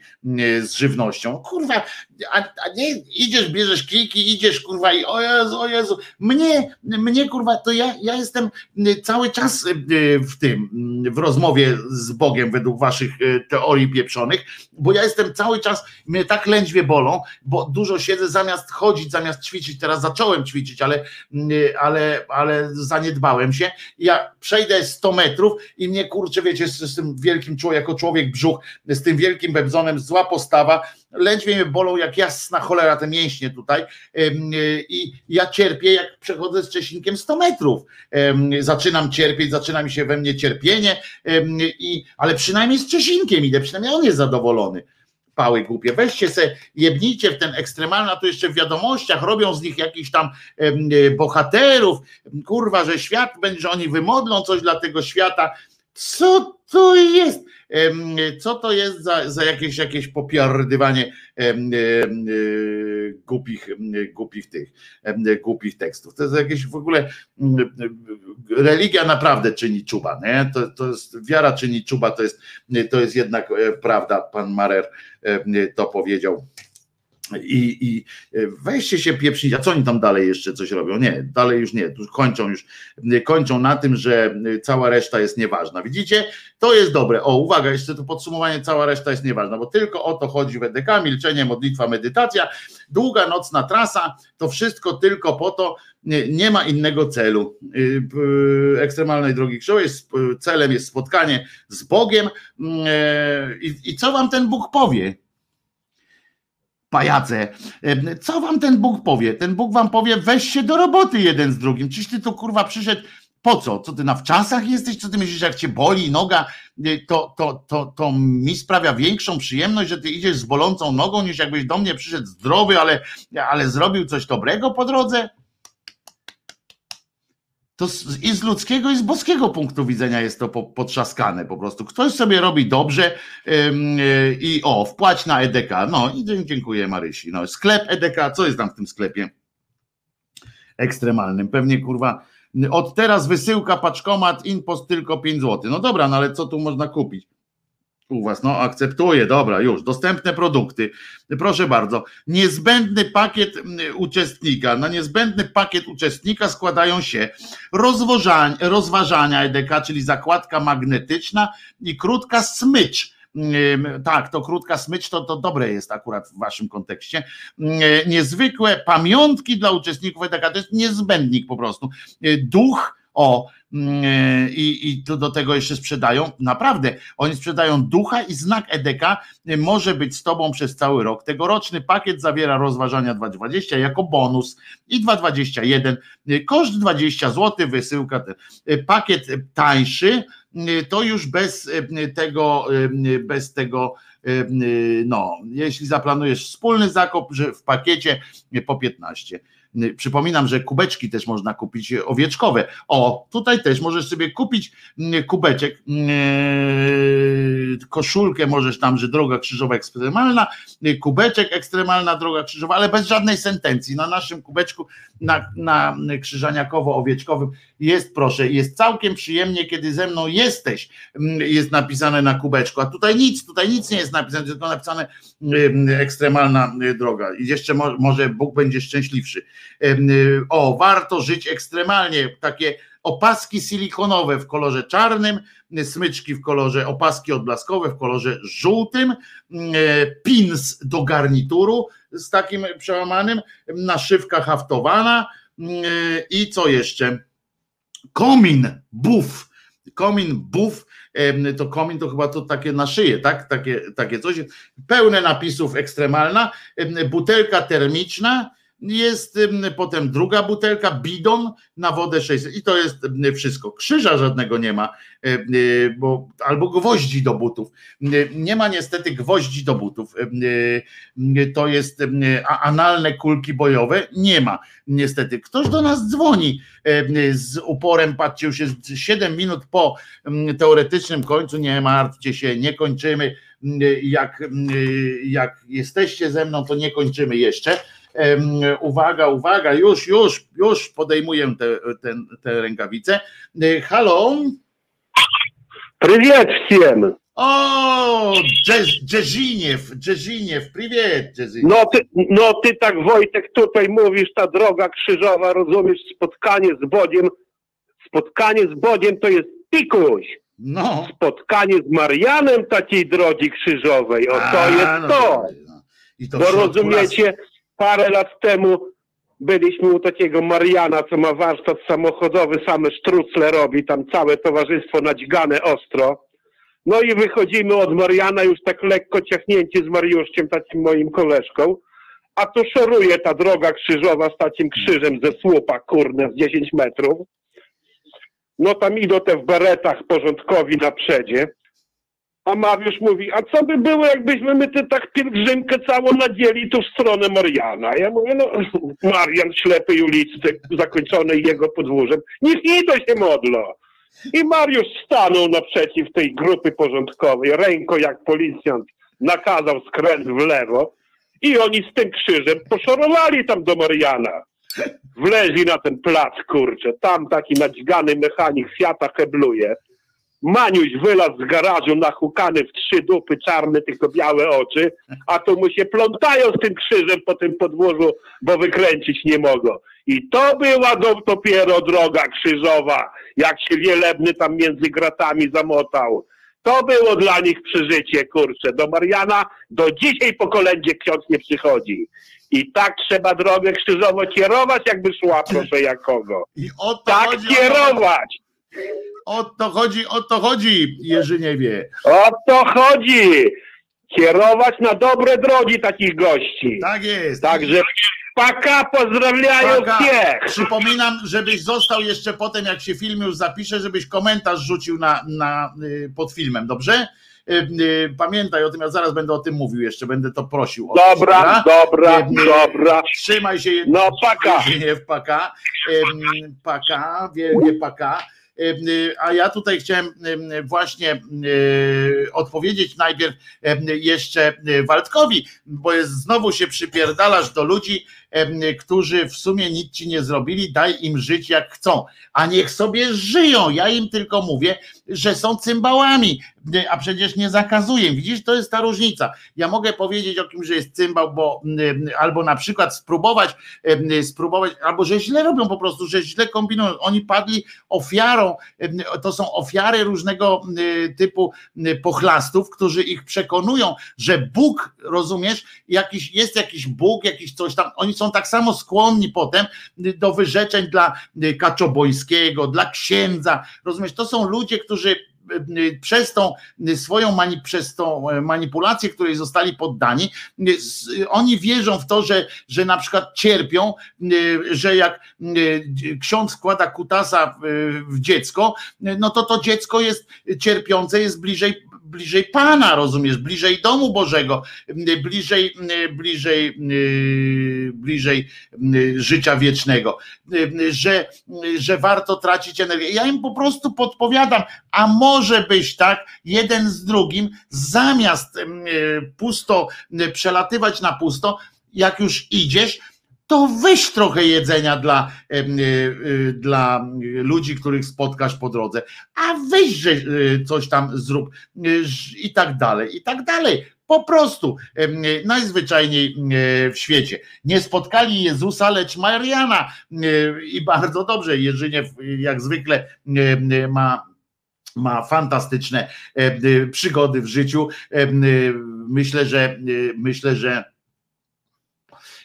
z żywnością. Kurwa, a, a nie idziesz, bierzesz kijki, idziesz, kurwa, i o Jezu, o Jezu. Mnie, mnie kurwa, to ja, ja jestem cały czas w tym, w rozmowie z Bogiem według waszych e, teorii pieprzonych, bo ja jestem cały czas, mnie tak lędźwie bolą, bo dużo siedzę zamiast chodzić, zamiast ćwiczyć, teraz zacząłem ćwiczyć, ale, mm, ale, ale zaniedbałem się. Ja przejdę 100 metrów i mnie kurczę, wiecie, z, z tym wielkim jako człowiek brzuch, z tym wielkim bebzonem, zła postawa, lędźwie mnie bolą jak jasna cholera te mięśnie tutaj i ja cierpię jak przechodzę z Czesinkiem 100 metrów. Zaczynam cierpieć, zaczyna mi się we mnie cierpienie, i, ale przynajmniej z Czesinkiem idę, przynajmniej on jest zadowolony pały głupie. Weźcie se, jebnijcie w ten ekstremalny, a tu jeszcze w wiadomościach robią z nich jakichś tam bohaterów, kurwa, że świat będzie, że oni wymodlą coś dla tego świata. Co to jest? Co to jest za, za jakieś, jakieś popiardywanie głupich, głupich tych, głupich tekstów? To jest jakieś w ogóle religia naprawdę czyni czuba, nie? To, to jest, wiara czyni czuba, to jest, to jest jednak e, prawda, pan Marer to powiedział I, I weźcie się pieprzyć, a co oni tam dalej jeszcze coś robią? Nie, dalej już nie, tu kończą już, kończą na tym, że cała reszta jest nieważna. Widzicie? To jest dobre. O, uwaga, jeszcze to podsumowanie, cała reszta jest nieważna, bo tylko o to chodzi w EDK, milczenie, modlitwa, medytacja, długa nocna trasa, to wszystko tylko po to, nie, nie ma innego celu. Y, ekstremalnej drogi krzyżowej celem jest spotkanie z Bogiem mm, e, i, i co wam ten Bóg powie? Pajace. Co wam ten Bóg powie? Ten Bóg wam powie, weź się do roboty jeden z drugim. Czyś ty tu kurwa przyszedł, po co? Co ty na wczasach jesteś? Co ty myślisz, jak cię boli noga, y, to, to, to, to mi sprawia większą przyjemność, że ty idziesz z bolącą nogą, niż jakbyś do mnie przyszedł zdrowy, ale, ale zrobił coś dobrego po drodze? To z, i z ludzkiego, i z boskiego punktu widzenia jest to po, potrzaskane po prostu. Ktoś sobie robi dobrze yy, i o, wpłać na EDK. No i dziękuję Marysi. No, sklep EDK, co jest tam w tym sklepie? Ekstremalnym. Pewnie kurwa. Od teraz wysyłka, paczkomat, impost tylko 5 zł. No dobra, no ale co tu można kupić? U Was, no akceptuję, dobra, już, dostępne produkty. Proszę bardzo, niezbędny pakiet mm, uczestnika. Na niezbędny pakiet uczestnika składają się rozważania, EDK, czyli zakładka magnetyczna i krótka smycz. Tak, to krótka smycz to, to dobre jest akurat w waszym kontekście. Niezwykłe pamiątki dla uczestników EDK, to jest niezbędnik po prostu. Duch, o, Mm, e, i, i to do tego jeszcze sprzedają. Naprawdę, oni sprzedają ducha i znak EDK może być z tobą przez cały rok. Tegoroczny pakiet zawiera rozważania 2,20 jako bonus i 2,21. Koszt 20 zł, wysyłka. Pakiet tańszy to już bez tego, bez tego no, jeśli zaplanujesz wspólny zakup, w pakiecie po 15. Przypominam, że kubeczki też można kupić owieczkowe. O, tutaj też możesz sobie kupić kubeczek, e, koszulkę możesz tam, że droga krzyżowa ekstremalna, kubeczek ekstremalna droga krzyżowa, ale bez żadnej sentencji. Na naszym kubeczku, na, na krzyżaniakowo-owieczkowym jest, proszę, jest całkiem przyjemnie, kiedy ze mną jesteś, jest napisane na kubeczku, a tutaj nic, tutaj nic nie jest napisane, tylko napisane ekstremalna droga. I jeszcze może Bóg będzie szczęśliwszy. Y, o, warto żyć ekstremalnie, takie opaski silikonowe w kolorze czarnym, smyczki w kolorze, opaski odblaskowe w kolorze żółtym, y, pins do garnituru z takim przełamanym, naszywka haftowana y, i co jeszcze? Komin, buf, komin, buf, to komin to chyba to takie na szyję, tak? Takie, takie coś. Pełne napisów ekstremalna, butelka termiczna, jest potem druga butelka, bidon na wodę 600 i to jest wszystko. Krzyża żadnego nie ma, y, bo, albo gwoździ do butów. Nie ma niestety gwoździ do butów. To jest analne kulki bojowe, nie ma niestety. Ktoś do nas dzwoni z uporem, patrzcie, już jest 7 minut po teoretycznym końcu, nie martwcie się, nie kończymy. Jak, jak jesteście ze mną, to nie kończymy jeszcze Uwaga, uwaga, już, już, już podejmuję te, te, te rękawice. E, halo? Привет всем! O, Dżeziniew, Dżeziniew, привет, Dżeziniew. No ty, no ty tak Wojtek tutaj mówisz, ta droga krzyżowa, rozumiesz, spotkanie z Bogiem, spotkanie z Bogiem to jest pikuś. No. Spotkanie z Marianem takiej drogi krzyżowej, o to A, jest no to. No. I to Bo rozumiecie, parę lat temu byliśmy u takiego Mariana, co ma warsztat samochodowy, same sztrucle robi, tam całe towarzystwo nadźgane ostro. No i wychodzimy od Mariana już tak lekko ciachnięci z Mariuszkiem, takim moim koleżką, a tu szoruje ta droga krzyżowa z takim krzyżem ze słupa, kurne, z 10 metrów. No tam idą te w beretach porządkowi na przedzie. A Mariusz mówi, a co by było, jakbyśmy my tę tak pielgrzymkę całą nadzieli tu w stronę Mariana? Ja mówię, no Marian ślepy ulicy, zakończony jego podwórzem, niech idą się modlą. I Mariusz stanął naprzeciw tej grupy porządkowej, ręką jak policjant nakazał skręt w lewo i oni z tym krzyżem poszorowali tam do Mariana. Wleźli na ten plac, kurczę, tam taki nadźgany mechanik Fiata hebluje Maniuś wylazł z garażu nachukany w trzy dupy, czarne, tylko białe oczy, a tu mu się plątają z tym krzyżem po tym podwórzu, bo wykręcić nie mogą. I to była do, dopiero droga krzyżowa, jak się wielebny tam między gratami zamotał. To było dla nich przeżycie, kurczę. Do Mariana do dzisiaj po kolędzie ksiądz nie przychodzi. I tak trzeba drogę krzyżową kierować, jakby szła, proszę jakogo. I o to Tak chodzi, kierować! O to chodzi, o to chodzi, Jerzyniewie. O to chodzi! Kierować na dobre drogi takich gości. Tak jest. Także paka, pozdrawiają. Cię. Przypominam, żebyś został jeszcze potem, jak się film już zapisze, żebyś komentarz rzucił na, na, y, pod filmem, dobrze? Y, y, pamiętaj o tym, ja zaraz będę o tym mówił jeszcze, będę to prosił. Dobra, dobra, dobra, dobra. Trzymaj się. No paka. Nie, paka. Paka, wielkie paka. A ja tutaj chciałem em, właśnie odpowiedzieć najpierw jeszcze Waldkowi, bo jest, znowu się przypierdalasz do ludzi, którzy w sumie nic ci nie zrobili, daj im żyć jak chcą, a niech sobie żyją. Ja im tylko mówię, że są cymbałami, a przecież nie zakazuję. Widzisz, to jest ta różnica. Ja mogę powiedzieć o kimś, że jest cymbał, bo y, albo na przykład spróbować, y, spróbować, albo że źle robią po prostu, że źle kombinują. Oni padli ofiarą, y, to są ofiary różnego typu pochlastów, którzy ich przekonują, że Bóg, rozumiesz, jakiś, jest jakiś Bóg, jakiś coś tam, oni są tak samo skłonni potem do wyrzeczeń dla Kaczobojskiego, dla księdza, rozumiesz, to są ludzie, którzy y, y, przez tą y, swoją przez tą e, manipulację, której zostali poddani, oni wierzą w to, że, że na przykład cierpią, że jak ksiądz wkłada kutasa w, dziecko, no to to dziecko jest cierpiące, jest bliżej bliżej Pana, rozumiesz, bliżej domu Bożego, bliżej, bliżej, bliżej życia wiecznego, że, że warto tracić energię. Ja im po prostu podpowiadam, a może byś tak jeden z drugim, zamiast y, pusto y, przelatywać na pusto, jak już idziesz, to weź trochę jedzenia dla, y, y, dla ludzi, których spotkasz po drodze, a weź y, coś tam zrób i tak dalej, i tak dalej. Po prostu najzwyczajniej w świecie. Nie spotkali Jezusa, lecz Mariana. I bardzo dobrze, Jerzyniew jak zwykle ma ma fantastyczne e, przygody w życiu. E, Myślę, że myślę, że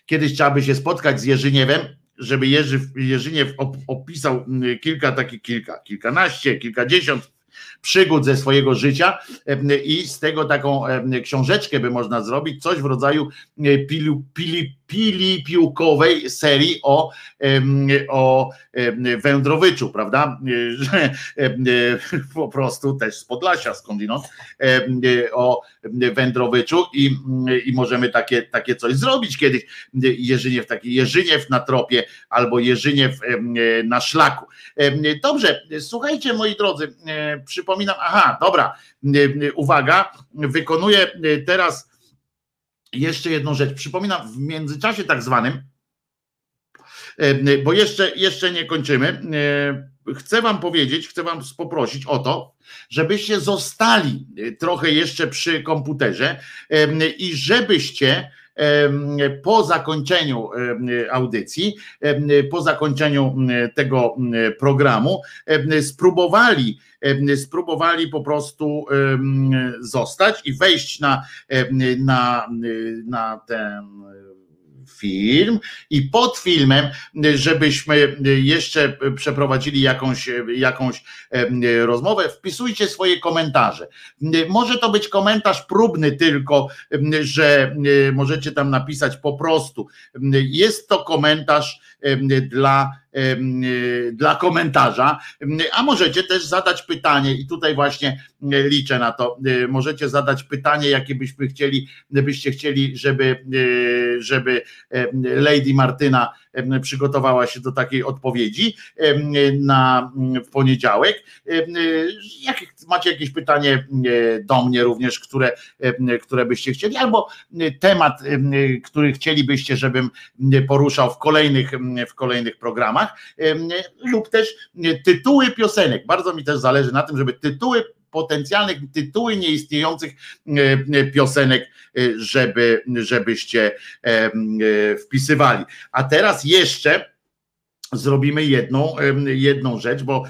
kiedyś trzeba by się spotkać z Jerzyniewem, żeby Jerzy, Jerzyniew op, opisał kilka takich, kilka, kilkanaście, kilkadziesiąt przygód ze swojego życia e, i z tego taką e, książeczkę by można zrobić, coś w rodzaju e, pilu, pili, pili piłkowej serii o, o Wędrowyczu, prawda? Po prostu też z Podlasia skądinąd o Wędrowyczu i, i możemy takie, takie coś zrobić kiedyś. Jerzyniew, taki Jerzyniew na tropie albo Jerzyniew na szlaku. Dobrze, słuchajcie moi drodzy, e, przypominam, aha, dobra, e, uwaga, wykonuję teraz jeszcze jedną rzecz. Przypominam, w międzyczasie tak zwanym, e, bo jeszcze, jeszcze nie kończymy, e, chcę wam powiedzieć, chcę wam poprosić o to, żebyście zostali e, trochę jeszcze przy komputerze i żebyście po zakończeniu audycji, po zakończeniu tego programu, spróbowali, spróbowali po prostu zostać i wejść na, na, na ten film i pod filmem, żebyśmy jeszcze przeprowadzili jakąś, jakąś rozmowę, wpisujcie swoje komentarze. Może to być komentarz próbny tylko, że możecie tam napisać po prostu. Jest to komentarz dla, dla komentarza, a możecie też zadać pytanie i tutaj właśnie liczę na to. Możecie zadać pytanie, jakie byśmy chcieli, byście chcieli, żeby, żeby Lady Martyna przygotowała się do takiej odpowiedzi na w poniedziałek. Jak macie jakieś pytanie do mnie również, które, które byście chcieli, albo temat, który chcielibyście, żebym poruszał w kolejnych, w kolejnych programach, lub też tytuły piosenek. Bardzo mi też zależy na tym, żeby tytuły potencjalnych tytuły nieistniejących e, piosenek, e, żeby, żebyście e, wpisywali. A teraz jeszcze zrobimy jedną, jedną rzecz, bo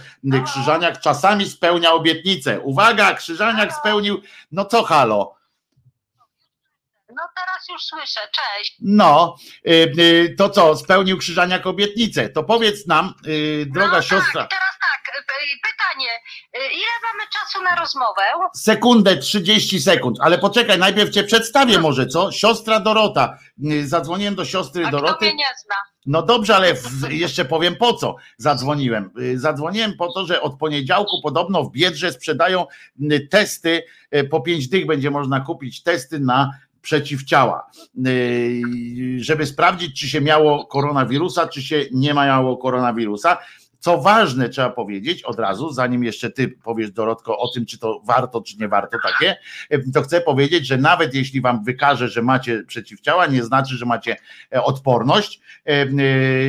Krzyżaniak czasami spełnia obietnicę. Uwaga, Krzyżaniak spełnił, no co halo? No teraz już słyszę, cześć. No, to co, spełnił Krzyżaniak obietnicę. To powiedz nam, droga no, siostra. Tak, teraz tak, pytanie, ile mamy czasu na rozmowę? Sekundę, 30 sekund, ale poczekaj, najpierw cię przedstawię może, co? Siostra Dorota. Zadzwoniłem do siostry A Doroty. Kto mnie nie zna? No dobrze, ale w, jeszcze powiem po co zadzwoniłem. Zadzwoniłem po to, że od poniedziałku podobno w Biedrze sprzedają testy, po pięć dych będzie można kupić testy na przeciwciała, żeby sprawdzić, czy się miało koronawirusa, czy się nie miało koronawirusa. Co ważne, trzeba powiedzieć od razu, zanim jeszcze ty powiesz, Dorotko, o tym, czy to warto, czy nie warto takie, to chcę powiedzieć, że nawet jeśli wam wykaże, że macie przeciwciała, nie znaczy, że macie e, odporność e,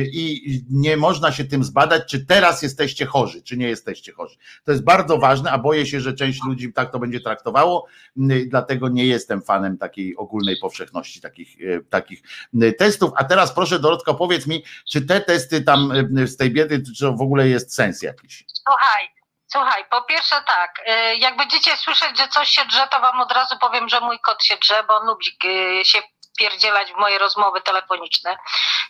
i nie można się tym zbadać, czy teraz jesteście chorzy, czy nie jesteście chorzy. To jest bardzo ważne, a boję się, że część ludzi tak to będzie traktowało, dlatego nie jestem fanem takiej ogólnej powszechności takich, e, takich testów. A teraz proszę, Dorotko, powiedz mi, czy te testy tam z tej biedy, czy w ogóle jest sens jakiś? Słuchaj, słuchaj, po pierwsze tak, y, jak będziecie słyszeć, że coś się drze, to wam od razu powiem, że mój kot się drze, bo on lubi y, się pierdzielać w moje rozmowy telefoniczne,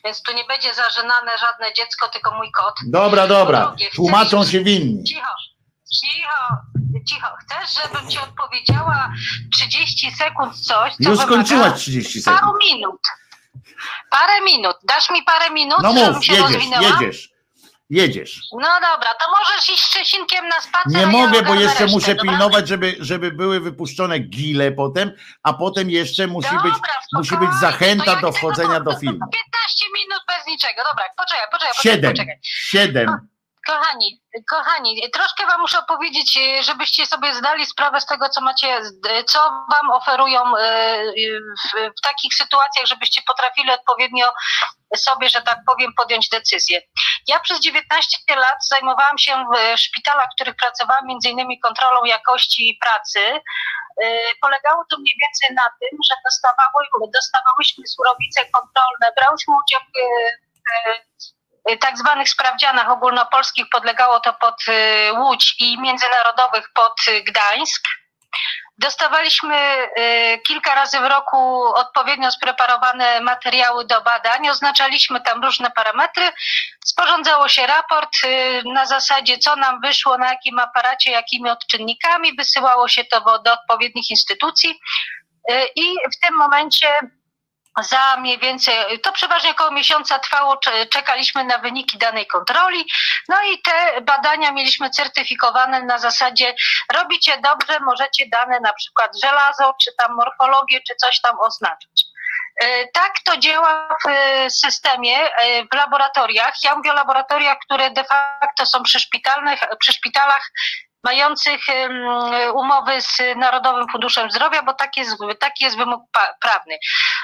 więc tu nie będzie zażynane żadne dziecko, tylko mój kot. Dobra, dobra, drugie, tłumaczą chcesz... się winni. Cicho, cicho, cicho. Chcesz, żebym ci odpowiedziała 30 sekund coś, co Już skończyłaś 30 sekund. Paru minut. Parę minut. Dasz mi parę minut, no mów, żebym się jedziesz, rozwinęła? jedziesz jedziesz. No dobra, to możesz iść Szczecinkiem na spacer. Nie mogę, bo jeszcze muszę dobra? pilnować, żeby, żeby były wypuszczone gile potem, a potem jeszcze musi dobra, być musi być zachęta do wchodzenia do filmu. 15 minut bez niczego. Dobra, poczekaj, poczekaj, Siedem. poczekaj. Siedem. Kochani, kochani, troszkę wam muszę opowiedzieć, e, żebyście sobie zdali sprawę z tego, co macie, co wam oferują e, w, w takich sytuacjach, żebyście potrafili odpowiednio sobie, że tak powiem, podjąć decyzję. Ja przez 19 lat zajmowałam się w szpitalach, w których pracowałam, między innymi kontrolą jakości pracy. E, polegało to mniej więcej na tym, że dostawały, dostawałyśmy surowice kontrolne, brałyśmy udział w tak zwanych sprawdzianach ogólnopolskich podlegało to pod y, Łódź i międzynarodowych pod y, Gdańsk. Dostawaliśmy kilka razy w roku odpowiednio spreparowane materiały do badań, oznaczaliśmy tam różne parametry, sporządzało się raport na zasadzie, co nam wyszło, na jakim aparacie, jakimi odczynnikami, wysyłało się to do odpowiednich instytucji. I w tym momencie za mniej więcej, to przeważnie około miesiąca trwało, czekaliśmy na wyniki danej kontroli, no i te badania mieliśmy certyfikowane na zasadzie robicie dobrze, możecie dane na przykład żelazo, czy tam morfologię, czy coś tam oznaczyć. E, tak to działa w systemie, e, w laboratoriach. Ja mówię o laboratoriach, które de facto są przy, szpitalnych, przy szpitalach mających umowy z Narodowym Funduszem Zdrowia, bo taki jest, taki jest wymóg prawny.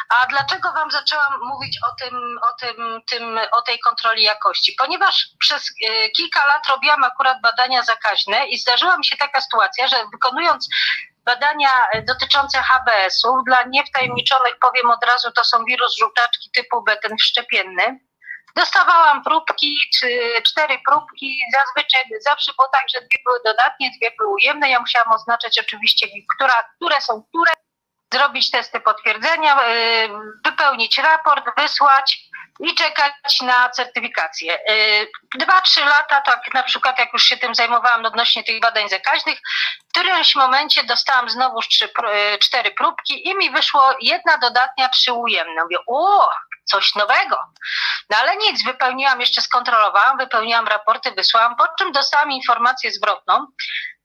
A dlaczego Wam zaczęłam mówić o tym, o tym, tym, o tej kontroli jakości? Ponieważ przez e, kilka lat robiłam akurat badania zakaźne i zdarzyła mi się taka sytuacja, że wykonując badania dotyczące HBS-ów, dla niewtajemniczonych powiem od razu, to są wirus żółtaczki typu B, ten wszczepienny, Dostawałam próbki, czy cztery próbki, zazwyczaj zawsze było tak, że dwie były dodatnie, dwie były ujemne. Ja musiałam oznaczać oczywiście, która, które są które, zrobić testy potwierdzenia, y, wypełnić raport, wysłać i czekać na certyfikację. Y, dwa, trzy lata, tak na przykład jak już się tym zajmowałam odnośnie tych badań zakaźnych, w którymś momencie dostałam znowu y, cztery próbki i mi wyszło jedna dodatnia, trzy ujemne. Mówię, o, coś nowego. No ale nic, wypełniłam, jeszcze skontrolowałam, wypełniłam raporty, wysłałam, po czym dostałam informację zwrotną,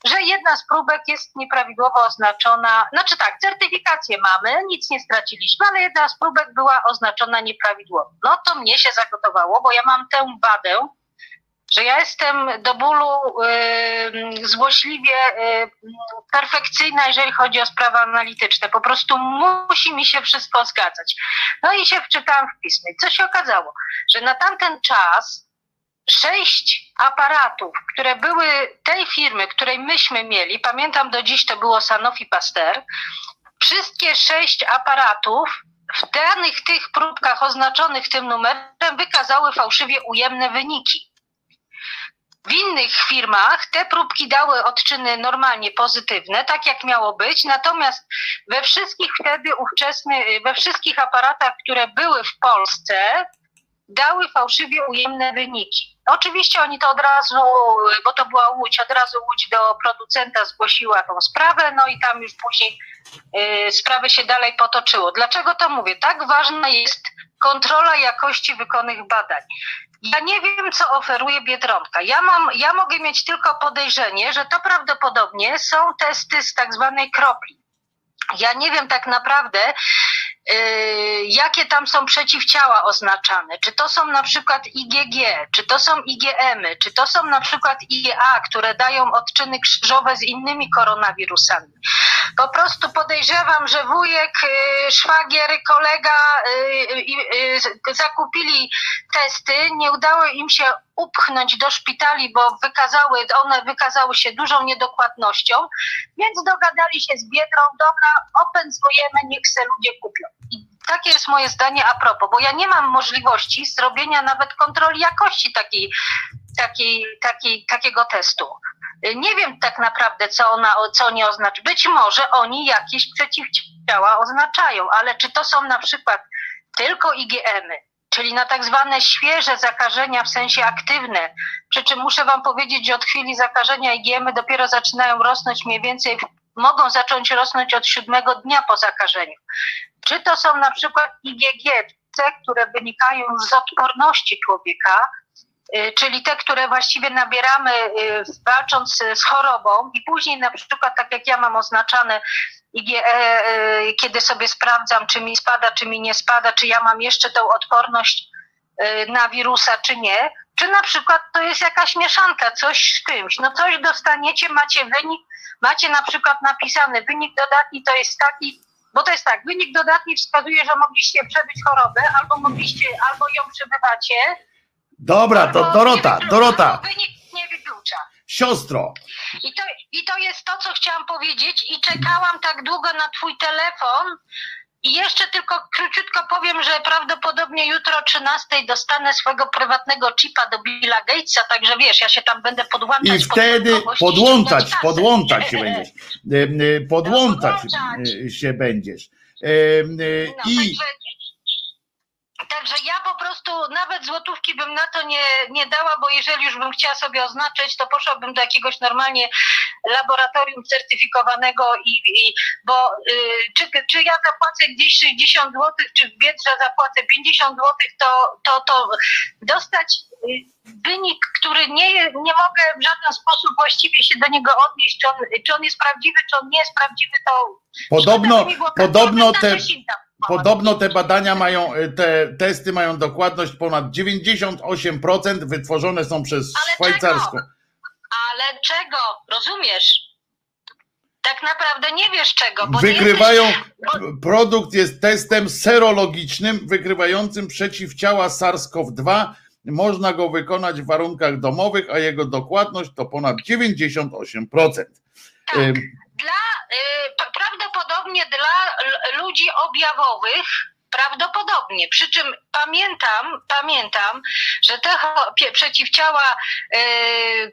że jedna z próbek jest nieprawidłowo oznaczona, znaczy tak, certyfikację mamy, nic nie straciliśmy, ale jedna z próbek była oznaczona nieprawidłowo. No to mnie się zagotowało, bo ja mam tę wadę, że ja jestem do bólu yy, złośliwie yy, perfekcyjna, jeżeli chodzi o sprawy analityczne. Po prostu musi mi się wszystko zgadzać. No i się wczytałam w pismie. Co się okazało? Że na tamten czas sześć aparatów, które były tej firmy, której myśmy mieli, pamiętam do dziś to było Sanofi Pasteur, wszystkie sześć aparatów w danych tych próbkach oznaczonych tym numerem wykazały fałszywie ujemne wyniki. W innych firmach te próbki dały odczyny normalnie pozytywne, tak jak miało być, natomiast we wszystkich wtedy ówczesnych, we wszystkich aparatach, które były w Polsce, dały fałszywie ujemne wyniki. Oczywiście oni to od razu, bo to była Łódź, od razu Łódź do producenta zgłosiła tą sprawę, no i tam już później y, sprawy się dalej potoczyło. Dlaczego to mówię? Tak ważna jest kontrola jakości wykonanych badań. Ja nie wiem, co oferuje Biedronka. Ja, mam, ja mogę mieć tylko podejrzenie, że to prawdopodobnie są testy z tak zwanej kropli. Ja nie wiem tak naprawdę, jakie tam są przeciwciała oznaczane. Czy to są na przykład IgG, czy to są IgM, czy to są na przykład IgA, które dają odczyny krzyżowe z innymi koronawirusami. Po prostu podejrzewam, że wujek, yy, szwagier, kolega yy, zakupili testy, nie udało im się upchnąć do szpitali, bo wykazały, one wykazały się dużą niedokładnością, więc dogadali się z biedrą, dobra, opędzujemy, niech se ludzie kupią. I takie jest moje zdanie a propos, bo ja nie mam możliwości zrobienia nawet kontroli jakości takiej, takiej, takiej, takiego testu. Nie wiem tak naprawdę, co, ona, co oni oznaczają. Być może oni jakieś przeciwciała oznaczają, ale czy to są na przykład tylko IgM-y, czyli na tak zwane świeże zakażenia w sensie aktywne. Przy czym muszę Wam powiedzieć, że od chwili zakażenia IgM dopiero zaczynają rosnąć mniej więcej, mogą zacząć rosnąć od siódmego dnia po zakażeniu. Czy to są na przykład IgG, te, które wynikają z odporności człowieka, y, czyli te, które właściwie nabieramy y, walcząc z chorobą i później na przykład, tak jak ja mam oznaczane IgE, e, kiedy sobie sprawdzam, czy mi spada, czy mi nie spada, czy ja mam jeszcze tą odporność e, na wirusa, czy nie, czy na przykład to jest jakaś mieszanka, coś z czymś. No coś dostaniecie, macie wynik, macie na przykład napisany wynik dodatni to jest taki, bo to jest tak, wynik dodatni wskazuje, że mogliście przebyć chorobę, albo mogliście, albo ją przebywacie. Dobra, to Dorota, Dorota. Wynik nie wyklucza. Siostro. I to, I to jest to, co chciałam powiedzieć i czekałam tak długo na twój telefon i jeszcze tylko króciutko powiem, że prawdopodobnie jutro o 13 dostanę swojego prywatnego chipa do Billa Gatesa, także wiesz, ja się tam będę podłączać. I wtedy pod podłączać, podłączać się będziesz. Podłączać się będziesz. No, I także, Także ja po prostu nawet złotówki bym na to nie, nie dała, bo jeżeli już bym chciała sobie oznaczyć, to poszłabym do jakiegoś normalnie laboratorium certyfikowanego i, i bo y, czy, czy ja zapłacę gdzieś 60 zł, czy w Biedrze zapłacę 50 zł, to, to, to dostać y, wynik, który nie, nie mogę w żaden sposób właściwie się do niego odnieść, czy on, czy on jest prawdziwy, czy on nie jest prawdziwy, to podobno, podobno te, Podobno te badania mają, e, te testy mają dokładność ponad 98%, wytworzone są przez Ale szwajcarską. Czego? Ale czego? Rozumiesz? Tak naprawdę nie wiesz czego. Bo Wykrywają, jesteś... produkt jest testem serologicznym, wykrywającym przeciwciała SARS-CoV-2. Można go wykonać w warunkach domowych, a jego dokładność to ponad 98%. Tak. Y, prawdopodobnie dla ludzi objawowych, Prawdopodobnie. Przy czym pamiętam, pamiętam, że te przeciwciała y,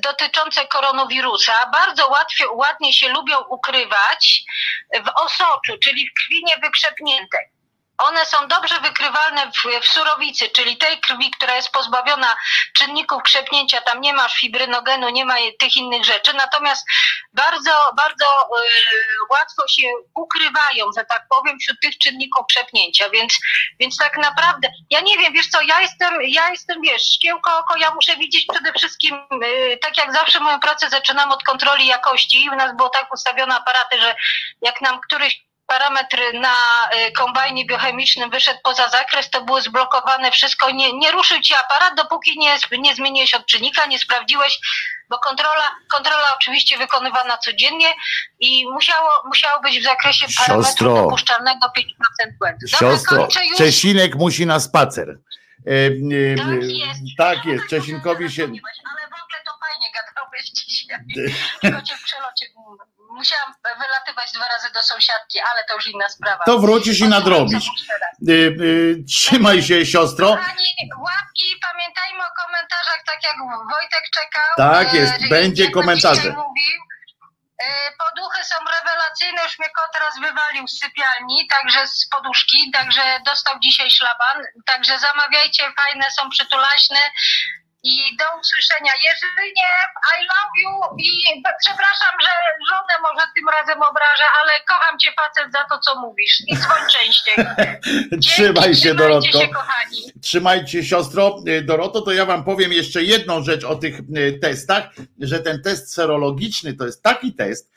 dotyczące koronawirusa bardzo łatwiej, ładnie się lubią ukrywać w osoczu, czyli w krwi niewykrzepniętej. One są dobrze wykrywalne w, w, surowicy, czyli tej krwi, która jest pozbawiona czynników krzepnięcia, tam nie masz fibrynogenu, nie ma tych innych rzeczy, natomiast bardzo, bardzo y, łatwo się ukrywają, że tak powiem, wśród tych czynników krzepnięcia, więc, więc tak naprawdę, ja nie wiem, wiesz co, ja jestem, ja jestem, wiesz, szkiełko oko, ja muszę widzieć przede wszystkim, y, tak jak zawsze moją pracę zaczynam od kontroli jakości i u nas było tak ustawione aparaty, że jak nam któryś parametr na y, kombajnie biochemicznym wyszedł poza zakres, to było zblokowane wszystko. Nie, nie ruszył ci aparat, dopóki nie, nie zmieniłeś odczynnika, nie sprawdziłeś, bo kontrola, kontrola oczywiście wykonywana codziennie i musiało, musiało być w zakresie parametru Siostro. dopuszczalnego 5% błędu. Siostro, Czesinek musi na spacer. E, e, tak jest, tak jest. Czesinkowi się... Ale w ogóle to fajnie gadałeś dzisiaj. Tylko cię w przelocie musiałam wylatywać dwa razy do sąsiadki, ale to już inna sprawa. To wrócisz i nadrobisz. Y, y, trzymaj się, siostro. Kochani, łapki, pamiętajmy o komentarzach, tak jak Wojtek czekał. Tak jest, y, będzie komentarze. Mówił. Poduchy są rewelacyjne, już mnie kot raz wywalił z sypialni, także z poduszki, także dostał dzisiaj szlaban, także zamawiajcie, fajne są, przytulaśne, i do usłyszenia. Jeżeli nie, I love you i przepraszam, że żonę może tym razem obrażę, ale kocham cię facet za to, co mówisz i dzwoń częściej. Trzymaj się, Dorotko. Się, kochani. Trzymajcie siostro. Y, Doroto, to ja wam powiem jeszcze jedną rzecz o tych y, testach, że ten test serologiczny to jest taki test,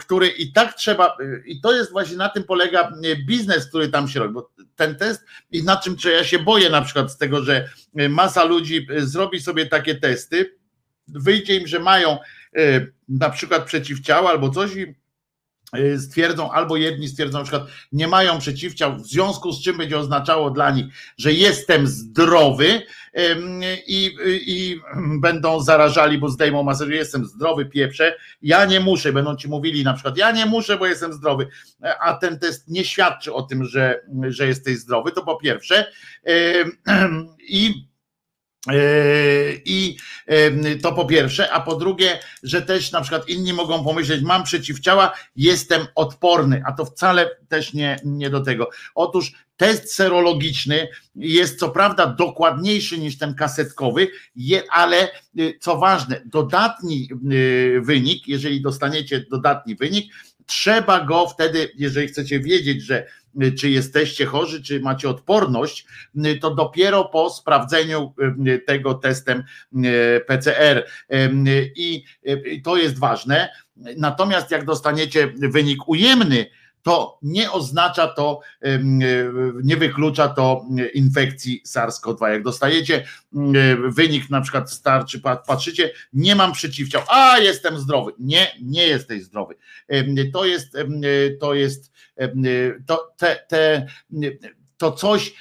który i tak trzeba, i to jest właśnie na tym polega biznes, który tam się robi, bo ten test i na czym czy ja się boję na przykład z tego, że masa ludzi zrobi sobie takie testy, wyjdzie im, że mają na przykład przeciwciała albo coś i stwierdzą, albo jedni stwierdzą na przykład, nie mają przeciwciał, w związku z czym będzie oznaczało dla nich, że jestem zdrowy i, i będą zarażali, bo zdejmą masę, że jestem zdrowy, pieprze, ja nie muszę, będą ci mówili na przykład, ja nie muszę, bo jestem zdrowy, a ten test nie świadczy o tym, że, że jesteś zdrowy, to po pierwsze. I I yy, to po pierwsze, a po drugie, że też na przykład inni mogą pomyśleć, mam przeciwciała, jestem odporny, a to wcale też nie, nie do tego. Otóż test serologiczny jest co prawda dokładniejszy niż ten kasetkowy, ale yy, co ważne, dodatni wynik, jeżeli dostaniecie dodatni wynik, trzeba go wtedy, jeżeli chcecie wiedzieć, że y, czy jesteście chorzy, czy macie odporność, y, to dopiero po sprawdzeniu y, tego testem PCR. I to jest ważne. Natomiast jak dostaniecie wynik ujemny, to nie oznacza to, nie wyklucza to infekcji SARS-CoV-2. Jak dostajecie wynik na przykład starczy, patrzycie, nie mam przeciwciał, a jestem zdrowy. Nie, nie jesteś zdrowy. To jest, to jest, to, te, te, to coś,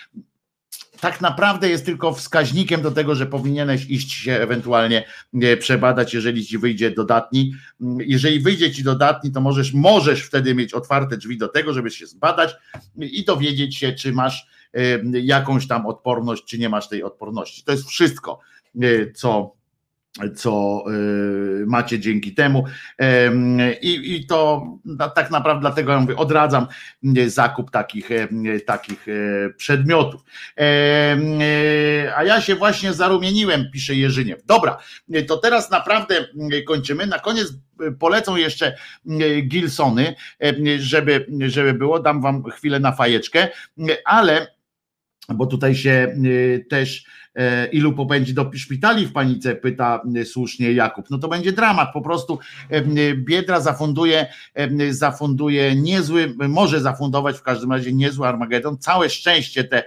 tak naprawdę jest tylko wskaźnikiem do tego, że powinieneś iść się ewentualnie e, przebadać, jeżeli ci wyjdzie dodatni. Mm, jeżeli wyjdzie ci dodatni, to możesz, możesz wtedy mieć otwarte drzwi do tego, żeby się zbadać i dowiedzieć się, czy masz e, jakąś tam odporność, czy nie masz tej odporności. To jest wszystko, e, co co y, macie dzięki temu. I, I, to tak naprawdę dlatego ja mówię, odradzam y, zakup takich, y, takich przedmiotów. A ja się właśnie zarumieniłem, pisze Jerzyniew. Dobra, to teraz naprawdę kończymy. Na koniec polecą jeszcze Gilsony, żeby, żeby było, dam wam chwilę na fajeczkę, ale bo tutaj się też ilu popędzi do szpitali w panice, pyta e, słusznie Jakub. No to będzie dramat, po prostu e, Biedra zafunduje, zafunduje niezły, może zafundować w każdym razie niezły Armagedon. Całe szczęście te,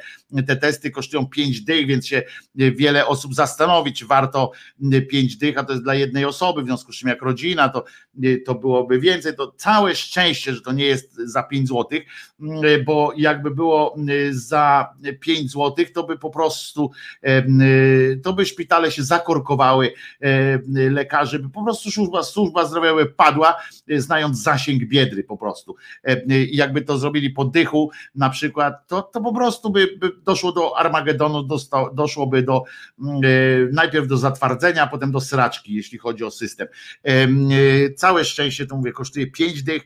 te testy kosztują 5 dych, więc się wiele osób zastanowić, warto 5 dych, a to jest dla jednej osoby, w związku z czym jak rodzina, to, to byłoby więcej, to całe szczęście, że to nie jest za 5 złotych, bo jakby było za 5 złotych, to by po prostu to by szpitale się zakorkowały, lekarze by po prostu służba, służba zdrowia by padła, y, znając zasięg biedry po prostu. Y, jakby to zrobili po dychu na przykład, to, to po prostu by, by doszło do Armagedonu, doszłoby do mm, najpierw do zatwardzenia, a potem do sraczki, jeśli chodzi o system. Całe szczęście, to mówię, kosztuje 5 dych,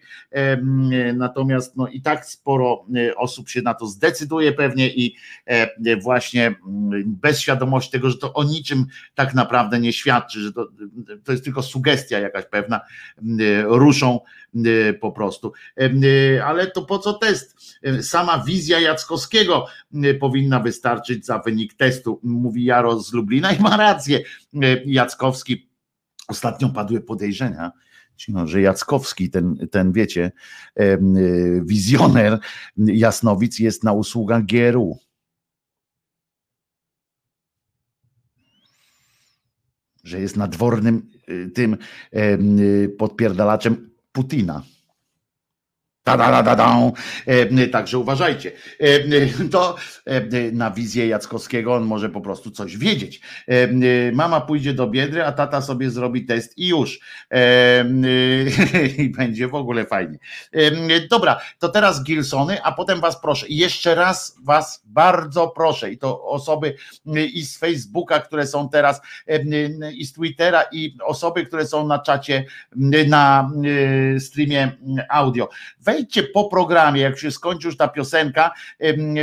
natomiast no i tak sporo osób się na to zdecyduje pewnie i właśnie mm, bez świadomości tego, że to o niczym tak naprawdę nie świadczy, że to, to jest tylko sugestia jakaś pewna, ruszą po prostu. Ale to po co test? Sama wizja Jackowskiego powinna wystarczyć za wynik testu, mówi Jaro z Lublina i ma rację. Jackowski, ostatnio padły podejrzenia, no, że Jackowski, ten, ten wiecie, wizjoner Jasnowic jest na usługach GRU. Że jest nadwornym y, tym y, podpierdalaczem Putina. Ta, da, da, da, e, Także uważajcie. E, to e, na wizję Jackowskiego on może po prostu coś wiedzieć. Mama pójdzie do biedry, a tata sobie zrobi test i już. I będzie w ogóle fajnie. Dobra, to teraz Gilsony, a potem was proszę, jeszcze raz was bardzo proszę, i to osoby i z Facebooka, które są teraz, i z Twittera, i osoby, które są na czacie, na streamie audio wejdźcie po programie, jak się skończy już ta piosenka,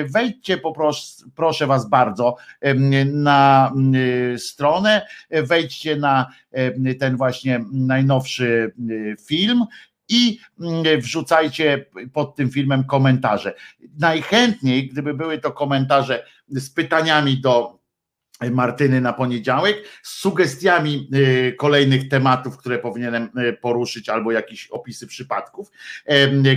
wejdźcie poproszę, proszę was bardzo na stronę, wejdźcie na ten właśnie najnowszy film i wrzucajcie pod tym filmem komentarze. Najchętniej, gdyby były to komentarze z pytaniami do Martyny na poniedziałek z sugestiami y, kolejnych tematów, które powinienem y, poruszyć, albo jakieś opisy przypadków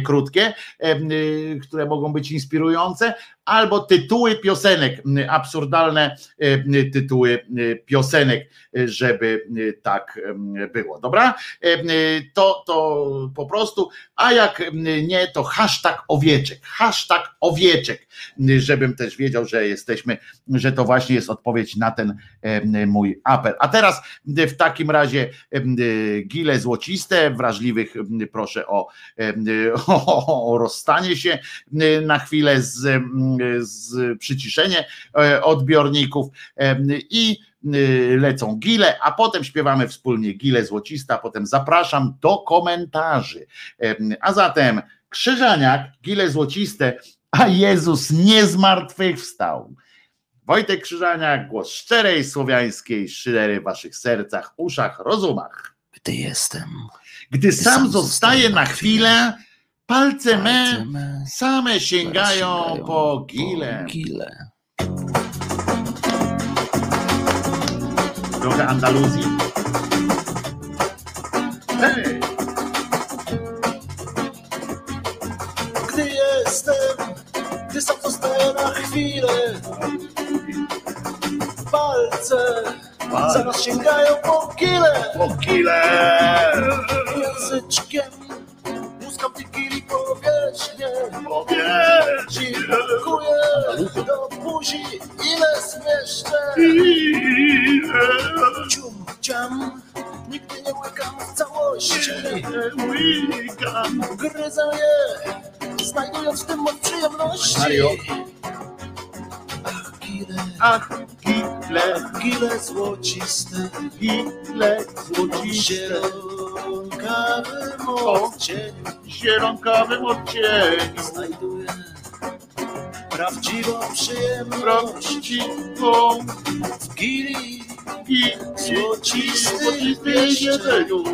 krótkie, y, które mogą być inspirujące, albo tytuły piosenek, absurdalne tytuły piosenek, żeby tak było. Dobra? To, to po prostu, a jak nie, to hashtag owieczek, hashtag owieczek, żebym też wiedział, że jesteśmy, że to właśnie jest odpowiedź na ten mój apel. A teraz w takim razie gile złociste, wrażliwych proszę o, o, o rozstanie się na chwilę z z przyciszenie e, odbiorników i y, lecą gile, a potem śpiewamy wspólnie gile złocista, potem zapraszam do komentarzy. A zatem Krzyżaniak, gile złociste, a Jezus nie zmartwychwstał. Wojtek Krzyżaniak, głos szczerej słowiańskiej szydery w waszych sercach, uszach, rozumach. Gdy jestem. Gdy sam zostaje na chwilę, Palce me same sięgają po gile. gile. Trochę Andaluzji. Hey. Gdy jestem, gdy sam zostaję na chwilę, palce zaraz sięgają po gile. Po gile. Języczkiem Wigilii powierzchnię. Ci brakuje do buzi. Ile zmieszczę? Cium, ciam. Nigdy nie łykam w całości. Gryzę je Znajdując w tym moc przyjemności. Mario. Ach, gile, Ach, gile, gile złociste. Gile złociste. Zielonkawym odcieniu Zielonkawym odcieniu. Znajduję prawdziwą przyjemność Prawdziwą w gili i złocistym jedzeniu.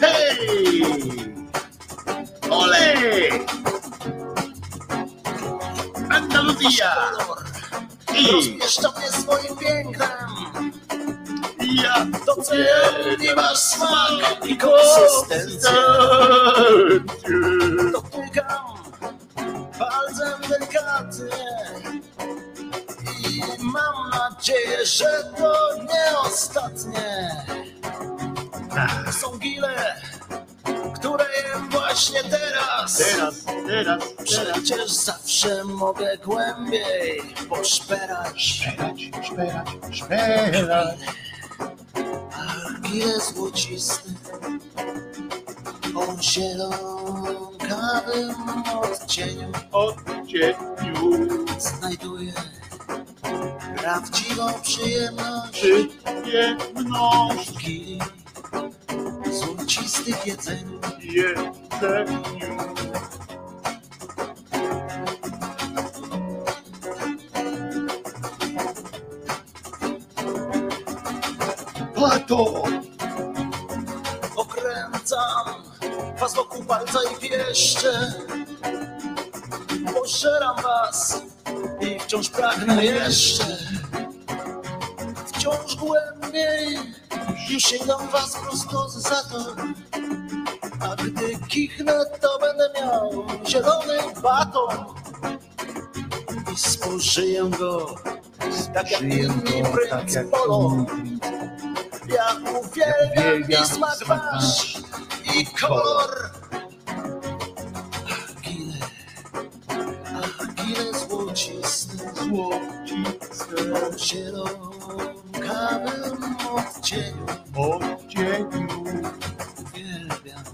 Hej! Ole! Andaluzja! I Rozmieszcza mnie swoim pięknem. Ja Doceni masz smak i konsystencję Dotykam palcem delikatnie. I mam nadzieję, że to nie ostatnie. Są gile, które jem właśnie teraz. Teraz, teraz. Przecież zawsze mogę głębiej poszperać Szperać, szperać, szperać. Ach, gile złocisty O zielonkawym odcieniu odcieniu znajduję prawdziwą przyjemność przyjemność w gili złocistych jedzeniu. jedzeniu. Pato! Okręcam was wokół palca i pieszcze. Pożeram was i wciąż pragnę jeszcze. Wciąż głębiej już sięgam was prosto za to. A gdy kichnę, to będę miał zielony baton. I spożyję go tak jak inni prync Polo. Ja uwielbiam i smak wasz i kolor. Ach, gile, ach, gile złociste, Złociste zielonkawym odcieniu. odcieniu Uwielbiam,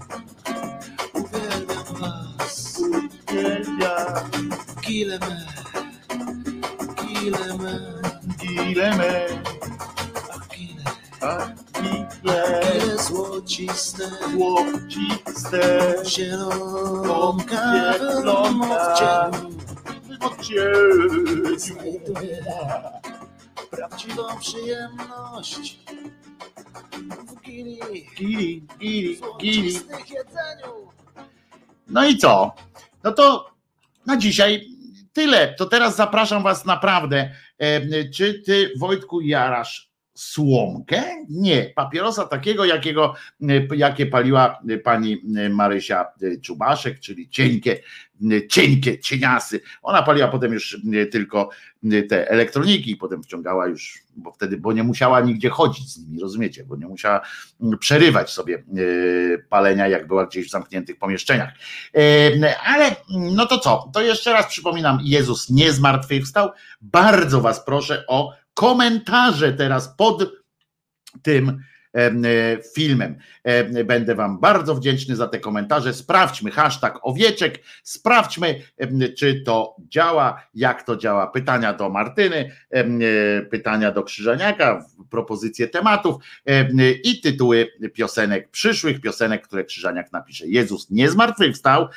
uwielbiam was. uwielbia Gile me, gile me, gile me, gile gile złociste. złociste W odcieniu. odcieniu. znajduję prawdziwą przyjemność w gili, Gili, gili, gili. No i co? No to na dzisiaj tyle. To teraz zapraszam Was naprawdę. E, Czy ty, Wojtku, jarasz słomkę? Nie, papierosa takiego, jakiego, e, jakie paliła e, pani e, Marysia Czubaszek, czyli cienkie, cienkie, cieniasy. Ona paliła potem już tylko te elektroniki potem wciągała już, bo wtedy, bo nie musiała nigdzie chodzić z nimi, rozumiecie, bo nie musiała mm, przerywać sobie palenia, jak była gdzieś w zamkniętych pomieszczeniach. Ale no to co? To jeszcze raz przypominam, Jezus nie zmartwychwstał. Bardzo Was proszę o komentarze teraz pod tym e, filmem. Będę Wam bardzo wdzięczny za te komentarze. Sprawdźmy hashtag owieczek, sprawdźmy, czy to działa, jak to działa. Pytania do Martyny, e, pytania do Krzyżaniaka, propozycje tematów em, i tytuły piosenek, przyszłych piosenek, które Krzyżaniak napisze. Jezus nie zmartwychwstał.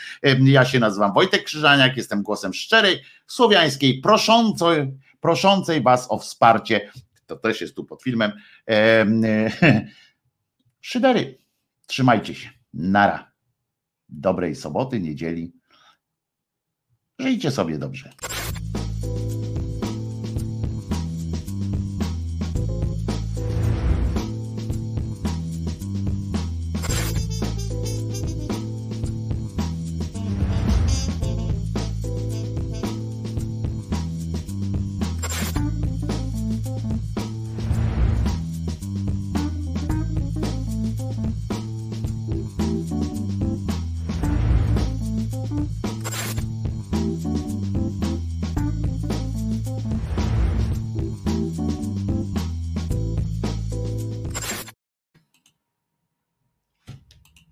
Ja się nazywam Wojtek Krzyżaniak, jestem głosem szczerej, słowiańskiej, proszącej, proszącej Was o wsparcie. To też jest tu pod filmem. Em, Szydery. Trzymajcie się. Nara. Dobrej soboty, niedzieli. Żyjcie sobie dobrze.